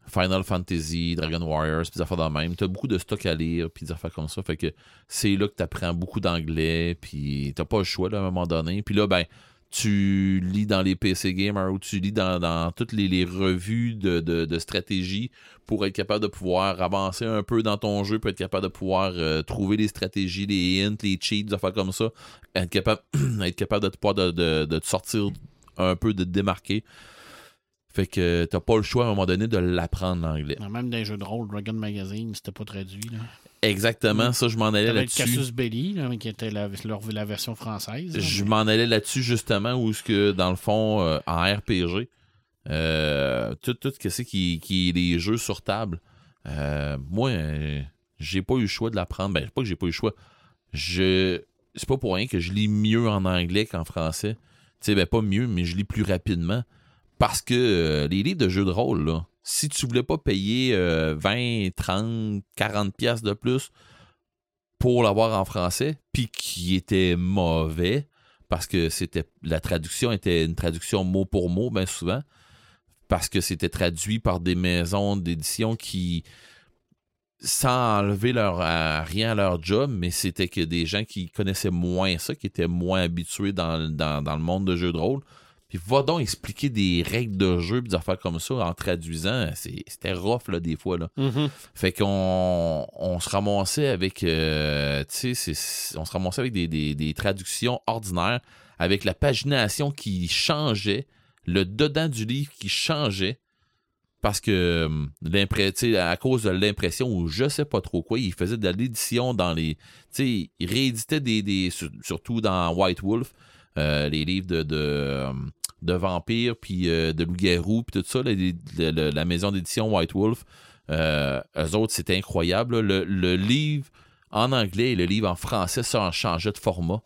Speaker 2: Final Fantasy, Dragon Warriors, puis des affaires de même, t'as beaucoup de stock à lire, puis des affaires comme ça. Fait que c'est là que t'apprends beaucoup d'anglais, puis t'as pas le choix là, à un moment donné. Puis là, ben, tu lis dans les PC Gamer ou tu lis dans, dans toutes les, revues de, de, stratégie pour être capable de pouvoir avancer un peu dans ton jeu, pour être capable de pouvoir euh, trouver les stratégies, les hints, les cheats, des affaires comme ça, être capable, être capable de, de te sortir un peu, de te démarquer. Fait que t'as pas le choix à un moment donné de l'apprendre l'anglais.
Speaker 4: Même dans les jeux de rôle, Dragon Magazine, c'était pas traduit. Là.
Speaker 2: Exactement, ça je m'en allais là-dessus.
Speaker 4: Casus Belli, là, qui était la, leur- la version française. là,
Speaker 2: Je
Speaker 4: mais-
Speaker 2: m'en allais là-dessus justement où ce que dans le fond euh, en RPG euh, tout tout ce que c'est qui qui est les jeux sur table euh, moi j'ai pas eu le choix de l'apprendre ben pas que j'ai pas eu le choix je c'est pas pour rien que je lis mieux en anglais qu'en français tu sais ben pas mieux mais je lis plus rapidement parce que euh, les livres de jeux de rôle si tu voulais pas payer euh, 20 30 40 pièces de plus pour l'avoir en français, puis qui était mauvais parce que c'était la traduction était une traduction mot pour mot bien souvent parce que c'était traduit par des maisons d'édition qui sans enlever leur à rien à leur job, mais c'était que des gens qui connaissaient moins ça, qui étaient moins habitués dans, dans, dans le monde de jeux de rôle. Puis va donc expliquer des règles de jeu, puis des affaires comme ça en traduisant. C'était rough là, des fois. Là.
Speaker 1: Mhm.
Speaker 2: Fait qu'on on se ramassait avec euh, tu sais, c'est- on se ramassait avec des, des- des traductions ordinaires, avec la pagination qui changeait, le dedans du livre qui changeait, parce que l'impre- tu sais, à cause de l'impression ou je sais pas trop quoi, il faisait de l'édition dans les. Tu sais, il rééditait des. des sur- surtout dans White Wolf, euh, les livres de. de de vampires, puis euh, de loups-garous, puis tout ça, là, les- le- le- la maison d'édition White Wolf, euh, eux autres, c'était incroyable. Le, le livre en anglais et le livre en français, ça en changeait de format.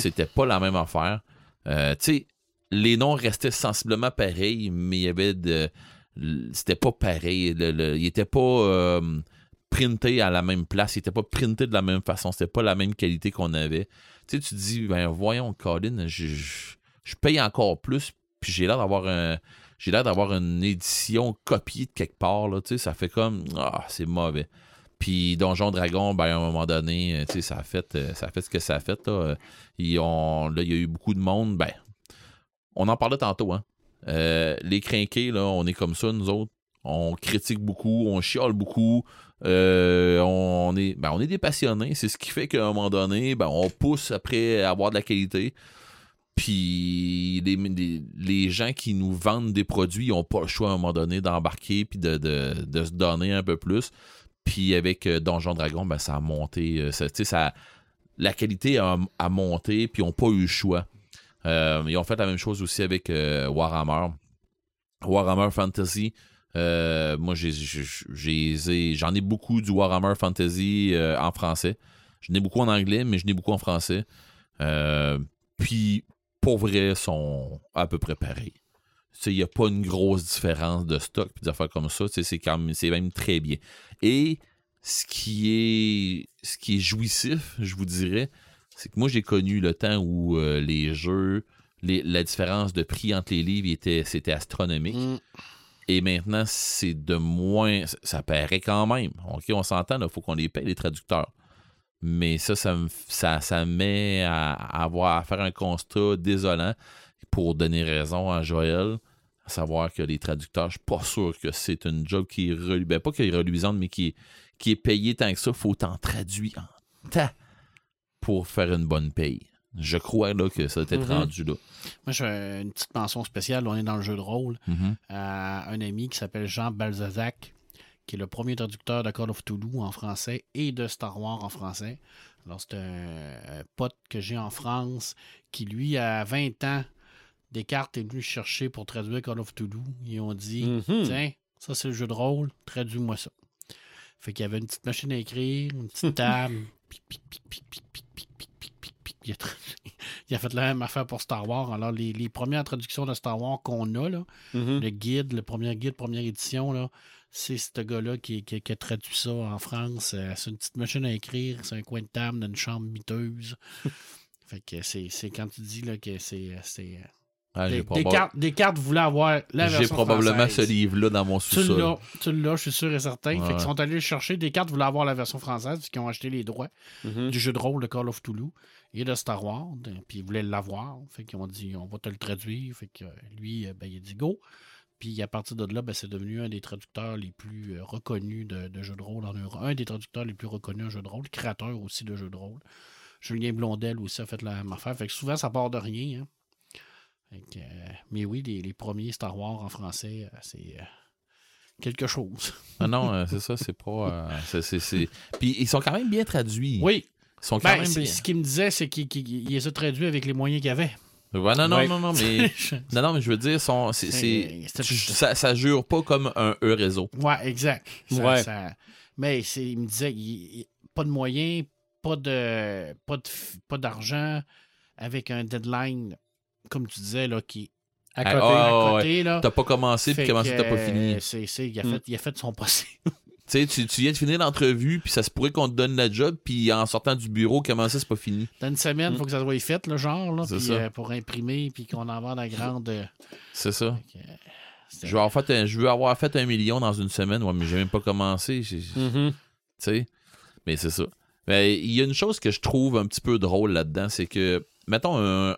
Speaker 2: C'était pas la même affaire. Euh, tu sais, les noms restaient sensiblement pareils, mais il y avait de. C'était pas pareil. Le, le- il était pas euh, printé à la même place. Il était pas printé de la même façon. C'était pas la même qualité qu'on avait. Tu sais, tu te dis, ben voyons, Colin, je, je- je paye encore plus, puis j'ai l'air d'avoir un. J'ai l'air d'avoir une édition copiée de quelque part, là, ça fait comme, ah, c'est mauvais. Puis Donjon Dragon, ben, à un moment donné, euh, ça a fait, euh, ça a fait ce que ça a fait. Là. Ils ont, là, il y a eu beaucoup de monde. Ben, on en parlait tantôt, hein. Euh, les crinqués, là, on est comme ça, nous autres. On critique beaucoup, on chiale beaucoup. On, est, ben, on est des passionnés. C'est ce qui fait qu'à un moment donné, ben, on pousse après avoir de la qualité. Puis les, les- les gens qui nous vendent des produits n'ont pas le choix à un moment donné d'embarquer puis de, de- de se donner un peu plus. Puis avec euh, Donjon Dragon, ben, ça a monté. euh, ça, la qualité a, a monté, puis ils n'ont pas eu le choix. Euh, ils ont fait la même chose aussi avec Warhammer. Warhammer Fantasy. moi, j'en ai beaucoup du Warhammer Fantasy en français. Je n'ai beaucoup en anglais, mais je n'ai beaucoup en français. Puis, pour vrai, sont à peu près pareils. Il n'y a pas une grosse différence de stock puis d'affaires comme ça. C'est quand même, c'est même très bien. Et ce qui est, ce qui est jouissif, je vous dirais, c'est que moi, j'ai connu le temps où euh, les jeux, les- la différence de prix entre les livres, était, c'était astronomique.
Speaker 4: Mm.
Speaker 2: Et maintenant, c'est de moins. ça- Ça paraît quand même. OK, on s'entend, il faut qu'on les paye, les traducteurs. Mais ça, ça me ça, ça me met à, à avoir à faire un constat désolant pour donner raison à Joël, à savoir que les traducteurs, je suis pas sûr que c'est une job qui est relu- ben, pas qui est reluisante, mais qui est, qui est payée tant que ça. Faut t'en traduire en tas pour faire une bonne paye. Je crois là, que ça être
Speaker 1: Mhm.
Speaker 2: rendu là.
Speaker 4: Moi, je fais une petite mention spéciale. On est dans le jeu de rôle.
Speaker 2: Mhm.
Speaker 4: à un ami qui s'appelle Jean Balzac, qui est le premier traducteur de Call of Toulouse en français et de Star Wars en français. Alors, c'est un, pote que j'ai en France qui, lui, a 20 ans Descartes est venu chercher pour traduire Call of Toulouse. Ils ont dit. Tiens, ça, c'est le jeu de rôle, traduis-moi ça. Fait qu'il y avait une petite machine à écrire, une petite table. il a fait la même affaire pour Star Wars. Alors, les, premières traductions de Star Wars qu'on a, là, le guide, le premier guide, première édition, là, c'est ce gars-là qui, qui- qui a traduit ça en France. Euh, c'est une petite machine à écrire, c'est un coin de table d'une chambre miteuse. fait que c'est, quand tu dis là, que c'est. c'est
Speaker 2: Ah, j'ai
Speaker 4: des, Descartes voulait avoir la
Speaker 2: j'ai
Speaker 4: version
Speaker 2: probablement
Speaker 4: française.
Speaker 2: ce livre-là dans mon sous-sol.
Speaker 4: tu l'as, je suis sûr et certain.
Speaker 2: Ouais.
Speaker 4: Fait qu'ils sont allés le chercher. Descartes voulait avoir la version française, puisqu'ils ont acheté les droits
Speaker 1: Mhm.
Speaker 4: du jeu de rôle de Call of Toulouse et de Star Wars. Puis ils voulaient l'avoir. Fait qu'ils ont dit on va te le traduire. Fait que euh, lui, euh, ben, il a dit go. Puis à partir de là, ben, c'est devenu un des traducteurs les plus euh, reconnus de, de jeux de rôle en Europe. Un des traducteurs les plus reconnus en jeux de rôle, créateur aussi de jeux de rôle. Julien Blondel aussi a fait la même affaire. Fait que souvent, ça part de rien. hein. Que, euh, mais oui, les, les premiers Star Wars en français, euh, c'est euh, quelque chose.
Speaker 2: Ah non, c'est ça, c'est pas. euh, c'est- Puis ils sont quand même bien traduits.
Speaker 4: Oui,
Speaker 2: Ils sont quand
Speaker 4: ben,
Speaker 2: même bien.
Speaker 4: ce qu'il me disait, c'est qu'il qu'il- il les a traduits avec les moyens qu'il avait.
Speaker 2: Ouais, non, non,
Speaker 1: Ouais.
Speaker 2: non, non, mais. Non, non, mais je veux dire, c'est, c'est- tu- ça, ça jure pas comme un E réseau.
Speaker 4: Ouais, exact. Ça-
Speaker 1: Ouais.
Speaker 4: ça- mais c'est- il me disait, il- il- pas de moyens, pas de, pas de, pas d'argent, avec un deadline, comme tu disais, là, qui
Speaker 1: À
Speaker 2: Ah,
Speaker 1: côté.
Speaker 2: ah,
Speaker 4: à
Speaker 2: ouais.
Speaker 4: côté, là.
Speaker 2: T'as pas commencé, puis comment ça t'as pas
Speaker 4: euh,
Speaker 2: fini.
Speaker 4: c'est- c'est- il, a
Speaker 1: Mm.
Speaker 4: fait, il a fait son possible.
Speaker 2: Tu sais, tu, tu viens de finir l'entrevue, puis ça se pourrait qu'on te donne la job, puis en sortant du bureau, comment ça, c'est pas fini?
Speaker 4: Dans une semaine, il
Speaker 1: Mm.
Speaker 4: faut que ça soit fait, le genre, là,
Speaker 2: ça.
Speaker 4: euh, pour imprimer, puis qu'on en vende à grande. euh,
Speaker 2: C'est ça.
Speaker 4: euh,
Speaker 2: Je veux, avoir fait un, je veux avoir fait un million dans une semaine, ouais, mais j'ai même pas commencé. j'ai- Tu
Speaker 1: Mhm.
Speaker 2: sais, mais c'est ça. Mais il y a une chose que je trouve un petit peu drôle là-dedans, c'est que, mettons, un,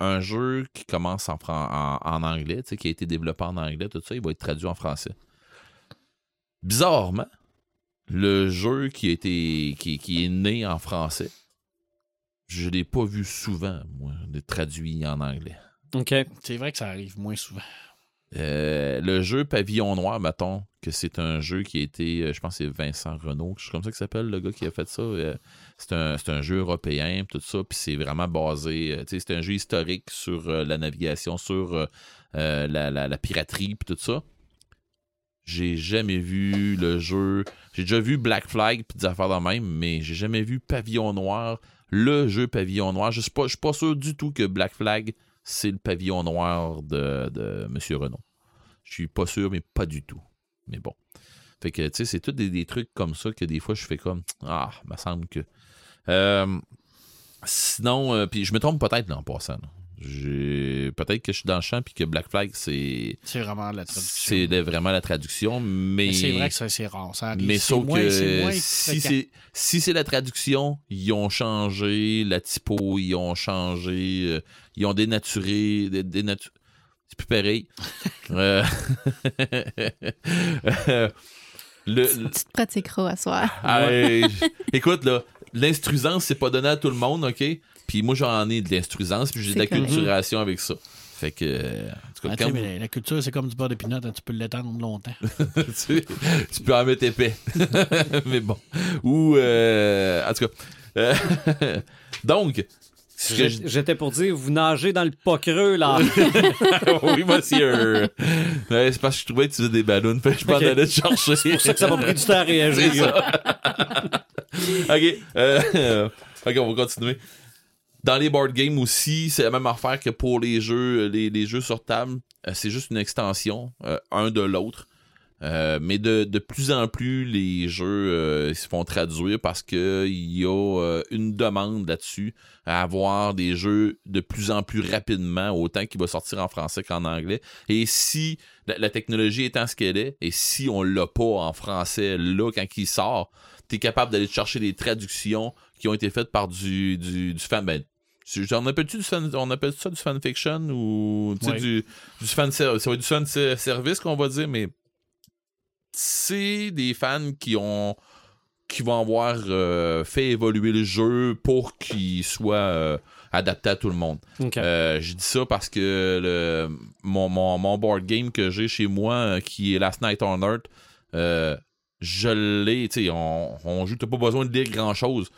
Speaker 2: un jeu qui commence en, en, en anglais, tu sais, qui a été développé en anglais, tout ça, il va être traduit en français. Bizarrement, le jeu qui, a été, qui, qui est né en français, je l'ai pas vu souvent, moi, de traduit en anglais.
Speaker 1: OK.
Speaker 4: C'est vrai que ça arrive moins souvent.
Speaker 2: Euh, le jeu Pavillon Noir, mettons, que c'est un jeu qui a été, euh, je pense que c'est Vincent Renault, chose comme ça qui s'appelle, le gars qui a fait ça. Euh, c'est un, jeu européen, tout ça, puis c'est vraiment basé, tu sais, c'est un jeu historique sur la navigation, sur euh, la, la- la piraterie, puis tout ça. J'ai jamais vu le jeu. J'ai déjà vu Black Flag puis des affaires de même, mais j'ai jamais vu Pavillon Noir, le jeu Pavillon Noir. Je suis pas, je suis pas sûr du tout que Black Flag c'est le pavillon noir de, de M. Renault. Je suis pas sûr, mais pas du tout. Mais bon. Fait que, tu sais, c'est tous des, trucs comme ça que des fois, je fais comme Ah, me semble que. Euh, sinon, euh, puis je me trompe peut-être là, en passant. là. Peut-être que je suis dans le champ puis que Black Flag c'est
Speaker 4: C'est vraiment la traduction.
Speaker 2: c'est vraiment la traduction, mais
Speaker 4: Mais c'est vrai que ça, c'est rare. Ça arrive.
Speaker 2: mais
Speaker 4: C'est
Speaker 2: sauf
Speaker 4: moins- c'est
Speaker 2: que
Speaker 4: moins
Speaker 2: si c'est si c'est la traduction, ils ont changé la typo, ils ont changé, euh, ils ont dénaturé, dé- dénatu- c'est plus pareil. Euh, le,
Speaker 5: Tu te pratiqueras à soir.
Speaker 2: Écoute, là, l'instruisance, c'est pas donné à tout le monde, OK? Puis moi, j'en ai de l'instruisance, puis j'ai de la culturation avec ça. Fait que, en tout cas,
Speaker 4: Ah,
Speaker 2: quand
Speaker 4: mais la culture, c'est comme du beurre de pinot, hein, tu peux l'étendre longtemps.
Speaker 2: tu, tu peux en mettre épais. mais bon. Ou, euh, en tout cas. euh, donc,
Speaker 1: J'étais pour dire, vous nagez dans le pas creux, là.
Speaker 2: oui, monsieur. Ouais, c'est parce que je trouvais que tu faisais des ballons, fait que je m'en
Speaker 1: Ok.
Speaker 2: allais te chercher.
Speaker 1: C'est pour ça que ça m'a pris du temps à réagir.
Speaker 2: Ça. ok. euh, ok, on va continuer. Dans les board games aussi, c'est la même affaire que pour les jeux, les, les jeux sur table. Euh, c'est juste une extension, euh, un de l'autre. Euh, mais de, de plus en plus, les jeux euh, se font traduire parce que il y a euh, une demande là-dessus à avoir des jeux de plus en plus rapidement, autant qu'il va sortir en français qu'en anglais. Et si la, technologie étant ce qu'elle est, et si on l'a pas en français là quand il sort, t'es capable d'aller chercher des traductions qui ont été faites par du, du, du fan. Ben, on appelle-tu du fan, on appelle ça du fanfiction ou
Speaker 4: Ouais.
Speaker 2: du, du fan ser- ça va être du fan service qu'on va dire, mais c'est des fans qui ont qui vont avoir euh, fait évoluer le jeu pour qu'il soit euh, adapté à tout le monde. Euh, je dis ça parce que le, mon, mon, mon board game que j'ai chez moi, qui est Last Night on Earth, je l'ai, tu sais, on, on joue, t'as pas besoin de lire grand chose,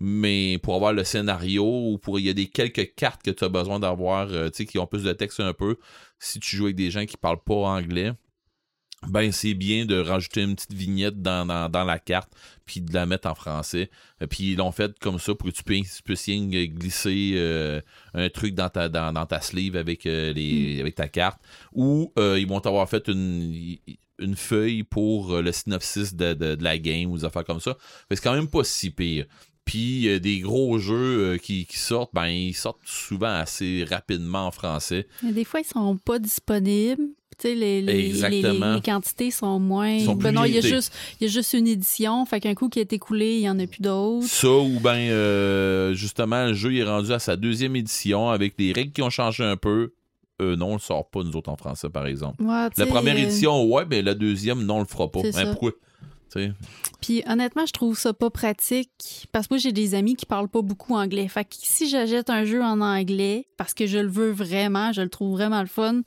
Speaker 2: mais pour avoir le scénario ou pour, il y a des quelques cartes que tu as besoin d'avoir, euh, tu sais, qui ont plus de texte un peu, si tu joues avec des gens qui parlent pas anglais, ben c'est bien de rajouter une petite vignette dans, dans, dans la carte puis de la mettre en français. Euh, puis ils l'ont fait comme ça pour que tu puisses, glisser euh, un truc dans ta dans, dans ta sleeve avec euh, les avec ta carte. Ou ils vont t'avoir fait une une feuille pour le synopsis de, de, de la game ou des affaires comme ça. C'est quand même pas si pire puis euh, des gros jeux euh, qui, qui sortent ben ils sortent souvent assez rapidement en français
Speaker 5: Mais des fois, ils sont pas disponibles. Les, les, les- les quantités sont moins.
Speaker 2: Sont
Speaker 5: ben non, il y, a juste, il y a juste une édition. Fait qu'un coup qui est écoulé, il y en a plus d'autres.
Speaker 2: Ça, ou ben euh, justement, le jeu est rendu à sa deuxième édition avec des règles qui ont changé un peu. Euh, non, on le sort pas, nous autres, en français, par exemple.
Speaker 5: Ouais,
Speaker 2: La première
Speaker 5: euh,
Speaker 2: édition, ouais, mais la deuxième, non, on le fera pas. Hein, pourquoi? Tu sais,
Speaker 5: Puis honnêtement, je trouve ça pas pratique parce que moi j'ai des amis qui parlent pas beaucoup anglais. Fait que si j'achète un jeu en anglais parce que je le veux vraiment, je le trouve vraiment le fun,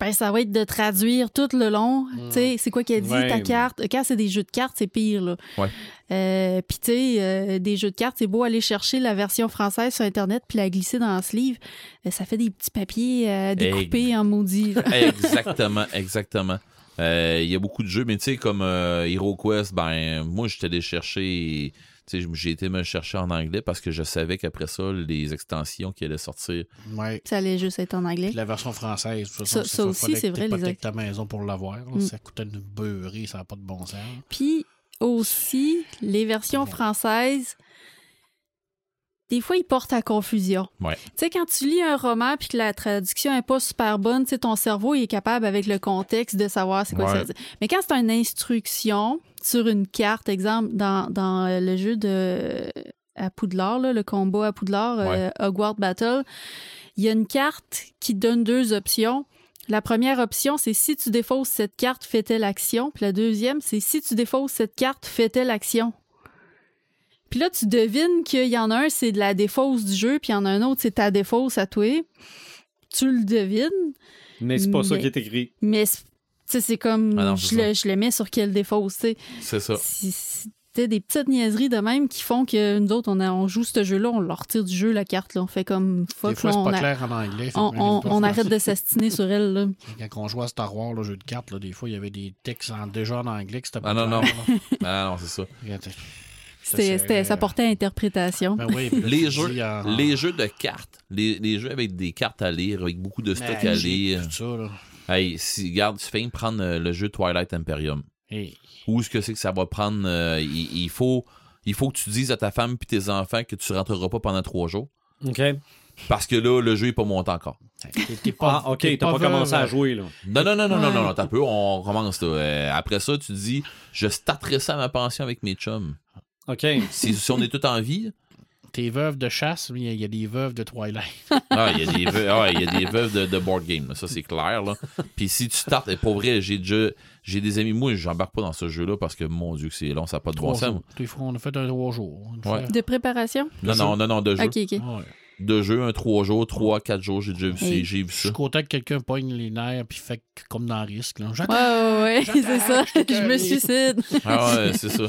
Speaker 5: ben ça va être de traduire tout le long. Tu sais, c'est quoi qu'elle dit
Speaker 1: Ouais.
Speaker 5: ta carte? Quand c'est des jeux de cartes, c'est pire là.
Speaker 2: Ouais.
Speaker 5: Euh, puis tu sais, euh, des jeux de cartes, c'est beau aller chercher la version française sur internet puis la glisser dans ce livre. Euh, ça fait des petits papiers euh, découpés en maudit. là.
Speaker 2: exactement, Euh, Il y a beaucoup de jeux, mais tu sais, comme euh, Hero Quest, ben, moi, j'étais allé chercher. Tu sais, j'ai été me chercher en anglais parce que je savais qu'après ça, les extensions qui allaient sortir.
Speaker 4: Ouais.
Speaker 5: Ça allait juste être en anglais.
Speaker 4: Puis la version française,
Speaker 5: Ça-
Speaker 4: façon,
Speaker 5: ça aussi, c'est vrai, les
Speaker 4: ta maison pour l'avoir.
Speaker 5: Mm.
Speaker 4: Ça coûtait une beurrée, ça n'a pas de bon sens.
Speaker 5: Puis aussi, les versions françaises, des fois, ils portent à confusion.
Speaker 2: Ouais.
Speaker 5: Tu sais, quand tu lis un roman puis que la traduction est pas super bonne, tu sais, ton cerveau il est capable, avec le contexte, de savoir c'est quoi
Speaker 2: Ouais.
Speaker 5: ça veut dire. Mais quand c'est une instruction sur une carte, exemple, dans, dans euh, le jeu de à Poudlard, là, le combat à Poudlard, euh, Hogwarts Battle, il y a une carte qui donne deux options. La première option, c'est si tu défausses cette carte, fais telle action? Puis la deuxième, c'est si tu défausses cette carte, fais telle action? Puis là, tu devines qu'il y en a un, c'est de la défausse du jeu, puis il y en a un autre, c'est ta défausse à toi. Tu le devines,
Speaker 1: Mais c'est pas ça qui est écrit.
Speaker 5: mais c'est- tu sais, c'est comme
Speaker 2: Ah non,
Speaker 5: je, le, je le mets sur quelle défausse, tu sais.
Speaker 2: C'est ça.
Speaker 5: Sais, des petites niaiseries de même qui font que nous autres, on, a- on joue ce jeu-là, on leur retire du jeu la carte, là. On fait comme
Speaker 4: Des
Speaker 5: fuck,
Speaker 4: fois,
Speaker 5: là,
Speaker 4: c'est
Speaker 5: on,
Speaker 4: pas
Speaker 5: a-
Speaker 4: clair en anglais.
Speaker 5: on,
Speaker 4: que
Speaker 5: on-
Speaker 4: des
Speaker 5: on
Speaker 4: fois,
Speaker 5: arrête de s'astiner sur elle, là.
Speaker 4: Quand on jouait à Star Wars, le jeu de cartes, là, des fois, il y avait des textes en- déjà en anglais que c'était pas
Speaker 2: Ah non, non.
Speaker 4: clair.
Speaker 2: Ah non, c'est ça.
Speaker 5: C'était, ça portait à interprétation.
Speaker 4: Ben oui,
Speaker 2: Les jeux,
Speaker 4: dis en-
Speaker 2: les jeux de cartes, les, les jeux avec des cartes à lire, avec beaucoup de stock à
Speaker 4: Magic,
Speaker 2: lire.
Speaker 4: Tout ça, là.
Speaker 2: Hey, si, regarde, tu fais prendre euh, le jeu Twilight Imperium.
Speaker 4: Hey.
Speaker 2: Où est-ce que c'est que ça va prendre euh, il, il faut il faut que tu dises à ta femme puis tes enfants que tu rentreras pas pendant trois jours.
Speaker 1: OK.
Speaker 2: Parce que là, le jeu est pas monté encore.
Speaker 4: T'es- pas-
Speaker 1: Ah, ok, t'as pas
Speaker 4: veuve,
Speaker 1: commencé à jouer, là.
Speaker 2: Non, non, non, non, non,
Speaker 5: Ouais.
Speaker 2: non, non, t'as peu, on commence là. Euh, après ça, tu dis, je starterai ça à ma pension avec mes chums.
Speaker 1: OK.
Speaker 2: Si, si on est tous en vie,
Speaker 4: T'es veuve de chasse, mais il y a- il y, a des veuves de Twilight.
Speaker 2: ah, il y a des veuves, ah, il y a des veuves de, de board game, ça c'est clair. Là. Puis si tu startes, et pour vrai, j'ai déjà, j'ai des amis, moi, j'embarque pas dans ce jeu-là parce que mon Dieu, que c'est long, ça n'a pas de bon
Speaker 4: Trois
Speaker 2: sens.
Speaker 4: jours. Des fois, on a fait un trois jours.
Speaker 2: Ouais.
Speaker 5: De préparation?
Speaker 2: Non, non, non, non, de jeu.
Speaker 5: Ok, ok.
Speaker 4: Ouais.
Speaker 2: De jeu, un 3 jours, 3, 4 jours, j'ai déjà vu,
Speaker 5: Hey.
Speaker 2: j'ai vu
Speaker 4: Je
Speaker 2: ça.
Speaker 4: suis content que quelqu'un pogne les nerfs puis fait comme dans Risque. Là.
Speaker 5: Ouais, ouais, ouais, c'est ça.
Speaker 4: je
Speaker 5: Je me suicide.
Speaker 2: Ah ouais, c'est ça.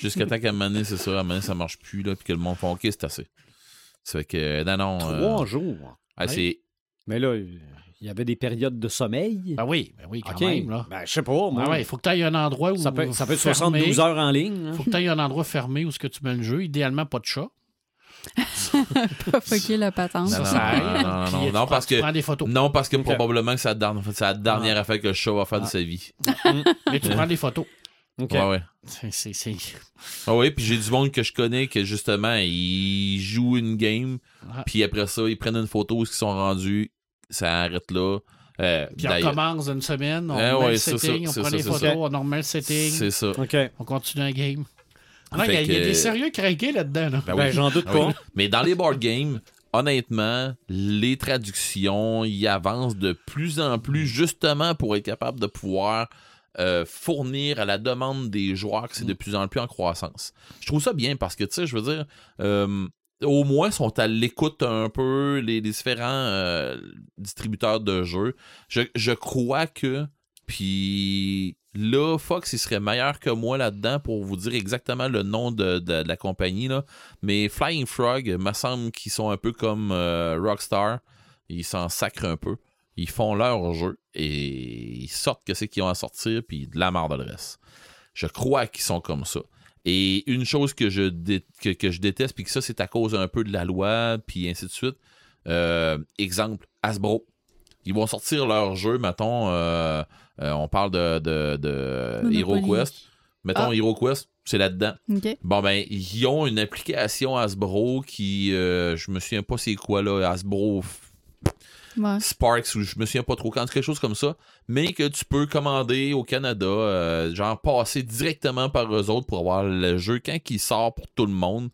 Speaker 2: Jusqu'à temps qu'à un moment donné, c'est ça, à un moment donné, ça marche plus, là, puis que le monde fait OK, c'est assez. Ça fait que, non, non. euh,
Speaker 1: Trois jours.
Speaker 2: ah, c'est.
Speaker 1: Mais là, il y avait des périodes de sommeil.
Speaker 4: Ben oui, ben oui, quand
Speaker 1: OK.
Speaker 4: même. Là.
Speaker 1: Ben, je sais pas, moi.
Speaker 4: Ah ouais, il faut que tu ailles un endroit où.
Speaker 1: ça, peut, ça peut être
Speaker 4: fermé.
Speaker 1: 72 heures en ligne. hein.
Speaker 4: faut que tu ailles un endroit fermé où ce que tu mets le jeu. Idéalement, pas de chat.
Speaker 5: Pas fucker la patente.
Speaker 2: Non, non, non, non, non,
Speaker 4: tu
Speaker 2: non,
Speaker 4: prends-
Speaker 2: parce que.
Speaker 4: des photos.
Speaker 2: Non, parce que
Speaker 1: Ok.
Speaker 2: probablement que c'est la, dernière- la affaire que le chat va faire de sa vie.
Speaker 4: Mais tu prends des photos.
Speaker 1: OK.
Speaker 2: Ouais, ouais.
Speaker 4: C'est-
Speaker 2: Ah ouais, puis j'ai du monde que je connais que justement, ils jouent une game,
Speaker 4: Ah.
Speaker 2: puis après ça, ils prennent une photo où ils sont rendus, ça arrête là. Euh,
Speaker 4: Puis on commence une semaine, on
Speaker 2: Eh
Speaker 4: remet
Speaker 2: ouais,
Speaker 4: le
Speaker 2: c'est
Speaker 4: setting,
Speaker 2: ça,
Speaker 4: on prend
Speaker 2: c'est
Speaker 4: photos,
Speaker 1: ça.
Speaker 4: on remet le setting,
Speaker 2: C'est ça.
Speaker 1: OK.
Speaker 4: on continue un game. Ah non, il y, a- y des sérieux craqués là-dedans. Là.
Speaker 2: Ben
Speaker 1: Ben,
Speaker 2: oui.
Speaker 1: j'en doute
Speaker 2: Ah oui.
Speaker 1: pas.
Speaker 2: Mais dans les board games, honnêtement, les traductions, ils avancent de plus en plus justement pour être capable de pouvoir euh, fournir à la demande des joueurs que c'est de plus en plus en croissance. Je trouve ça bien parce que, tu sais, je veux dire, euh, au moins sont à l'écoute un peu les, les différents euh, distributeurs de jeux. Je, je crois que, puis là, Fox, il serait meilleur que moi là-dedans pour vous dire exactement le nom de, de- de la compagnie. Mais Flying Frog, me semble qu'ils sont un peu comme euh, Rockstar. Ils s'en sacrent un peu. Ils font leur jeu et ils sortent que c'est qu'ils ont à sortir, puis de la merde le reste. Je crois qu'ils sont comme ça. Et une chose que je, déteste, puis que ça, c'est à cause un peu de la loi, puis ainsi de suite. Euh, exemple, Hasbro. Ils vont sortir leur jeu, mettons, euh, on parle de, de, de Hero
Speaker 5: Monopoly.
Speaker 2: Quest. Mettons,
Speaker 5: Ah.
Speaker 2: Hero Quest, c'est là-dedans. Bon, ben, ils ont une application Hasbro qui, euh, je me souviens pas c'est quoi, là, Hasbro
Speaker 5: Ouais.
Speaker 2: Sparks ou je me souviens pas trop quand, quelque chose comme ça, mais que tu peux commander au Canada, euh, genre passer directement par eux autres pour avoir le jeu quand il sort pour tout le monde.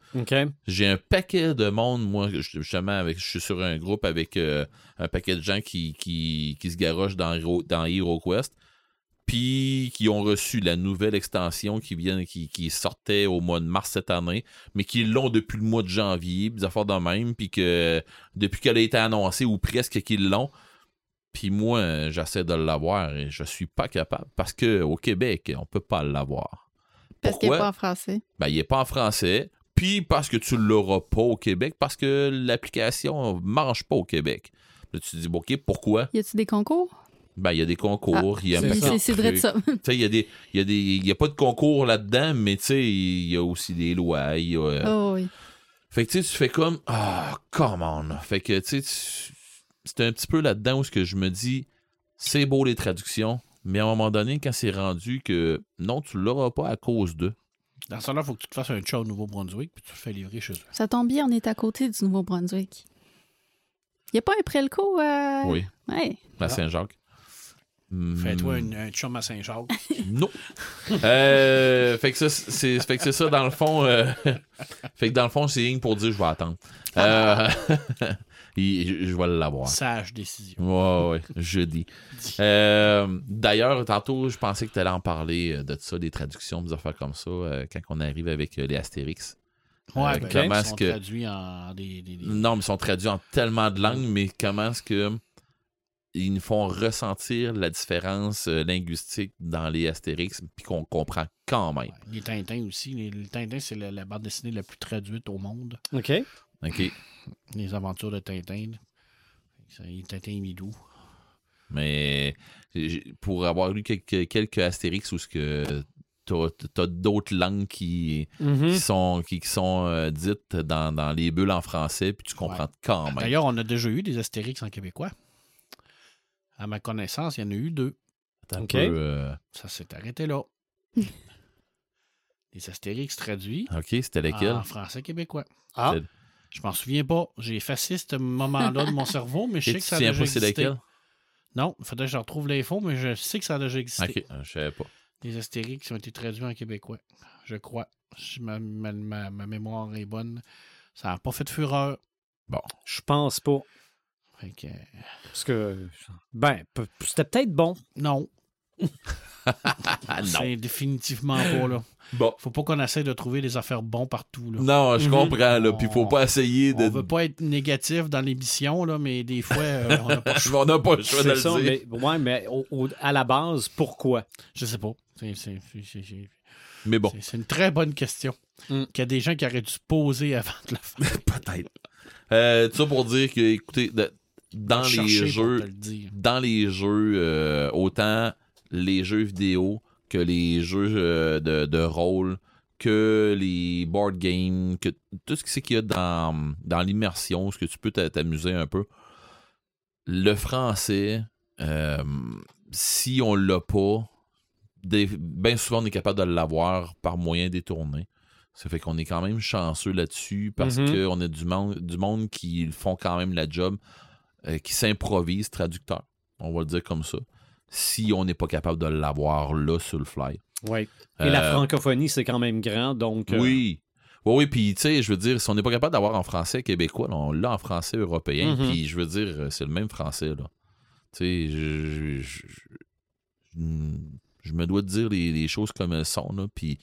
Speaker 2: J'ai un paquet de monde, moi, justement, avec, je suis sur un groupe avec euh, un paquet de gens qui, qui, qui se garochent dans, Hero- dans HeroQuest, puis qui ont reçu la nouvelle extension qui vient, qui, qui sortait au mois de mars cette année, mais qui l'ont depuis le mois de janvier, des affaires de même, puis que depuis qu'elle a été annoncée, ou presque qu'ils l'ont, puis moi, j'essaie de l'avoir et je suis pas capable, parce que au Québec, on peut pas l'avoir.
Speaker 5: Parce qu'il n'est pas en français.
Speaker 2: ben, il n'est pas en français. Puis parce que tu ne l'auras pas au Québec, parce que l'application ne marche pas au Québec. Là, tu te dis, bon, OK, pourquoi?
Speaker 5: Y a-tu des concours?
Speaker 2: Ben, il y a des concours, il y a un
Speaker 1: c'est
Speaker 5: vrai de ça.
Speaker 2: Tu sais, il y a des. Il y a des. Il y a pas de concours là-dedans, mais tu sais, il y a aussi des lois. il y a, euh,
Speaker 5: Oh oui.
Speaker 2: Fait que tu sais, tu fais comme Ah, come on. Fait que tu sais, c'est un petit peu là-dedans où ce que je me dis, c'est beau les traductions, mais à un moment donné, quand c'est rendu que non, tu l'auras pas à cause d'eux.
Speaker 4: Dans ce là il faut que tu te fasses un chat au Nouveau-Brunswick puis tu le fais livrer chez eux.
Speaker 5: Ça tombe bien, on est à côté du Nouveau-Brunswick. Y a pas un Prelco? Euh...
Speaker 2: Oui,
Speaker 5: Ouais.
Speaker 2: à Saint-Jacques.
Speaker 4: Fais-toi
Speaker 2: Hmm.
Speaker 4: un, chum à Saint-Jacques.
Speaker 2: Non. Euh, fait que ça, c'est, fait que c'est ça dans le fond. euh, fait que dans le fond, c'est rien pour dire je vais attendre. Euh, je, je vais l'avoir.
Speaker 4: Sage décision.
Speaker 2: Ouais, ouais, jeudi. Euh, d'ailleurs, tantôt, je pensais que tu allais en parler de ça, des traductions, des affaires comme ça, quand on arrive avec les Astérix.
Speaker 4: Ouais, ben,
Speaker 2: comment
Speaker 4: ils sont
Speaker 2: que-
Speaker 4: traduits en des... des- des-
Speaker 2: Non, mais ils sont traduits en tellement de langues, mais comment est-ce que ils nous font ressentir la différence euh, linguistique dans les Astérix, puis qu'on comprend quand même.
Speaker 4: Les Tintins aussi. Les, les Tintins, c'est la, la bande dessinée la plus traduite au monde.
Speaker 1: OK.
Speaker 2: OK?
Speaker 4: Les aventures de Tintin. Tintins et Milou.
Speaker 2: Mais pour avoir lu quelques, quelques Astérix où ce que t'as, t'as d'autres langues qui,
Speaker 1: Mhm.
Speaker 2: qui sont, qui, qui sont euh, dites dans, dans les bulles en français, puis tu comprends
Speaker 4: Ouais.
Speaker 2: quand même.
Speaker 4: D'ailleurs, on a déjà eu des Astérix en québécois. À ma connaissance, il y en a eu deux.
Speaker 2: Attends un peu, euh,
Speaker 4: Ça s'est arrêté là. les Astérix traduits
Speaker 2: OK, c'était lesquels?
Speaker 4: en français québécois.
Speaker 1: Ah,
Speaker 4: Je m'en souviens pas. J'ai effacé ce moment-là de mon cerveau, mais je sais que ça a déjà
Speaker 2: pas c'est
Speaker 4: existé.
Speaker 2: lesquels?
Speaker 4: Non, il faudrait que je retrouve l'info, mais je sais que ça a déjà existé.
Speaker 2: Ok, euh, je savais pas.
Speaker 4: Des Astérix qui ont été traduits en québécois. Je crois. Si ma, ma- ma- ma mémoire est bonne. Ça n'a pas fait de fureur.
Speaker 2: Bon.
Speaker 1: Je pense pas.
Speaker 4: Fait que,
Speaker 1: Parce que, ben, pe- c'était peut-être bon.
Speaker 4: non,
Speaker 2: non.
Speaker 4: c'est définitivement pas là.
Speaker 2: Bon.
Speaker 4: Faut pas qu'on essaie de trouver des affaires bons partout. Là.
Speaker 2: Non, je
Speaker 1: Mhm.
Speaker 2: comprends, là. Puis faut pas essayer de.
Speaker 4: On veut pas être négatif dans l'émission, là, mais des fois, euh, on n'a pas le choix.
Speaker 2: On n'a pas le choix de
Speaker 1: C'est
Speaker 2: le
Speaker 1: ça,
Speaker 2: dire.
Speaker 1: mais, ouais, mais au- au- à la base, pourquoi?
Speaker 4: Je sais pas. C'est- c'est- c'est- c'est- c'est-
Speaker 2: Mais bon,
Speaker 4: c'est- c'est une très bonne question.
Speaker 1: Mm.
Speaker 4: Qu'il y a des gens qui auraient dû se poser avant de la faire.
Speaker 2: peut-être. Euh, tout ça pour dire que, écoutez, de- dans les jeux,
Speaker 4: le
Speaker 2: dans les jeux, euh, autant les jeux vidéo que les jeux euh, de, de rôle, que les board games, que tout ce qu'il y a dans, dans l'immersion, ce que tu peux t'a- t'amuser un peu. Le français, euh, si on l'a pas, bien souvent on est capable de l'avoir par moyen détourné. Ça fait qu'on est quand même chanceux là-dessus parce
Speaker 1: Mhm.
Speaker 2: qu'on a du monde, du monde qui font quand même la job, euh, qui s'improvise traducteur. On va le dire comme ça. Si on n'est pas capable de l'avoir là sur le fly.
Speaker 1: Ouais. Et la
Speaker 2: Euh,
Speaker 1: francophonie, c'est quand même grand, donc. euh,
Speaker 2: Oui. Oui, oui, puis tu sais, je veux dire, si on n'est pas capable d'avoir en français québécois, là, on l'a en français européen,
Speaker 1: Mhm.
Speaker 2: puis je veux dire, c'est le même français, là. Tu sais, je, je, je- je- je me dois de dire les, les choses comme elles sont, là, puis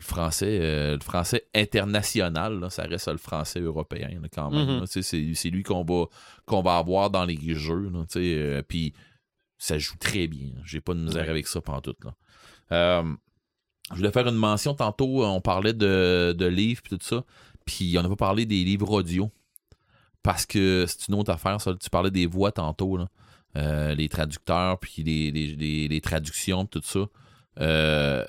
Speaker 2: le français, euh, le français international, là, ça reste le français européen, là, quand même.
Speaker 1: Mhm.
Speaker 2: c'est, lui qu'on va, qu'on va avoir dans les jeux, euh, puis ça joue très bien. J'ai pas de misère avec ça pendant tout, là. Euh, je voulais faire une mention tantôt, on parlait de, de livres puis tout ça, puis on n'a pas parlé des livres audio. Parce que c'est une autre affaire, ça. Tu parlais des voix tantôt, là. Les traducteurs, puis les, les, les- les traductions, tout ça. Euh,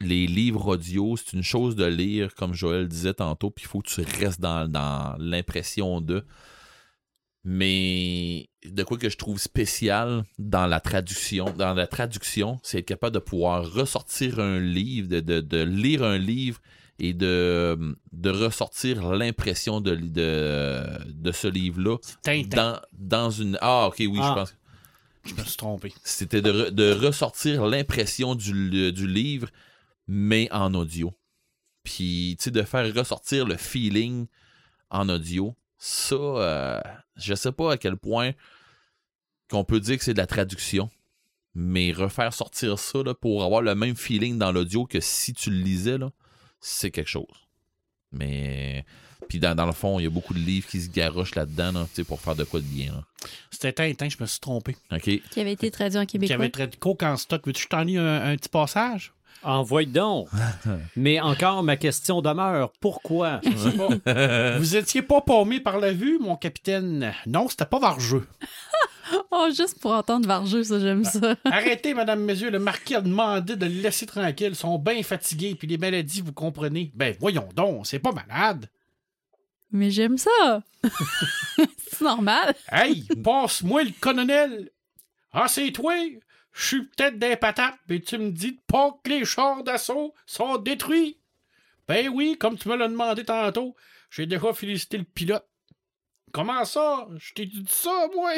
Speaker 2: les livres audio, c'est une chose de lire, comme Joël disait tantôt, puis il faut que tu restes dans, dans l'impression de. Mais de quoi que je trouve spécial dans la traduction, dans la traduction, c'est être capable de pouvoir ressortir un livre, de, de- de lire un livre et de, de ressortir l'impression de, de, de ce livre-là dans, dans une. Ah, ok, oui, je
Speaker 1: Ah.
Speaker 2: pense.
Speaker 4: Je me suis trompé.
Speaker 2: C'était de, re- de ressortir l'impression du, du livre, mais en audio. Puis, tu sais, de faire ressortir le feeling en audio. Ça, euh, je sais pas à quel point qu'on peut dire que c'est de la traduction. Mais refaire sortir ça là, pour avoir le même feeling dans l'audio que si tu le lisais, là, c'est quelque chose. Mais. Puis dans, dans le fond, il y a beaucoup de livres qui se garochent là-dedans là, tu sais, pour faire de quoi de bien. là.
Speaker 4: C'était Tintin, je me suis trompé.
Speaker 2: OK?
Speaker 5: Qui avait été traduit en
Speaker 4: Qui
Speaker 5: québécois.
Speaker 4: avait traité coke en stock. Veux-tu que je t'en lis un, un petit passage?
Speaker 1: Envoie donc. Mais encore, ma question demeure. Pourquoi?
Speaker 4: Vous étiez pas paumé par la vue, mon capitaine? Non, c'était pas Varjeux.
Speaker 5: Oh, juste pour entendre Varjeux, ça, j'aime ça.
Speaker 4: Arrêtez, madame, messieurs, le marquis a demandé de le laisser tranquille. Ils sont bien fatigués, puis les maladies, vous comprenez. Ben, voyons donc, c'est pas malade.
Speaker 5: Mais j'aime ça. c'est normal.
Speaker 4: Hey, passe-moi le colonel. Ah, c'est toi? Je suis peut-être des patates, mais tu me dis pas que les chars d'assaut sont détruits. Ben oui, comme tu me l'as demandé tantôt, j'ai déjà félicité le pilote. Comment ça? Je t'ai dit ça, moi?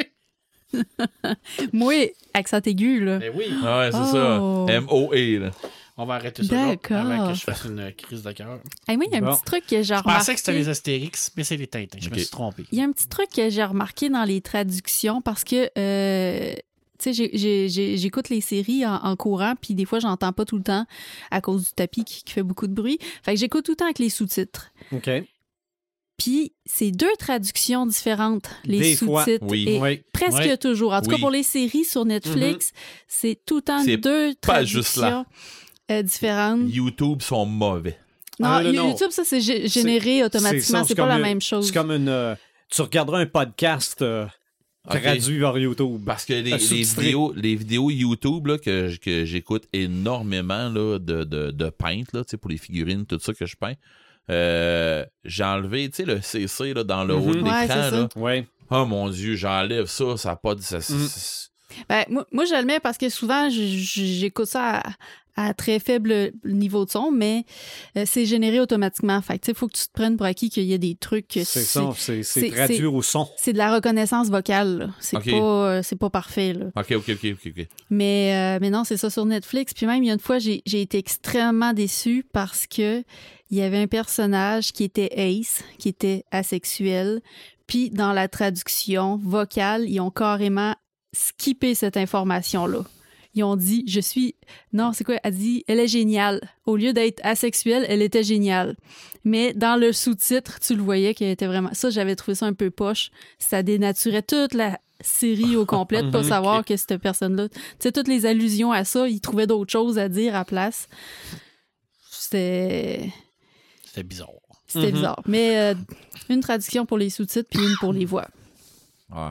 Speaker 5: Moi, accent aigu, là.
Speaker 4: Ben oui.
Speaker 2: Ouais, c'est
Speaker 5: Oh.
Speaker 2: ça. M-O-E, là.
Speaker 4: On va arrêter ça là,
Speaker 5: D'accord.
Speaker 4: avant que je fasse une crise de cœur.
Speaker 5: Hey, moi, il y a un petit truc que j'ai
Speaker 4: Je
Speaker 5: remarqué.
Speaker 4: pensais que c'était les Astérix, mais c'est les Tintins. Je me suis trompé.
Speaker 5: Il y a un petit truc que j'ai remarqué dans les traductions parce que, euh, tu sais, j'écoute les séries en, en courant, puis des fois, j'entends pas tout le temps à cause du tapis qui, qui fait beaucoup de bruit. Fait que j'écoute tout le temps avec les sous-titres.
Speaker 1: OK.
Speaker 5: Puis, c'est deux traductions différentes, les sous-titres.
Speaker 2: oui.
Speaker 5: Et
Speaker 1: Oui.
Speaker 5: presque toujours. En tout cas, pour les séries sur Netflix, c'est tout le temps deux
Speaker 2: pas juste là.
Speaker 5: traductions euh, différentes.
Speaker 2: YouTube sont mauvais.
Speaker 5: Non,
Speaker 1: Ah, non, non.
Speaker 5: YouTube, ça, c'est gé- généré automatiquement. C'est pas la même chose.
Speaker 1: C'est comme une. euh, tu regarderas un podcast euh, Traduit par YouTube.
Speaker 2: Parce que les, vidéos, les vidéos YouTube là, que, que j'écoute énormément là, de, de, de peintes, là, tu sais, pour les figurines, tout ça que je peins, euh, j'ai enlevé tu sais, le CC là, dans le haut de
Speaker 1: Mhm.
Speaker 5: Ouais,
Speaker 2: l'écran.
Speaker 5: ça.
Speaker 1: Oui.
Speaker 2: Oh mon Dieu, j'enlève ça, ça a pas de. ça-
Speaker 1: Mhm.
Speaker 2: c'est-
Speaker 5: Ben, moi, moi, je le mets parce que souvent, j'écoute ça à, à très faible niveau de son, mais euh, c'est généré automatiquement. Fait que, tu sais, faut que tu te prennes pour acquis qu'il y a des trucs que
Speaker 1: C'est ça, c'est traduire au son.
Speaker 5: C'est de la reconnaissance vocale. C'est pas, euh, c'est pas parfait. Là.
Speaker 2: Ok, ok, ok, ok.
Speaker 5: Mais, euh, mais non, c'est ça sur Netflix. Puis même, il y a une fois, j'ai j'ai été extrêmement déçue parce que il y avait un personnage qui était Ace, qui était asexuel. Puis dans la traduction vocale, ils ont carrément skippé cette information-là. Ils ont dit, je suis... Non, c'est quoi? Elle dit, elle est géniale. Au lieu d'être asexuelle, elle était géniale. Mais dans le sous-titre, tu le voyais qu'elle était vraiment... Ça, j'avais trouvé ça un peu poche. Ça dénaturait toute la série au complet de pas
Speaker 1: Mhm,
Speaker 5: savoir que cette personne-là... Tu sais, toutes les allusions à ça, ils trouvaient d'autres choses à dire à place. C'était...
Speaker 4: C'était bizarre.
Speaker 5: C'était
Speaker 1: Mhm.
Speaker 5: bizarre. Mais euh, une traduction pour les sous-titres puis une pour les voix.
Speaker 2: Ouais.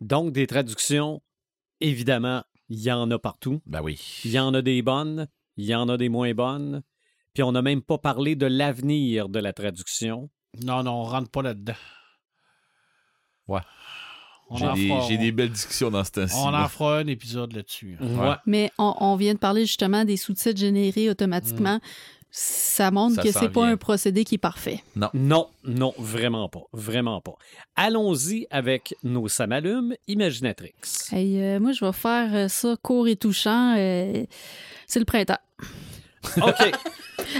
Speaker 1: Donc, des traductions, évidemment, il y en a partout.
Speaker 2: Ben oui.
Speaker 1: Il y en a des bonnes, il y en a des moins bonnes. Puis on n'a même pas parlé de l'avenir de la traduction.
Speaker 4: Non, non, on rentre pas là-dedans.
Speaker 2: Ouais. J'ai des,
Speaker 4: fera-
Speaker 2: j'ai des belles discussions dans ce temps-ci.
Speaker 4: On en fera un épisode là-dessus.
Speaker 1: Ouais.
Speaker 5: Mais on, on vient de parler justement des sous-titres générés automatiquement. Ça montre
Speaker 2: Ça
Speaker 5: que c'est pas un procédé qui est parfait.
Speaker 1: Non, non, vraiment pas. Vraiment pas. Allons-y avec nos samalumes imaginatrix.
Speaker 5: Hey, euh, moi, je vais faire euh, ça court et touchant. euh, c'est le printemps.
Speaker 1: OK.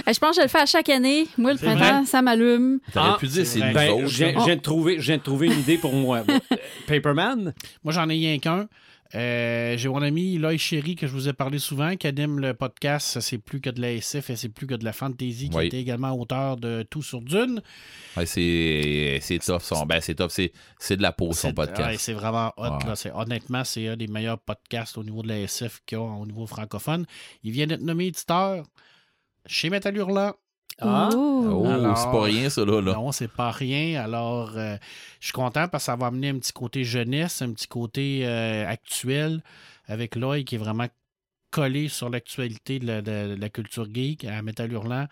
Speaker 5: Je pense que je le fais à chaque année. Moi, le printemps, ça m'allume.
Speaker 2: T'aurais
Speaker 1: Ah,
Speaker 2: pu dire
Speaker 4: c'est vrai.
Speaker 1: Ben, je viens de trouver une idée pour moi. Paperman?
Speaker 4: Moi, j'en ai rien qu'un. Euh, J'ai mon ami Loïc Chéri, que je vous ai parlé souvent, qui anime le podcast C'est plus que de la SF et c'est plus que de la fantasy, qui
Speaker 2: Oui.
Speaker 4: était également auteur de Tout sur Dune.
Speaker 2: Ouais, c'est, tough. Son, ben, c'est tough. C'est, de la peau, son podcast.
Speaker 4: ouais, c'est vraiment hot.
Speaker 2: Ouais.
Speaker 4: là. C'est- honnêtement, c'est un des meilleurs podcasts au niveau de la SF qu'il y a au niveau francophone. Il vient d'être nommé éditeur chez Metal Hurlant.
Speaker 1: Ah.
Speaker 2: Oh,
Speaker 4: Alors-
Speaker 2: c'est pas rien, ça, là. là.
Speaker 4: Non, c'est pas rien. Alors, euh, je suis content parce que ça va amener un petit côté jeunesse, un petit côté euh, actuel avec l'œil qui est vraiment collé sur l'actualité de, la- de- de la culture geek à Metal Hurlant.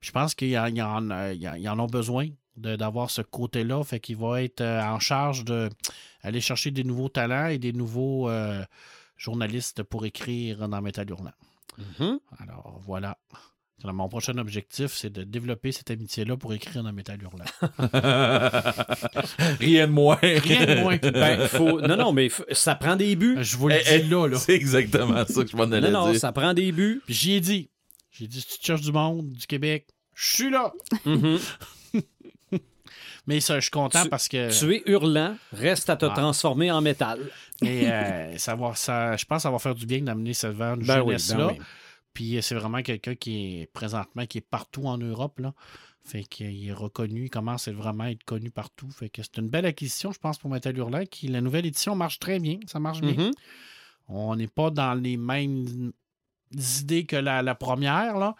Speaker 4: Puis je pense qu'il y, en- y en en- ont besoin de- d'avoir ce côté-là. Fait qu'il va être euh, en charge d'aller chercher des nouveaux talents et des nouveaux euh, journalistes pour écrire dans Metal Hurlant.
Speaker 1: Mhm.
Speaker 4: Alors, voilà. Alors, Mon prochain objectif, c'est de développer cette amitié-là pour écrire dans Metal Hurlant.
Speaker 2: Rien de moins.
Speaker 4: Rien de moins.
Speaker 1: Ben, faut... Non, non, mais f- ça prend des buts.
Speaker 4: Je vous le
Speaker 2: Eh,
Speaker 4: dis là, là.
Speaker 2: C'est exactement ça que je m'en allais
Speaker 1: Non, non,
Speaker 2: dire.
Speaker 1: ça prend des buts.
Speaker 4: Puis j'y ai dit. J'ai dit, si tu te cherches du monde, du Québec, je suis là.
Speaker 1: Mhm.
Speaker 4: Mais ça, je suis content
Speaker 1: Tu-
Speaker 4: parce que
Speaker 1: Tu es hurlant, reste à te
Speaker 4: Ah.
Speaker 1: transformer en métal.
Speaker 4: mais, euh, ça va, ça, je pense que ça va faire du bien d'amener cette vers
Speaker 1: Ben oui,
Speaker 4: jeunesse-là.
Speaker 1: ben oui.
Speaker 4: Puis euh, c'est vraiment quelqu'un qui est présentement qui est partout en Europe. Là. Fait qu'il est reconnu, il commence à vraiment être connu partout. Fait que c'est une belle acquisition, je pense, pour Metal Hurlant. Qui, la nouvelle édition marche très bien. Ça marche bien.
Speaker 1: Mhm.
Speaker 4: On n'est pas dans les mêmes idées que la, la première, là.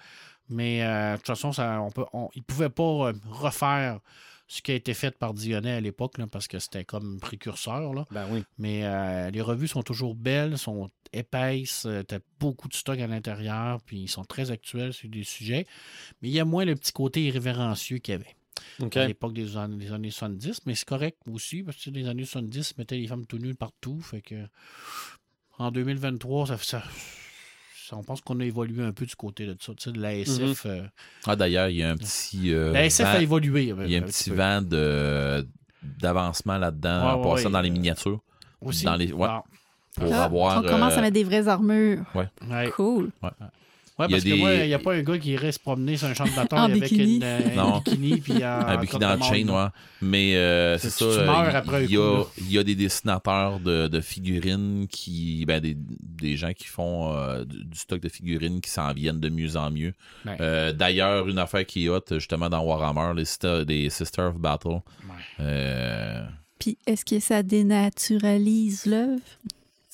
Speaker 4: Mais euh, de toute façon, ça, on peut, on- ils ne pouvaient pas euh, refaire ce qui a été fait par Dionnet à l'époque, là, parce que c'était comme précurseur. Là.
Speaker 1: Ben oui.
Speaker 4: Mais euh, les revues sont toujours belles, sont épaisses, euh, t'as beaucoup de stock à l'intérieur, puis ils sont très actuels sur des sujets. Mais il y a moins le petit côté irrévérencieux qu'il y avait à l'époque des, des années 70, mais c'est correct aussi, parce que les années 70, ils mettaient les femmes tout nues partout. Fait que en 2023, ça, ça- ça- on pense qu'on a évolué un peu du côté de ça, tu sais, de la SF. euh,
Speaker 2: Ah, d'ailleurs, il y a un petit. euh,
Speaker 4: la SF
Speaker 2: vent-
Speaker 4: a évolué. euh,
Speaker 2: il y a un
Speaker 4: un
Speaker 2: petit
Speaker 4: peu.
Speaker 2: vent de, d'avancement là-dedans
Speaker 4: Ouais,
Speaker 2: en
Speaker 4: ouais,
Speaker 2: passant
Speaker 4: ouais,
Speaker 2: dans les
Speaker 4: euh,
Speaker 2: miniatures
Speaker 4: Aussi.
Speaker 2: dans les- ouais.
Speaker 4: Ah,
Speaker 2: pour
Speaker 5: Ah,
Speaker 2: avoir.
Speaker 5: on commence
Speaker 2: euh,
Speaker 5: à mettre des vraies armures.
Speaker 4: ouais.
Speaker 5: Cool.
Speaker 4: Ouais,
Speaker 2: Il y a
Speaker 4: parce
Speaker 2: des-
Speaker 4: que moi, il n'y a pas un gars qui irait se promener sur un champ de bataille
Speaker 5: En
Speaker 4: avec
Speaker 5: bikini.
Speaker 4: une, euh, un
Speaker 2: Non.
Speaker 4: bikini puis en,
Speaker 2: un
Speaker 4: en
Speaker 2: bikini chain,
Speaker 4: là.
Speaker 2: ouais. Mais euh, c'est
Speaker 4: Tu-
Speaker 2: ça. il-
Speaker 4: après un
Speaker 2: il y, a, y des dessinateurs de, de figurines qui. Ben, des, des gens qui font euh, du, du stock de figurines qui s'en viennent de mieux en mieux.
Speaker 4: Ouais.
Speaker 2: Euh, D'ailleurs, une affaire qui est hot, justement, dans Warhammer, les Sister- Sisters of Battle.
Speaker 4: Ouais.
Speaker 2: Euh,
Speaker 5: Puis est-ce que ça dénaturalise l'œuvre?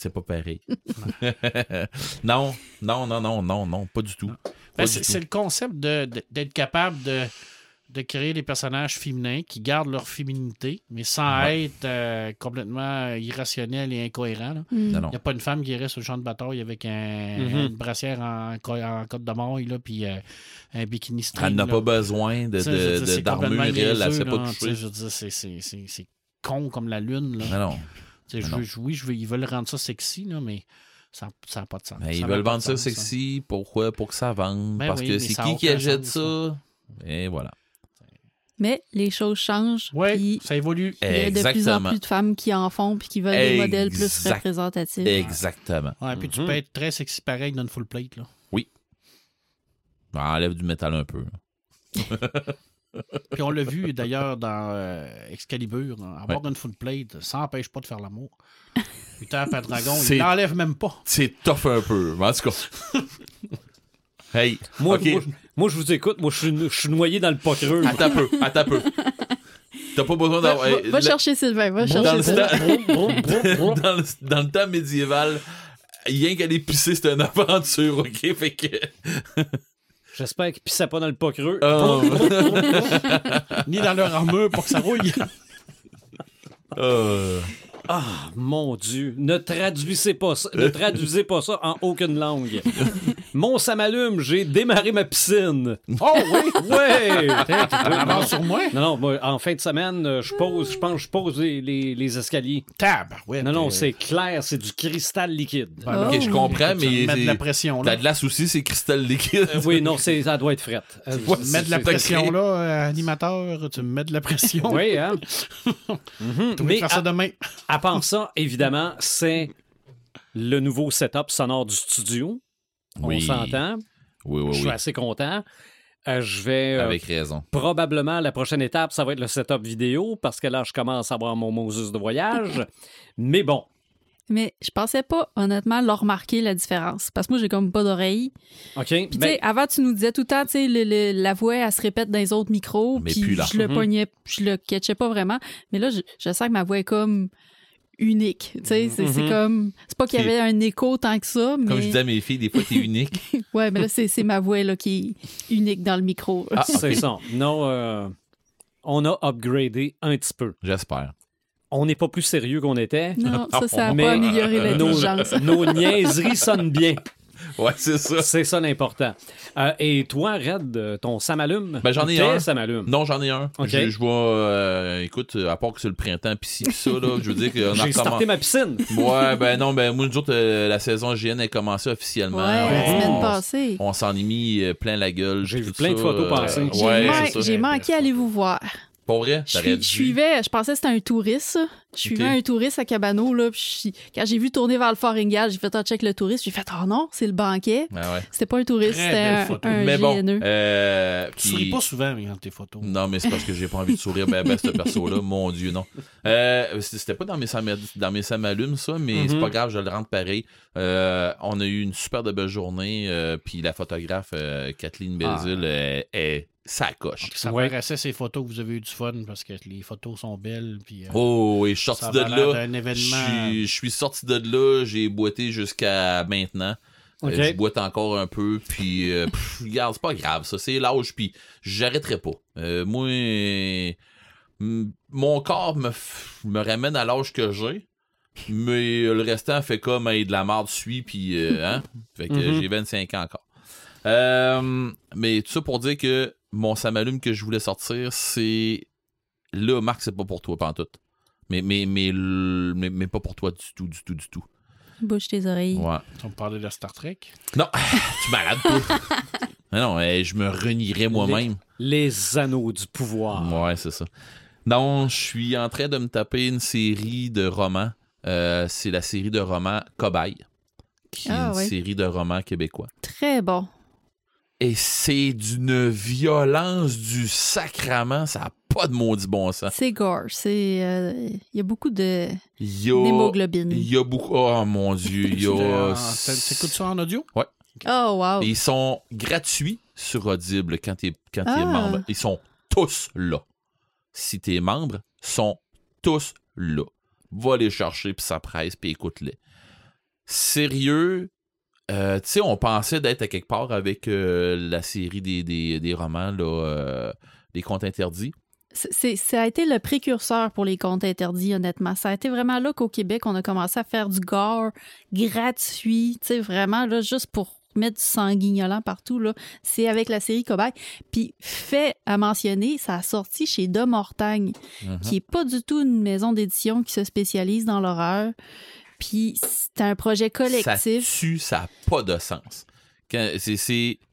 Speaker 2: C'est pas pareil. non, non, non, non, non, non, pas du tout.
Speaker 4: Ben, c'est le concept de- de- d'être capable de, de créer des personnages féminins qui gardent leur féminité, mais sans
Speaker 2: Ouais.
Speaker 4: être euh, complètement irrationnels et.
Speaker 2: Non,
Speaker 4: Il
Speaker 2: non.
Speaker 4: n'y a pas une femme qui irait sur le champ de bataille avec un,
Speaker 1: Mhm.
Speaker 4: une brassière en, en côte de maille, là, puis euh, un bikini string.
Speaker 2: Elle n'a pas besoin d'armure, elle,
Speaker 4: niaiseux,
Speaker 2: sait pas toucher.
Speaker 4: c'est- c'est- c'est c'est con comme la lune. Là.
Speaker 2: Non, non.
Speaker 4: Je je- oui, je veux, ils veulent rendre ça sexy, là, mais ça n'a pas de sens.
Speaker 2: Mais
Speaker 4: Ça
Speaker 2: ils veulent vendre ça sexy. Pourquoi? Pour que ça vende.
Speaker 4: Ben
Speaker 2: parce
Speaker 4: oui,
Speaker 2: que c'est qui qui achète ça? Et voilà.
Speaker 5: Mais les choses changent.
Speaker 4: Oui,
Speaker 5: puis
Speaker 4: ça évolue.
Speaker 5: il y a de plus en plus de femmes qui en font puis qui veulent des modèles plus représentatifs.
Speaker 2: Exactement.
Speaker 4: Ouais, puis tu
Speaker 1: Mhm.
Speaker 4: peux être très sexy pareil dans une full plate. Là.
Speaker 2: Enlève du métal un peu.
Speaker 4: Puis on l'a vu d'ailleurs dans euh, Excalibur, hein, avoir une full plate, ça n'empêche pas de faire l'amour. Tape à dragon,
Speaker 2: C'est-
Speaker 4: il l'enlève même pas.
Speaker 2: C'est tough un peu. Mais en tout cas. hey,
Speaker 1: Moi,
Speaker 2: ok.
Speaker 1: moi, moi, je vous écoute. Moi, je suis, noyé dans le pot creux.
Speaker 2: Attends un peu. Attends un peu. T'as pas besoin
Speaker 5: Va,
Speaker 2: d'avoir.
Speaker 5: va- chercher Sylvain, va
Speaker 2: dans,
Speaker 5: chercher Sylvain.
Speaker 2: dans, le, dans le temps médiéval, rien qu'aller pisser, c'était une aventure, ok? Fait que.
Speaker 1: J'espère qu'ils pissaient pas dans le pot creux.
Speaker 2: Oh.
Speaker 4: Ni dans leur armure pour que ça rouille.
Speaker 2: Euh,
Speaker 1: Ah, mon Dieu. Ne traduisez pas ça, ne traduisez pas ça en aucune langue. Mon ça m'allume, j'ai démarré ma piscine.
Speaker 4: Oh oui!
Speaker 1: Ouais!
Speaker 4: En avance sur moi?
Speaker 1: Non, non, moi, en fin de semaine, euh, je pose, je pense, que je pose les, les- les escaliers.
Speaker 4: Tabarouette.
Speaker 1: Non, non,
Speaker 4: euh,
Speaker 1: c'est clair, c'est du cristal liquide.
Speaker 4: ben,
Speaker 5: Oh.
Speaker 2: ok, je comprends,
Speaker 4: tu
Speaker 2: mais.
Speaker 4: mets de la pression
Speaker 2: La
Speaker 4: là.
Speaker 2: glace aussi, c'est cristal liquide.
Speaker 1: Euh, oui, non, c'est, ça doit être frette. Euh,
Speaker 2: Ouais,
Speaker 4: Tu mets de la pression là, euh, animateur, tu me mets de la pression.
Speaker 1: Oui, hein?
Speaker 4: Tu vas
Speaker 1: Mais
Speaker 4: faire ça demain.
Speaker 1: à part ça, évidemment, c'est le nouveau setup sonore du studio.
Speaker 2: Oui.
Speaker 1: On s'entend.
Speaker 2: Oui,
Speaker 1: Je
Speaker 2: oui,
Speaker 1: suis
Speaker 2: oui.
Speaker 1: assez content. Euh, je vais euh,
Speaker 2: Avec raison.
Speaker 1: probablement la prochaine étape, ça va être le setup vidéo parce que là, je commence à avoir mon Moses de voyage. Mais bon,
Speaker 5: Mais je pensais pas, honnêtement, leur remarquer la différence. Parce que moi, j'ai comme pas d'oreille.
Speaker 1: OK.
Speaker 5: Puis, tu
Speaker 1: ben,
Speaker 5: sais, avant, tu nous disais tout le temps, tu sais, la voix, elle se répète dans les autres micros.
Speaker 2: Mais
Speaker 5: Puis,
Speaker 2: plus là.
Speaker 5: je le
Speaker 1: Mhm.
Speaker 5: pognais, je le catchais pas vraiment. Mais là, je, je sens que ma voix est comme unique. Tu sais, c'est
Speaker 1: Mhm.
Speaker 5: comme. C'est pas qu'il y avait un écho tant que ça, mais.
Speaker 2: Comme je disais à mes filles, des fois, t'es unique.
Speaker 5: Ouais, mais là, c'est c'est ma voix là, qui est unique dans le micro.
Speaker 2: Ah,
Speaker 1: c'est ça. Non, euh, on a upgradé un petit peu.
Speaker 2: J'espère.
Speaker 1: On n'est pas plus sérieux qu'on était.
Speaker 5: Non, ça, ça n'a pas amélioré
Speaker 1: Nos,
Speaker 5: l'intelligence.
Speaker 1: nos niaiseries sonnent bien.
Speaker 2: Ouais, c'est ça.
Speaker 1: C'est ça l'important. Euh, et toi, Red, ton Samalume?
Speaker 2: Ben, j'en ai
Speaker 1: Tes
Speaker 2: un.
Speaker 1: Samalume.
Speaker 2: Non, j'en ai un.
Speaker 1: Ok.
Speaker 2: Je, je vois, euh, écoute, à part que c'est le printemps, pis ci, pis ça, là, je veux dire qu'on a
Speaker 1: J'ai starté
Speaker 2: recommencé.
Speaker 1: ma piscine.
Speaker 2: Ouais, ben non, ben moi, nous autres, euh, la saison GN a commencé officiellement.
Speaker 5: Ouais, la
Speaker 2: on,
Speaker 5: semaine passée.
Speaker 2: on s'en est mis euh, plein la gueule.
Speaker 1: J'ai vu
Speaker 2: tout
Speaker 1: plein de
Speaker 2: ça,
Speaker 1: photos
Speaker 2: euh,
Speaker 1: passer.
Speaker 5: J'ai
Speaker 2: Ouais,
Speaker 5: man-
Speaker 2: c'est ça.
Speaker 5: j'ai manqué à aller vous voir.
Speaker 2: Pas vrai?
Speaker 5: Je,
Speaker 2: T'aurais dû.
Speaker 5: suivais, je pensais que c'était un touriste. ça. Je suivais
Speaker 2: Ok.
Speaker 5: un touriste à Cabano. Là, puis quand j'ai vu tourner vers le Fort Ringard, j'ai fait un check le touriste. J'ai fait Oh non, c'est le banquet.
Speaker 2: Ah ouais.
Speaker 5: C'était pas un touriste, c'était un, un
Speaker 2: Mais bon,
Speaker 5: GNE.
Speaker 2: euh,
Speaker 4: Tu
Speaker 2: puis-
Speaker 4: souris pas souvent mais, dans tes photos.
Speaker 2: Non, mais c'est parce que j'ai pas envie de sourire ben, ben, ce perso-là. Mon Dieu, non. Euh, c'était pas dans mes, dans mes samalumes, ça, mais
Speaker 1: Mhm.
Speaker 2: c'est pas grave, je le rentre pareil. Euh, on a eu une super de belle journée, euh, puis la photographe euh, Kathleen Belzil euh, est sa coche.
Speaker 4: Ça
Speaker 1: Ouais.
Speaker 4: paraissait ces photos que vous avez eu du fun parce que les photos sont belles. Puis, euh,
Speaker 2: Oh, et je suis sorti
Speaker 4: ça
Speaker 2: de là. Je
Speaker 4: événement.
Speaker 2: suis- je suis sorti de là, j'ai boité jusqu'à maintenant. Euh, je boite encore un peu, puis euh, pff, regarde, c'est pas grave, ça, c'est l'âge, puis j'arrêterai pas. Euh, moi, mon corps me, ramène à l'âge que j'ai, mais le restant fait comme hey, de la marde suit, puis euh, hein, fait que
Speaker 1: Mhm.
Speaker 2: j'ai 25 ans encore. Euh, mais tout ça pour dire que mon samalume que je voulais sortir, c'est là, Marc, c'est pas pour toi, pantoute. Mais, mais, mais, mais, mais pas pour toi du tout, du tout, du tout.
Speaker 5: Bouge tes oreilles.
Speaker 2: Ouais.
Speaker 4: On parlait de Star Trek?
Speaker 2: Non, tu malade, toi. Mais non, je me renierais moi-même.
Speaker 1: Les anneaux du pouvoir.
Speaker 2: Ouais, c'est ça. Non, je suis en train de me taper une série de romans. Euh, c'est la série de romans Cobaye, qui est
Speaker 5: Ah,
Speaker 2: une
Speaker 5: ouais.
Speaker 2: série de romans québécois.
Speaker 5: Très bon.
Speaker 2: Et c'est d'une violence du sacrament, ça n'a pas de maudit bon sens.
Speaker 5: C'est gore. C'est. euh, Il y a beaucoup de
Speaker 2: Il y a,
Speaker 5: d'hémoglobine.
Speaker 2: il y a beaucoup. Oh mon dieu, il y a.
Speaker 4: Tu écoutes ça en audio?
Speaker 5: Oh, wow.
Speaker 2: Et Ils sont gratuits sur Audible quand tu es, quand t'es
Speaker 5: Ah.
Speaker 2: membre. Ils sont tous là. Si tu es membre, sont tous là. Va les chercher, puis ça presse, puis écoute-les. Sérieux, euh, tu sais, on pensait d'être à quelque part avec euh, la série des, des, des romans, là, euh, des contes interdits.
Speaker 5: C'est- c'est- ça a été le précurseur pour les comptes interdits, honnêtement. Ça a été vraiment là qu'au Québec, on a commencé à faire du gore gratuit, tu sais, vraiment, là, juste pour mettre du sanguignolant partout, là, c'est avec la série Cobaye. Puis, fait à mentionner, ça a sorti chez Dom Mortagne,
Speaker 2: Mhm.
Speaker 5: qui est pas du tout une maison d'édition qui se spécialise dans l'horreur. Puis, c'est un projet
Speaker 2: Ça
Speaker 5: collectif.
Speaker 2: tue, ça n'a pas de sens. Quand-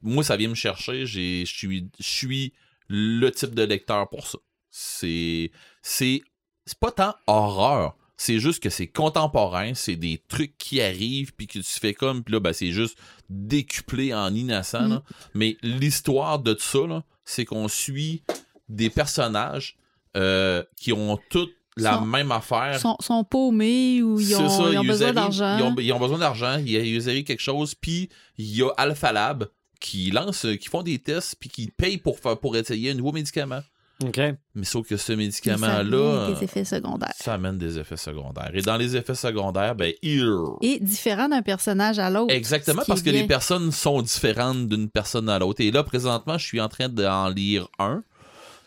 Speaker 2: moi, ça vient me chercher. Je suis, je suis le type de lecteur pour ça. C'est, c'est, c'est pas tant horreur. C'est juste que c'est contemporain, c'est des trucs qui arrivent, puis que tu fais comme, puis là, ben, c'est juste décuplé en innocent. là. Mais l'histoire de tout ça, c'est qu'on suit des personnages euh, qui ont toutes la
Speaker 5: Sont-
Speaker 2: même affaire.
Speaker 5: Ils sont, sont paumés ou ils ont,
Speaker 2: ça,
Speaker 5: ils ont
Speaker 2: ils
Speaker 5: besoin d'argent.
Speaker 2: Ils ont, ils ont besoin d'argent, ils, ils arrivent quelque chose, puis il y a Alpha Lab qui lance, euh, qui font des tests, puis qui payent pour, faire, pour essayer un nouveau médicament.
Speaker 1: OK.
Speaker 2: Mais sauf que ce médicament-là,
Speaker 5: des effets secondaires.
Speaker 2: ça amène des effets secondaires. Et dans les effets secondaires, ben, ir.
Speaker 5: Et différent d'un personnage à l'autre.
Speaker 2: Exactement, parce que les personnes sont différentes d'une personne à l'autre. Et là, présentement, je suis en train d'en lire un.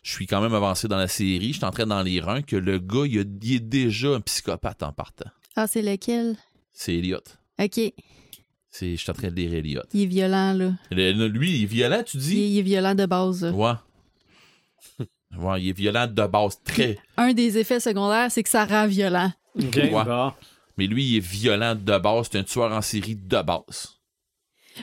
Speaker 2: Je suis quand même avancé dans la série. Je suis en train d'en lire un que le gars, il, a- il est déjà un psychopathe en partant.
Speaker 5: Ah, c'est lequel?
Speaker 2: C'est Elliot.
Speaker 5: OK. Il
Speaker 2: C'est, je suis en train de lire Elliot.
Speaker 5: est violent, là.
Speaker 2: Le- lui, il est violent, tu
Speaker 5: Il
Speaker 2: dis?
Speaker 5: il est violent de base. là.
Speaker 2: Ouais. Ouais, il est violent de base, très.
Speaker 5: Un des effets secondaires, c'est que ça rend violent.
Speaker 1: OK.
Speaker 2: Ouais.
Speaker 1: Bon.
Speaker 2: Mais lui, il est violent de base. C'est un tueur en série de base.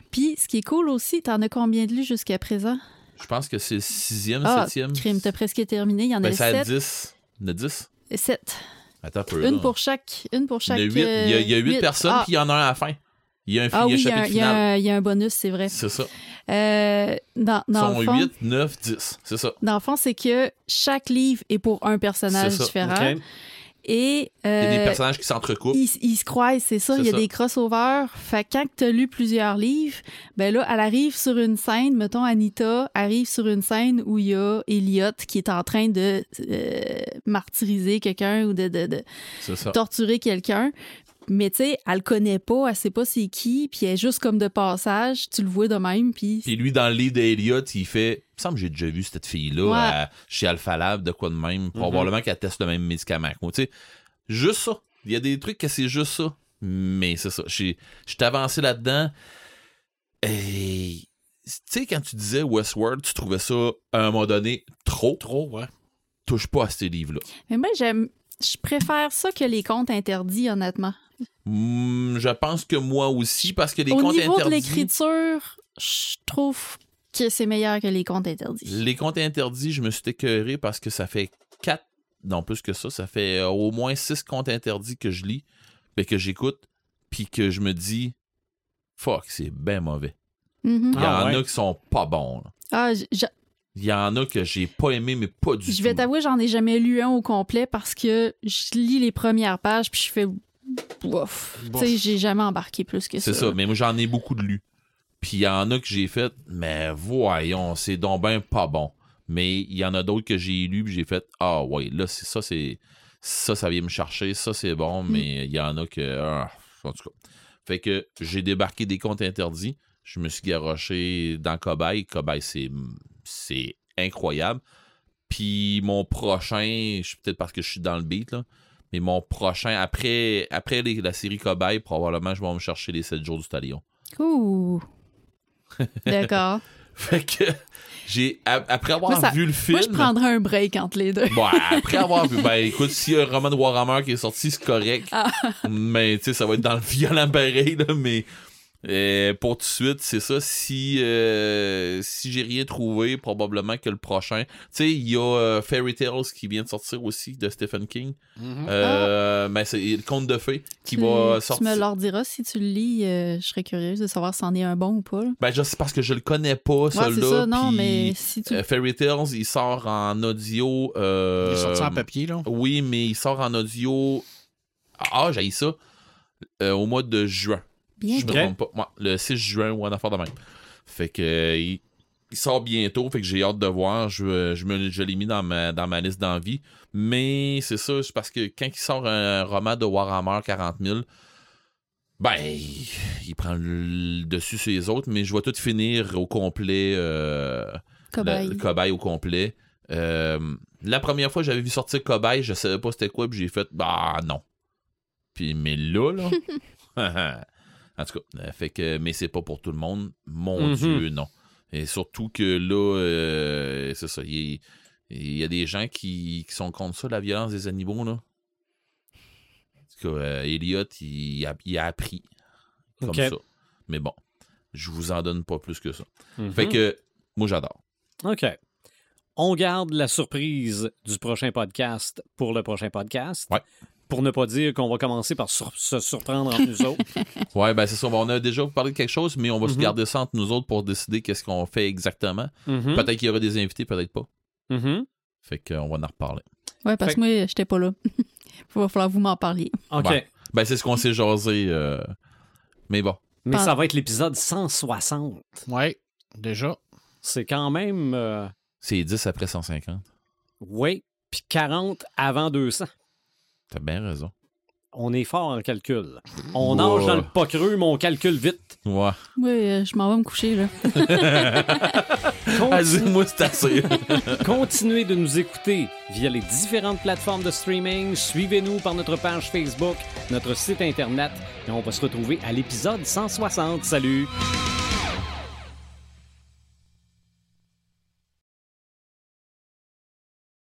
Speaker 5: Puis, ce qui est cool aussi, t'en as combien de lus jusqu'à présent?
Speaker 2: Je pense que c'est le sixième,
Speaker 5: Ah,
Speaker 2: septième.
Speaker 5: crime, t'as presque terminé. Il y en
Speaker 2: Ben,
Speaker 5: a
Speaker 2: c'est à
Speaker 5: sept.
Speaker 2: 10. Il y en a 10.
Speaker 5: Sept.
Speaker 2: Attends un peu.
Speaker 5: Une
Speaker 2: là.
Speaker 5: pour chaque. Une pour
Speaker 2: Il
Speaker 5: chaque.
Speaker 2: y a 8, il y a, il y a huit
Speaker 5: huit.
Speaker 2: personnes,
Speaker 5: Ah,
Speaker 2: puis il y en a un à la fin. Il y a un,
Speaker 5: ah
Speaker 2: il y a
Speaker 5: oui, il y, a,
Speaker 2: chapitre
Speaker 5: un- il y a
Speaker 2: final.
Speaker 5: un- il y a un bonus, c'est vrai.
Speaker 2: C'est ça.
Speaker 5: Euh, dans,
Speaker 2: Ils
Speaker 5: dans
Speaker 2: sont
Speaker 5: le fond,
Speaker 2: 8, 9, 10. C'est ça.
Speaker 5: dans le fond, c'est que chaque livre est pour un personnage
Speaker 2: ça.
Speaker 5: différent.
Speaker 1: OK.
Speaker 5: Et
Speaker 2: Il y a des
Speaker 5: euh,
Speaker 2: personnages qui s'entrecoupent.
Speaker 5: ils, ils se croisent, c'est ça. Il y a
Speaker 2: ça.
Speaker 5: des crossovers. Fait que quand tu as lu plusieurs livres, ben là, elle arrive sur une scène, mettons Anita arrive sur une scène où il y a Elliot qui est en train de euh, martyriser quelqu'un ou de, de- torturer quelqu'un. Mais tu sais, elle le connaît pas, elle sait pas c'est qui, puis elle est juste comme de passage, tu le vois de même, puis
Speaker 2: Puis lui, dans le lit d'Eliot, il fait. Il me semble que j'ai déjà vu cette fille-là
Speaker 5: Ouais.
Speaker 2: à- chez Alpha Lab, de quoi de même. Probablement qu'elle teste le même médicament que moi. Tu sais, juste ça. Il y a des trucs que c'est juste ça. Mais c'est ça. J'ai- Je suis avancé là-dedans. Et. Tu sais, quand tu disais Westworld, tu trouvais ça, à un moment donné, trop.
Speaker 4: Trop, ouais.
Speaker 2: Touche pas à ces livres-là.
Speaker 5: Mais moi, j'aime. Je préfère ça que les contes interdits, honnêtement.
Speaker 2: Hmm, je pense que moi aussi, parce que les
Speaker 5: Au
Speaker 2: comptes
Speaker 5: niveau de
Speaker 2: interdits.
Speaker 5: l'écriture, je trouve que c'est meilleur que les contes interdits.
Speaker 2: Les comptes interdits, je me suis écœuré parce que ça fait quatre, non plus que ça, ça fait euh, au moins six comptes interdits que je lis, ben, que j'écoute, puis que je me dis, fuck, c'est bien mauvais.
Speaker 5: Mhm.
Speaker 2: Il y
Speaker 1: Ah
Speaker 2: en
Speaker 1: ouais.
Speaker 2: a qui sont pas bons. là.
Speaker 5: Ah, je- je-
Speaker 2: Il y en a que j'ai pas aimé, mais pas du
Speaker 5: je
Speaker 2: tout.
Speaker 5: vais t'avouer, j'en ai jamais lu un au complet parce que je lis les premières pages puis je fais Tu
Speaker 4: Bof.
Speaker 5: sais, j'ai jamais embarqué plus que ça.
Speaker 2: C'est ça, mais moi j'en ai beaucoup de lus. Puis il y en a que j'ai fait, mais voyons, c'est donc ben pas bon. Mais il y en a d'autres que j'ai lus, puis j'ai fait, ah ouais, là, c'est ça, c'est. Ça, ça vient me chercher, ça, c'est bon,
Speaker 5: Mm.
Speaker 2: mais il y en a que. ah, en tout cas. Fait que j'ai débarqué des comptes interdits. Je me suis garoché dans Cobaye. Cobaye, c'est. C'est incroyable. Puis mon prochain, je- peut-être parce que je suis dans le beat, là, mais mon prochain, après, après les- la série Cobaye, probablement, je vais me chercher les 7 jours du talion.
Speaker 5: Ouh. D'accord.
Speaker 2: Fait que j'ai après avoir
Speaker 5: Moi, ça-
Speaker 2: vu le film.
Speaker 5: Moi, je prendrais un break entre les deux.
Speaker 2: Bon, après avoir vu, ben écoute, s'il y a un roman de Warhammer qui est sorti, c'est correct.
Speaker 5: Ah.
Speaker 2: Mais tu sais, ça va être dans le violent pareil, là, mais euh, pour tout de suite, c'est ça. Si euh, si j'ai rien trouvé, probablement que le prochain. Tu sais, il y a euh, Fairy Tales qui vient de sortir aussi de Stephen King. Euh, mais c'est le conte de fées qui
Speaker 5: tu,
Speaker 2: va
Speaker 5: tu
Speaker 2: sortir.
Speaker 5: me leur diras si tu le lis. euh, je serais curieuse de savoir si c'en est un bon ou pas. là.
Speaker 2: Ben, je sais parce que je le connais pas,
Speaker 5: Ouais, c'est
Speaker 2: celui-là.
Speaker 5: ça. Non, mais si tu.
Speaker 2: euh, Fairy Tales, il sort en audio. euh,
Speaker 4: Il est sorti en papier, là.
Speaker 2: Oui, mais il sort en audio. Ah, j'ai ça. euh, au mois de juin.
Speaker 5: Bien.
Speaker 2: Je me trompe pas. Ouais, le 6 juin ou un affaire de même. Fait que il, il sort bientôt, fait que j'ai hâte de voir. Je, je, me, je l'ai mis dans ma, dans ma liste d'envie. Mais c'est ça, c'est parce que quand il sort un roman de Warhammer 40 000, ben, il, il prend le dessus sur les autres, mais je vais tout finir au complet. euh,
Speaker 5: Cobaye.
Speaker 2: le, le cobaye au complet. Euh, la première fois que j'avais vu sortir cobaye, je savais pas c'était quoi, puis j'ai fait bah non. Puis mais là là, En tout cas, euh, fait que, mais c'est pas pour tout le monde. Mon
Speaker 1: Mhm.
Speaker 2: Dieu, non. Et surtout que là, euh, c'est ça. Il y, a des gens qui, qui sont contre ça, la violence des animaux, là. En tout cas, euh, Elliot, il a, il a appris comme ça. Mais bon, je vous en donne pas plus que ça.
Speaker 1: Mhm.
Speaker 2: Fait que, moi, j'adore.
Speaker 1: OK. On garde la surprise du prochain podcast pour le prochain podcast.
Speaker 2: Ouais.
Speaker 1: Pour ne pas dire qu'on va commencer par sur- se surprendre entre nous autres.
Speaker 2: Ouais, ben c'est ça. On a déjà parlé de quelque chose, mais on va se
Speaker 1: Mhm.
Speaker 2: garder ça entre nous autres pour décider qu'est-ce qu'on fait exactement.
Speaker 1: Mhm.
Speaker 2: Peut-être qu'il y aura des invités, peut-être pas.
Speaker 1: Mhm.
Speaker 2: Fait qu'on va en reparler.
Speaker 5: Ouais, parce
Speaker 1: Fait-
Speaker 5: que moi, j'étais pas là. Il va falloir que vous m'en parliez.
Speaker 1: OK.
Speaker 2: Ouais. Ben, c'est ce qu'on s'est jasé. euh, Mais bon.
Speaker 1: Mais ça va être l'épisode 160.
Speaker 4: Oui, déjà.
Speaker 1: C'est quand même... euh,
Speaker 2: C'est 10 après 150.
Speaker 1: oui, puis 40 avant 200.
Speaker 2: T'as bien raison.
Speaker 1: On est fort en calcul. On nage dans le pas creux, mais on calcule vite.
Speaker 2: Ouais.
Speaker 5: Oui, euh, je m'en vais me coucher, là.
Speaker 1: Continue-
Speaker 2: moi c'est assez.
Speaker 1: Continuez de nous écouter via les différentes plateformes de streaming. Suivez-nous par notre page Facebook, notre site Internet. Et on va se retrouver à l'épisode 160. Salut!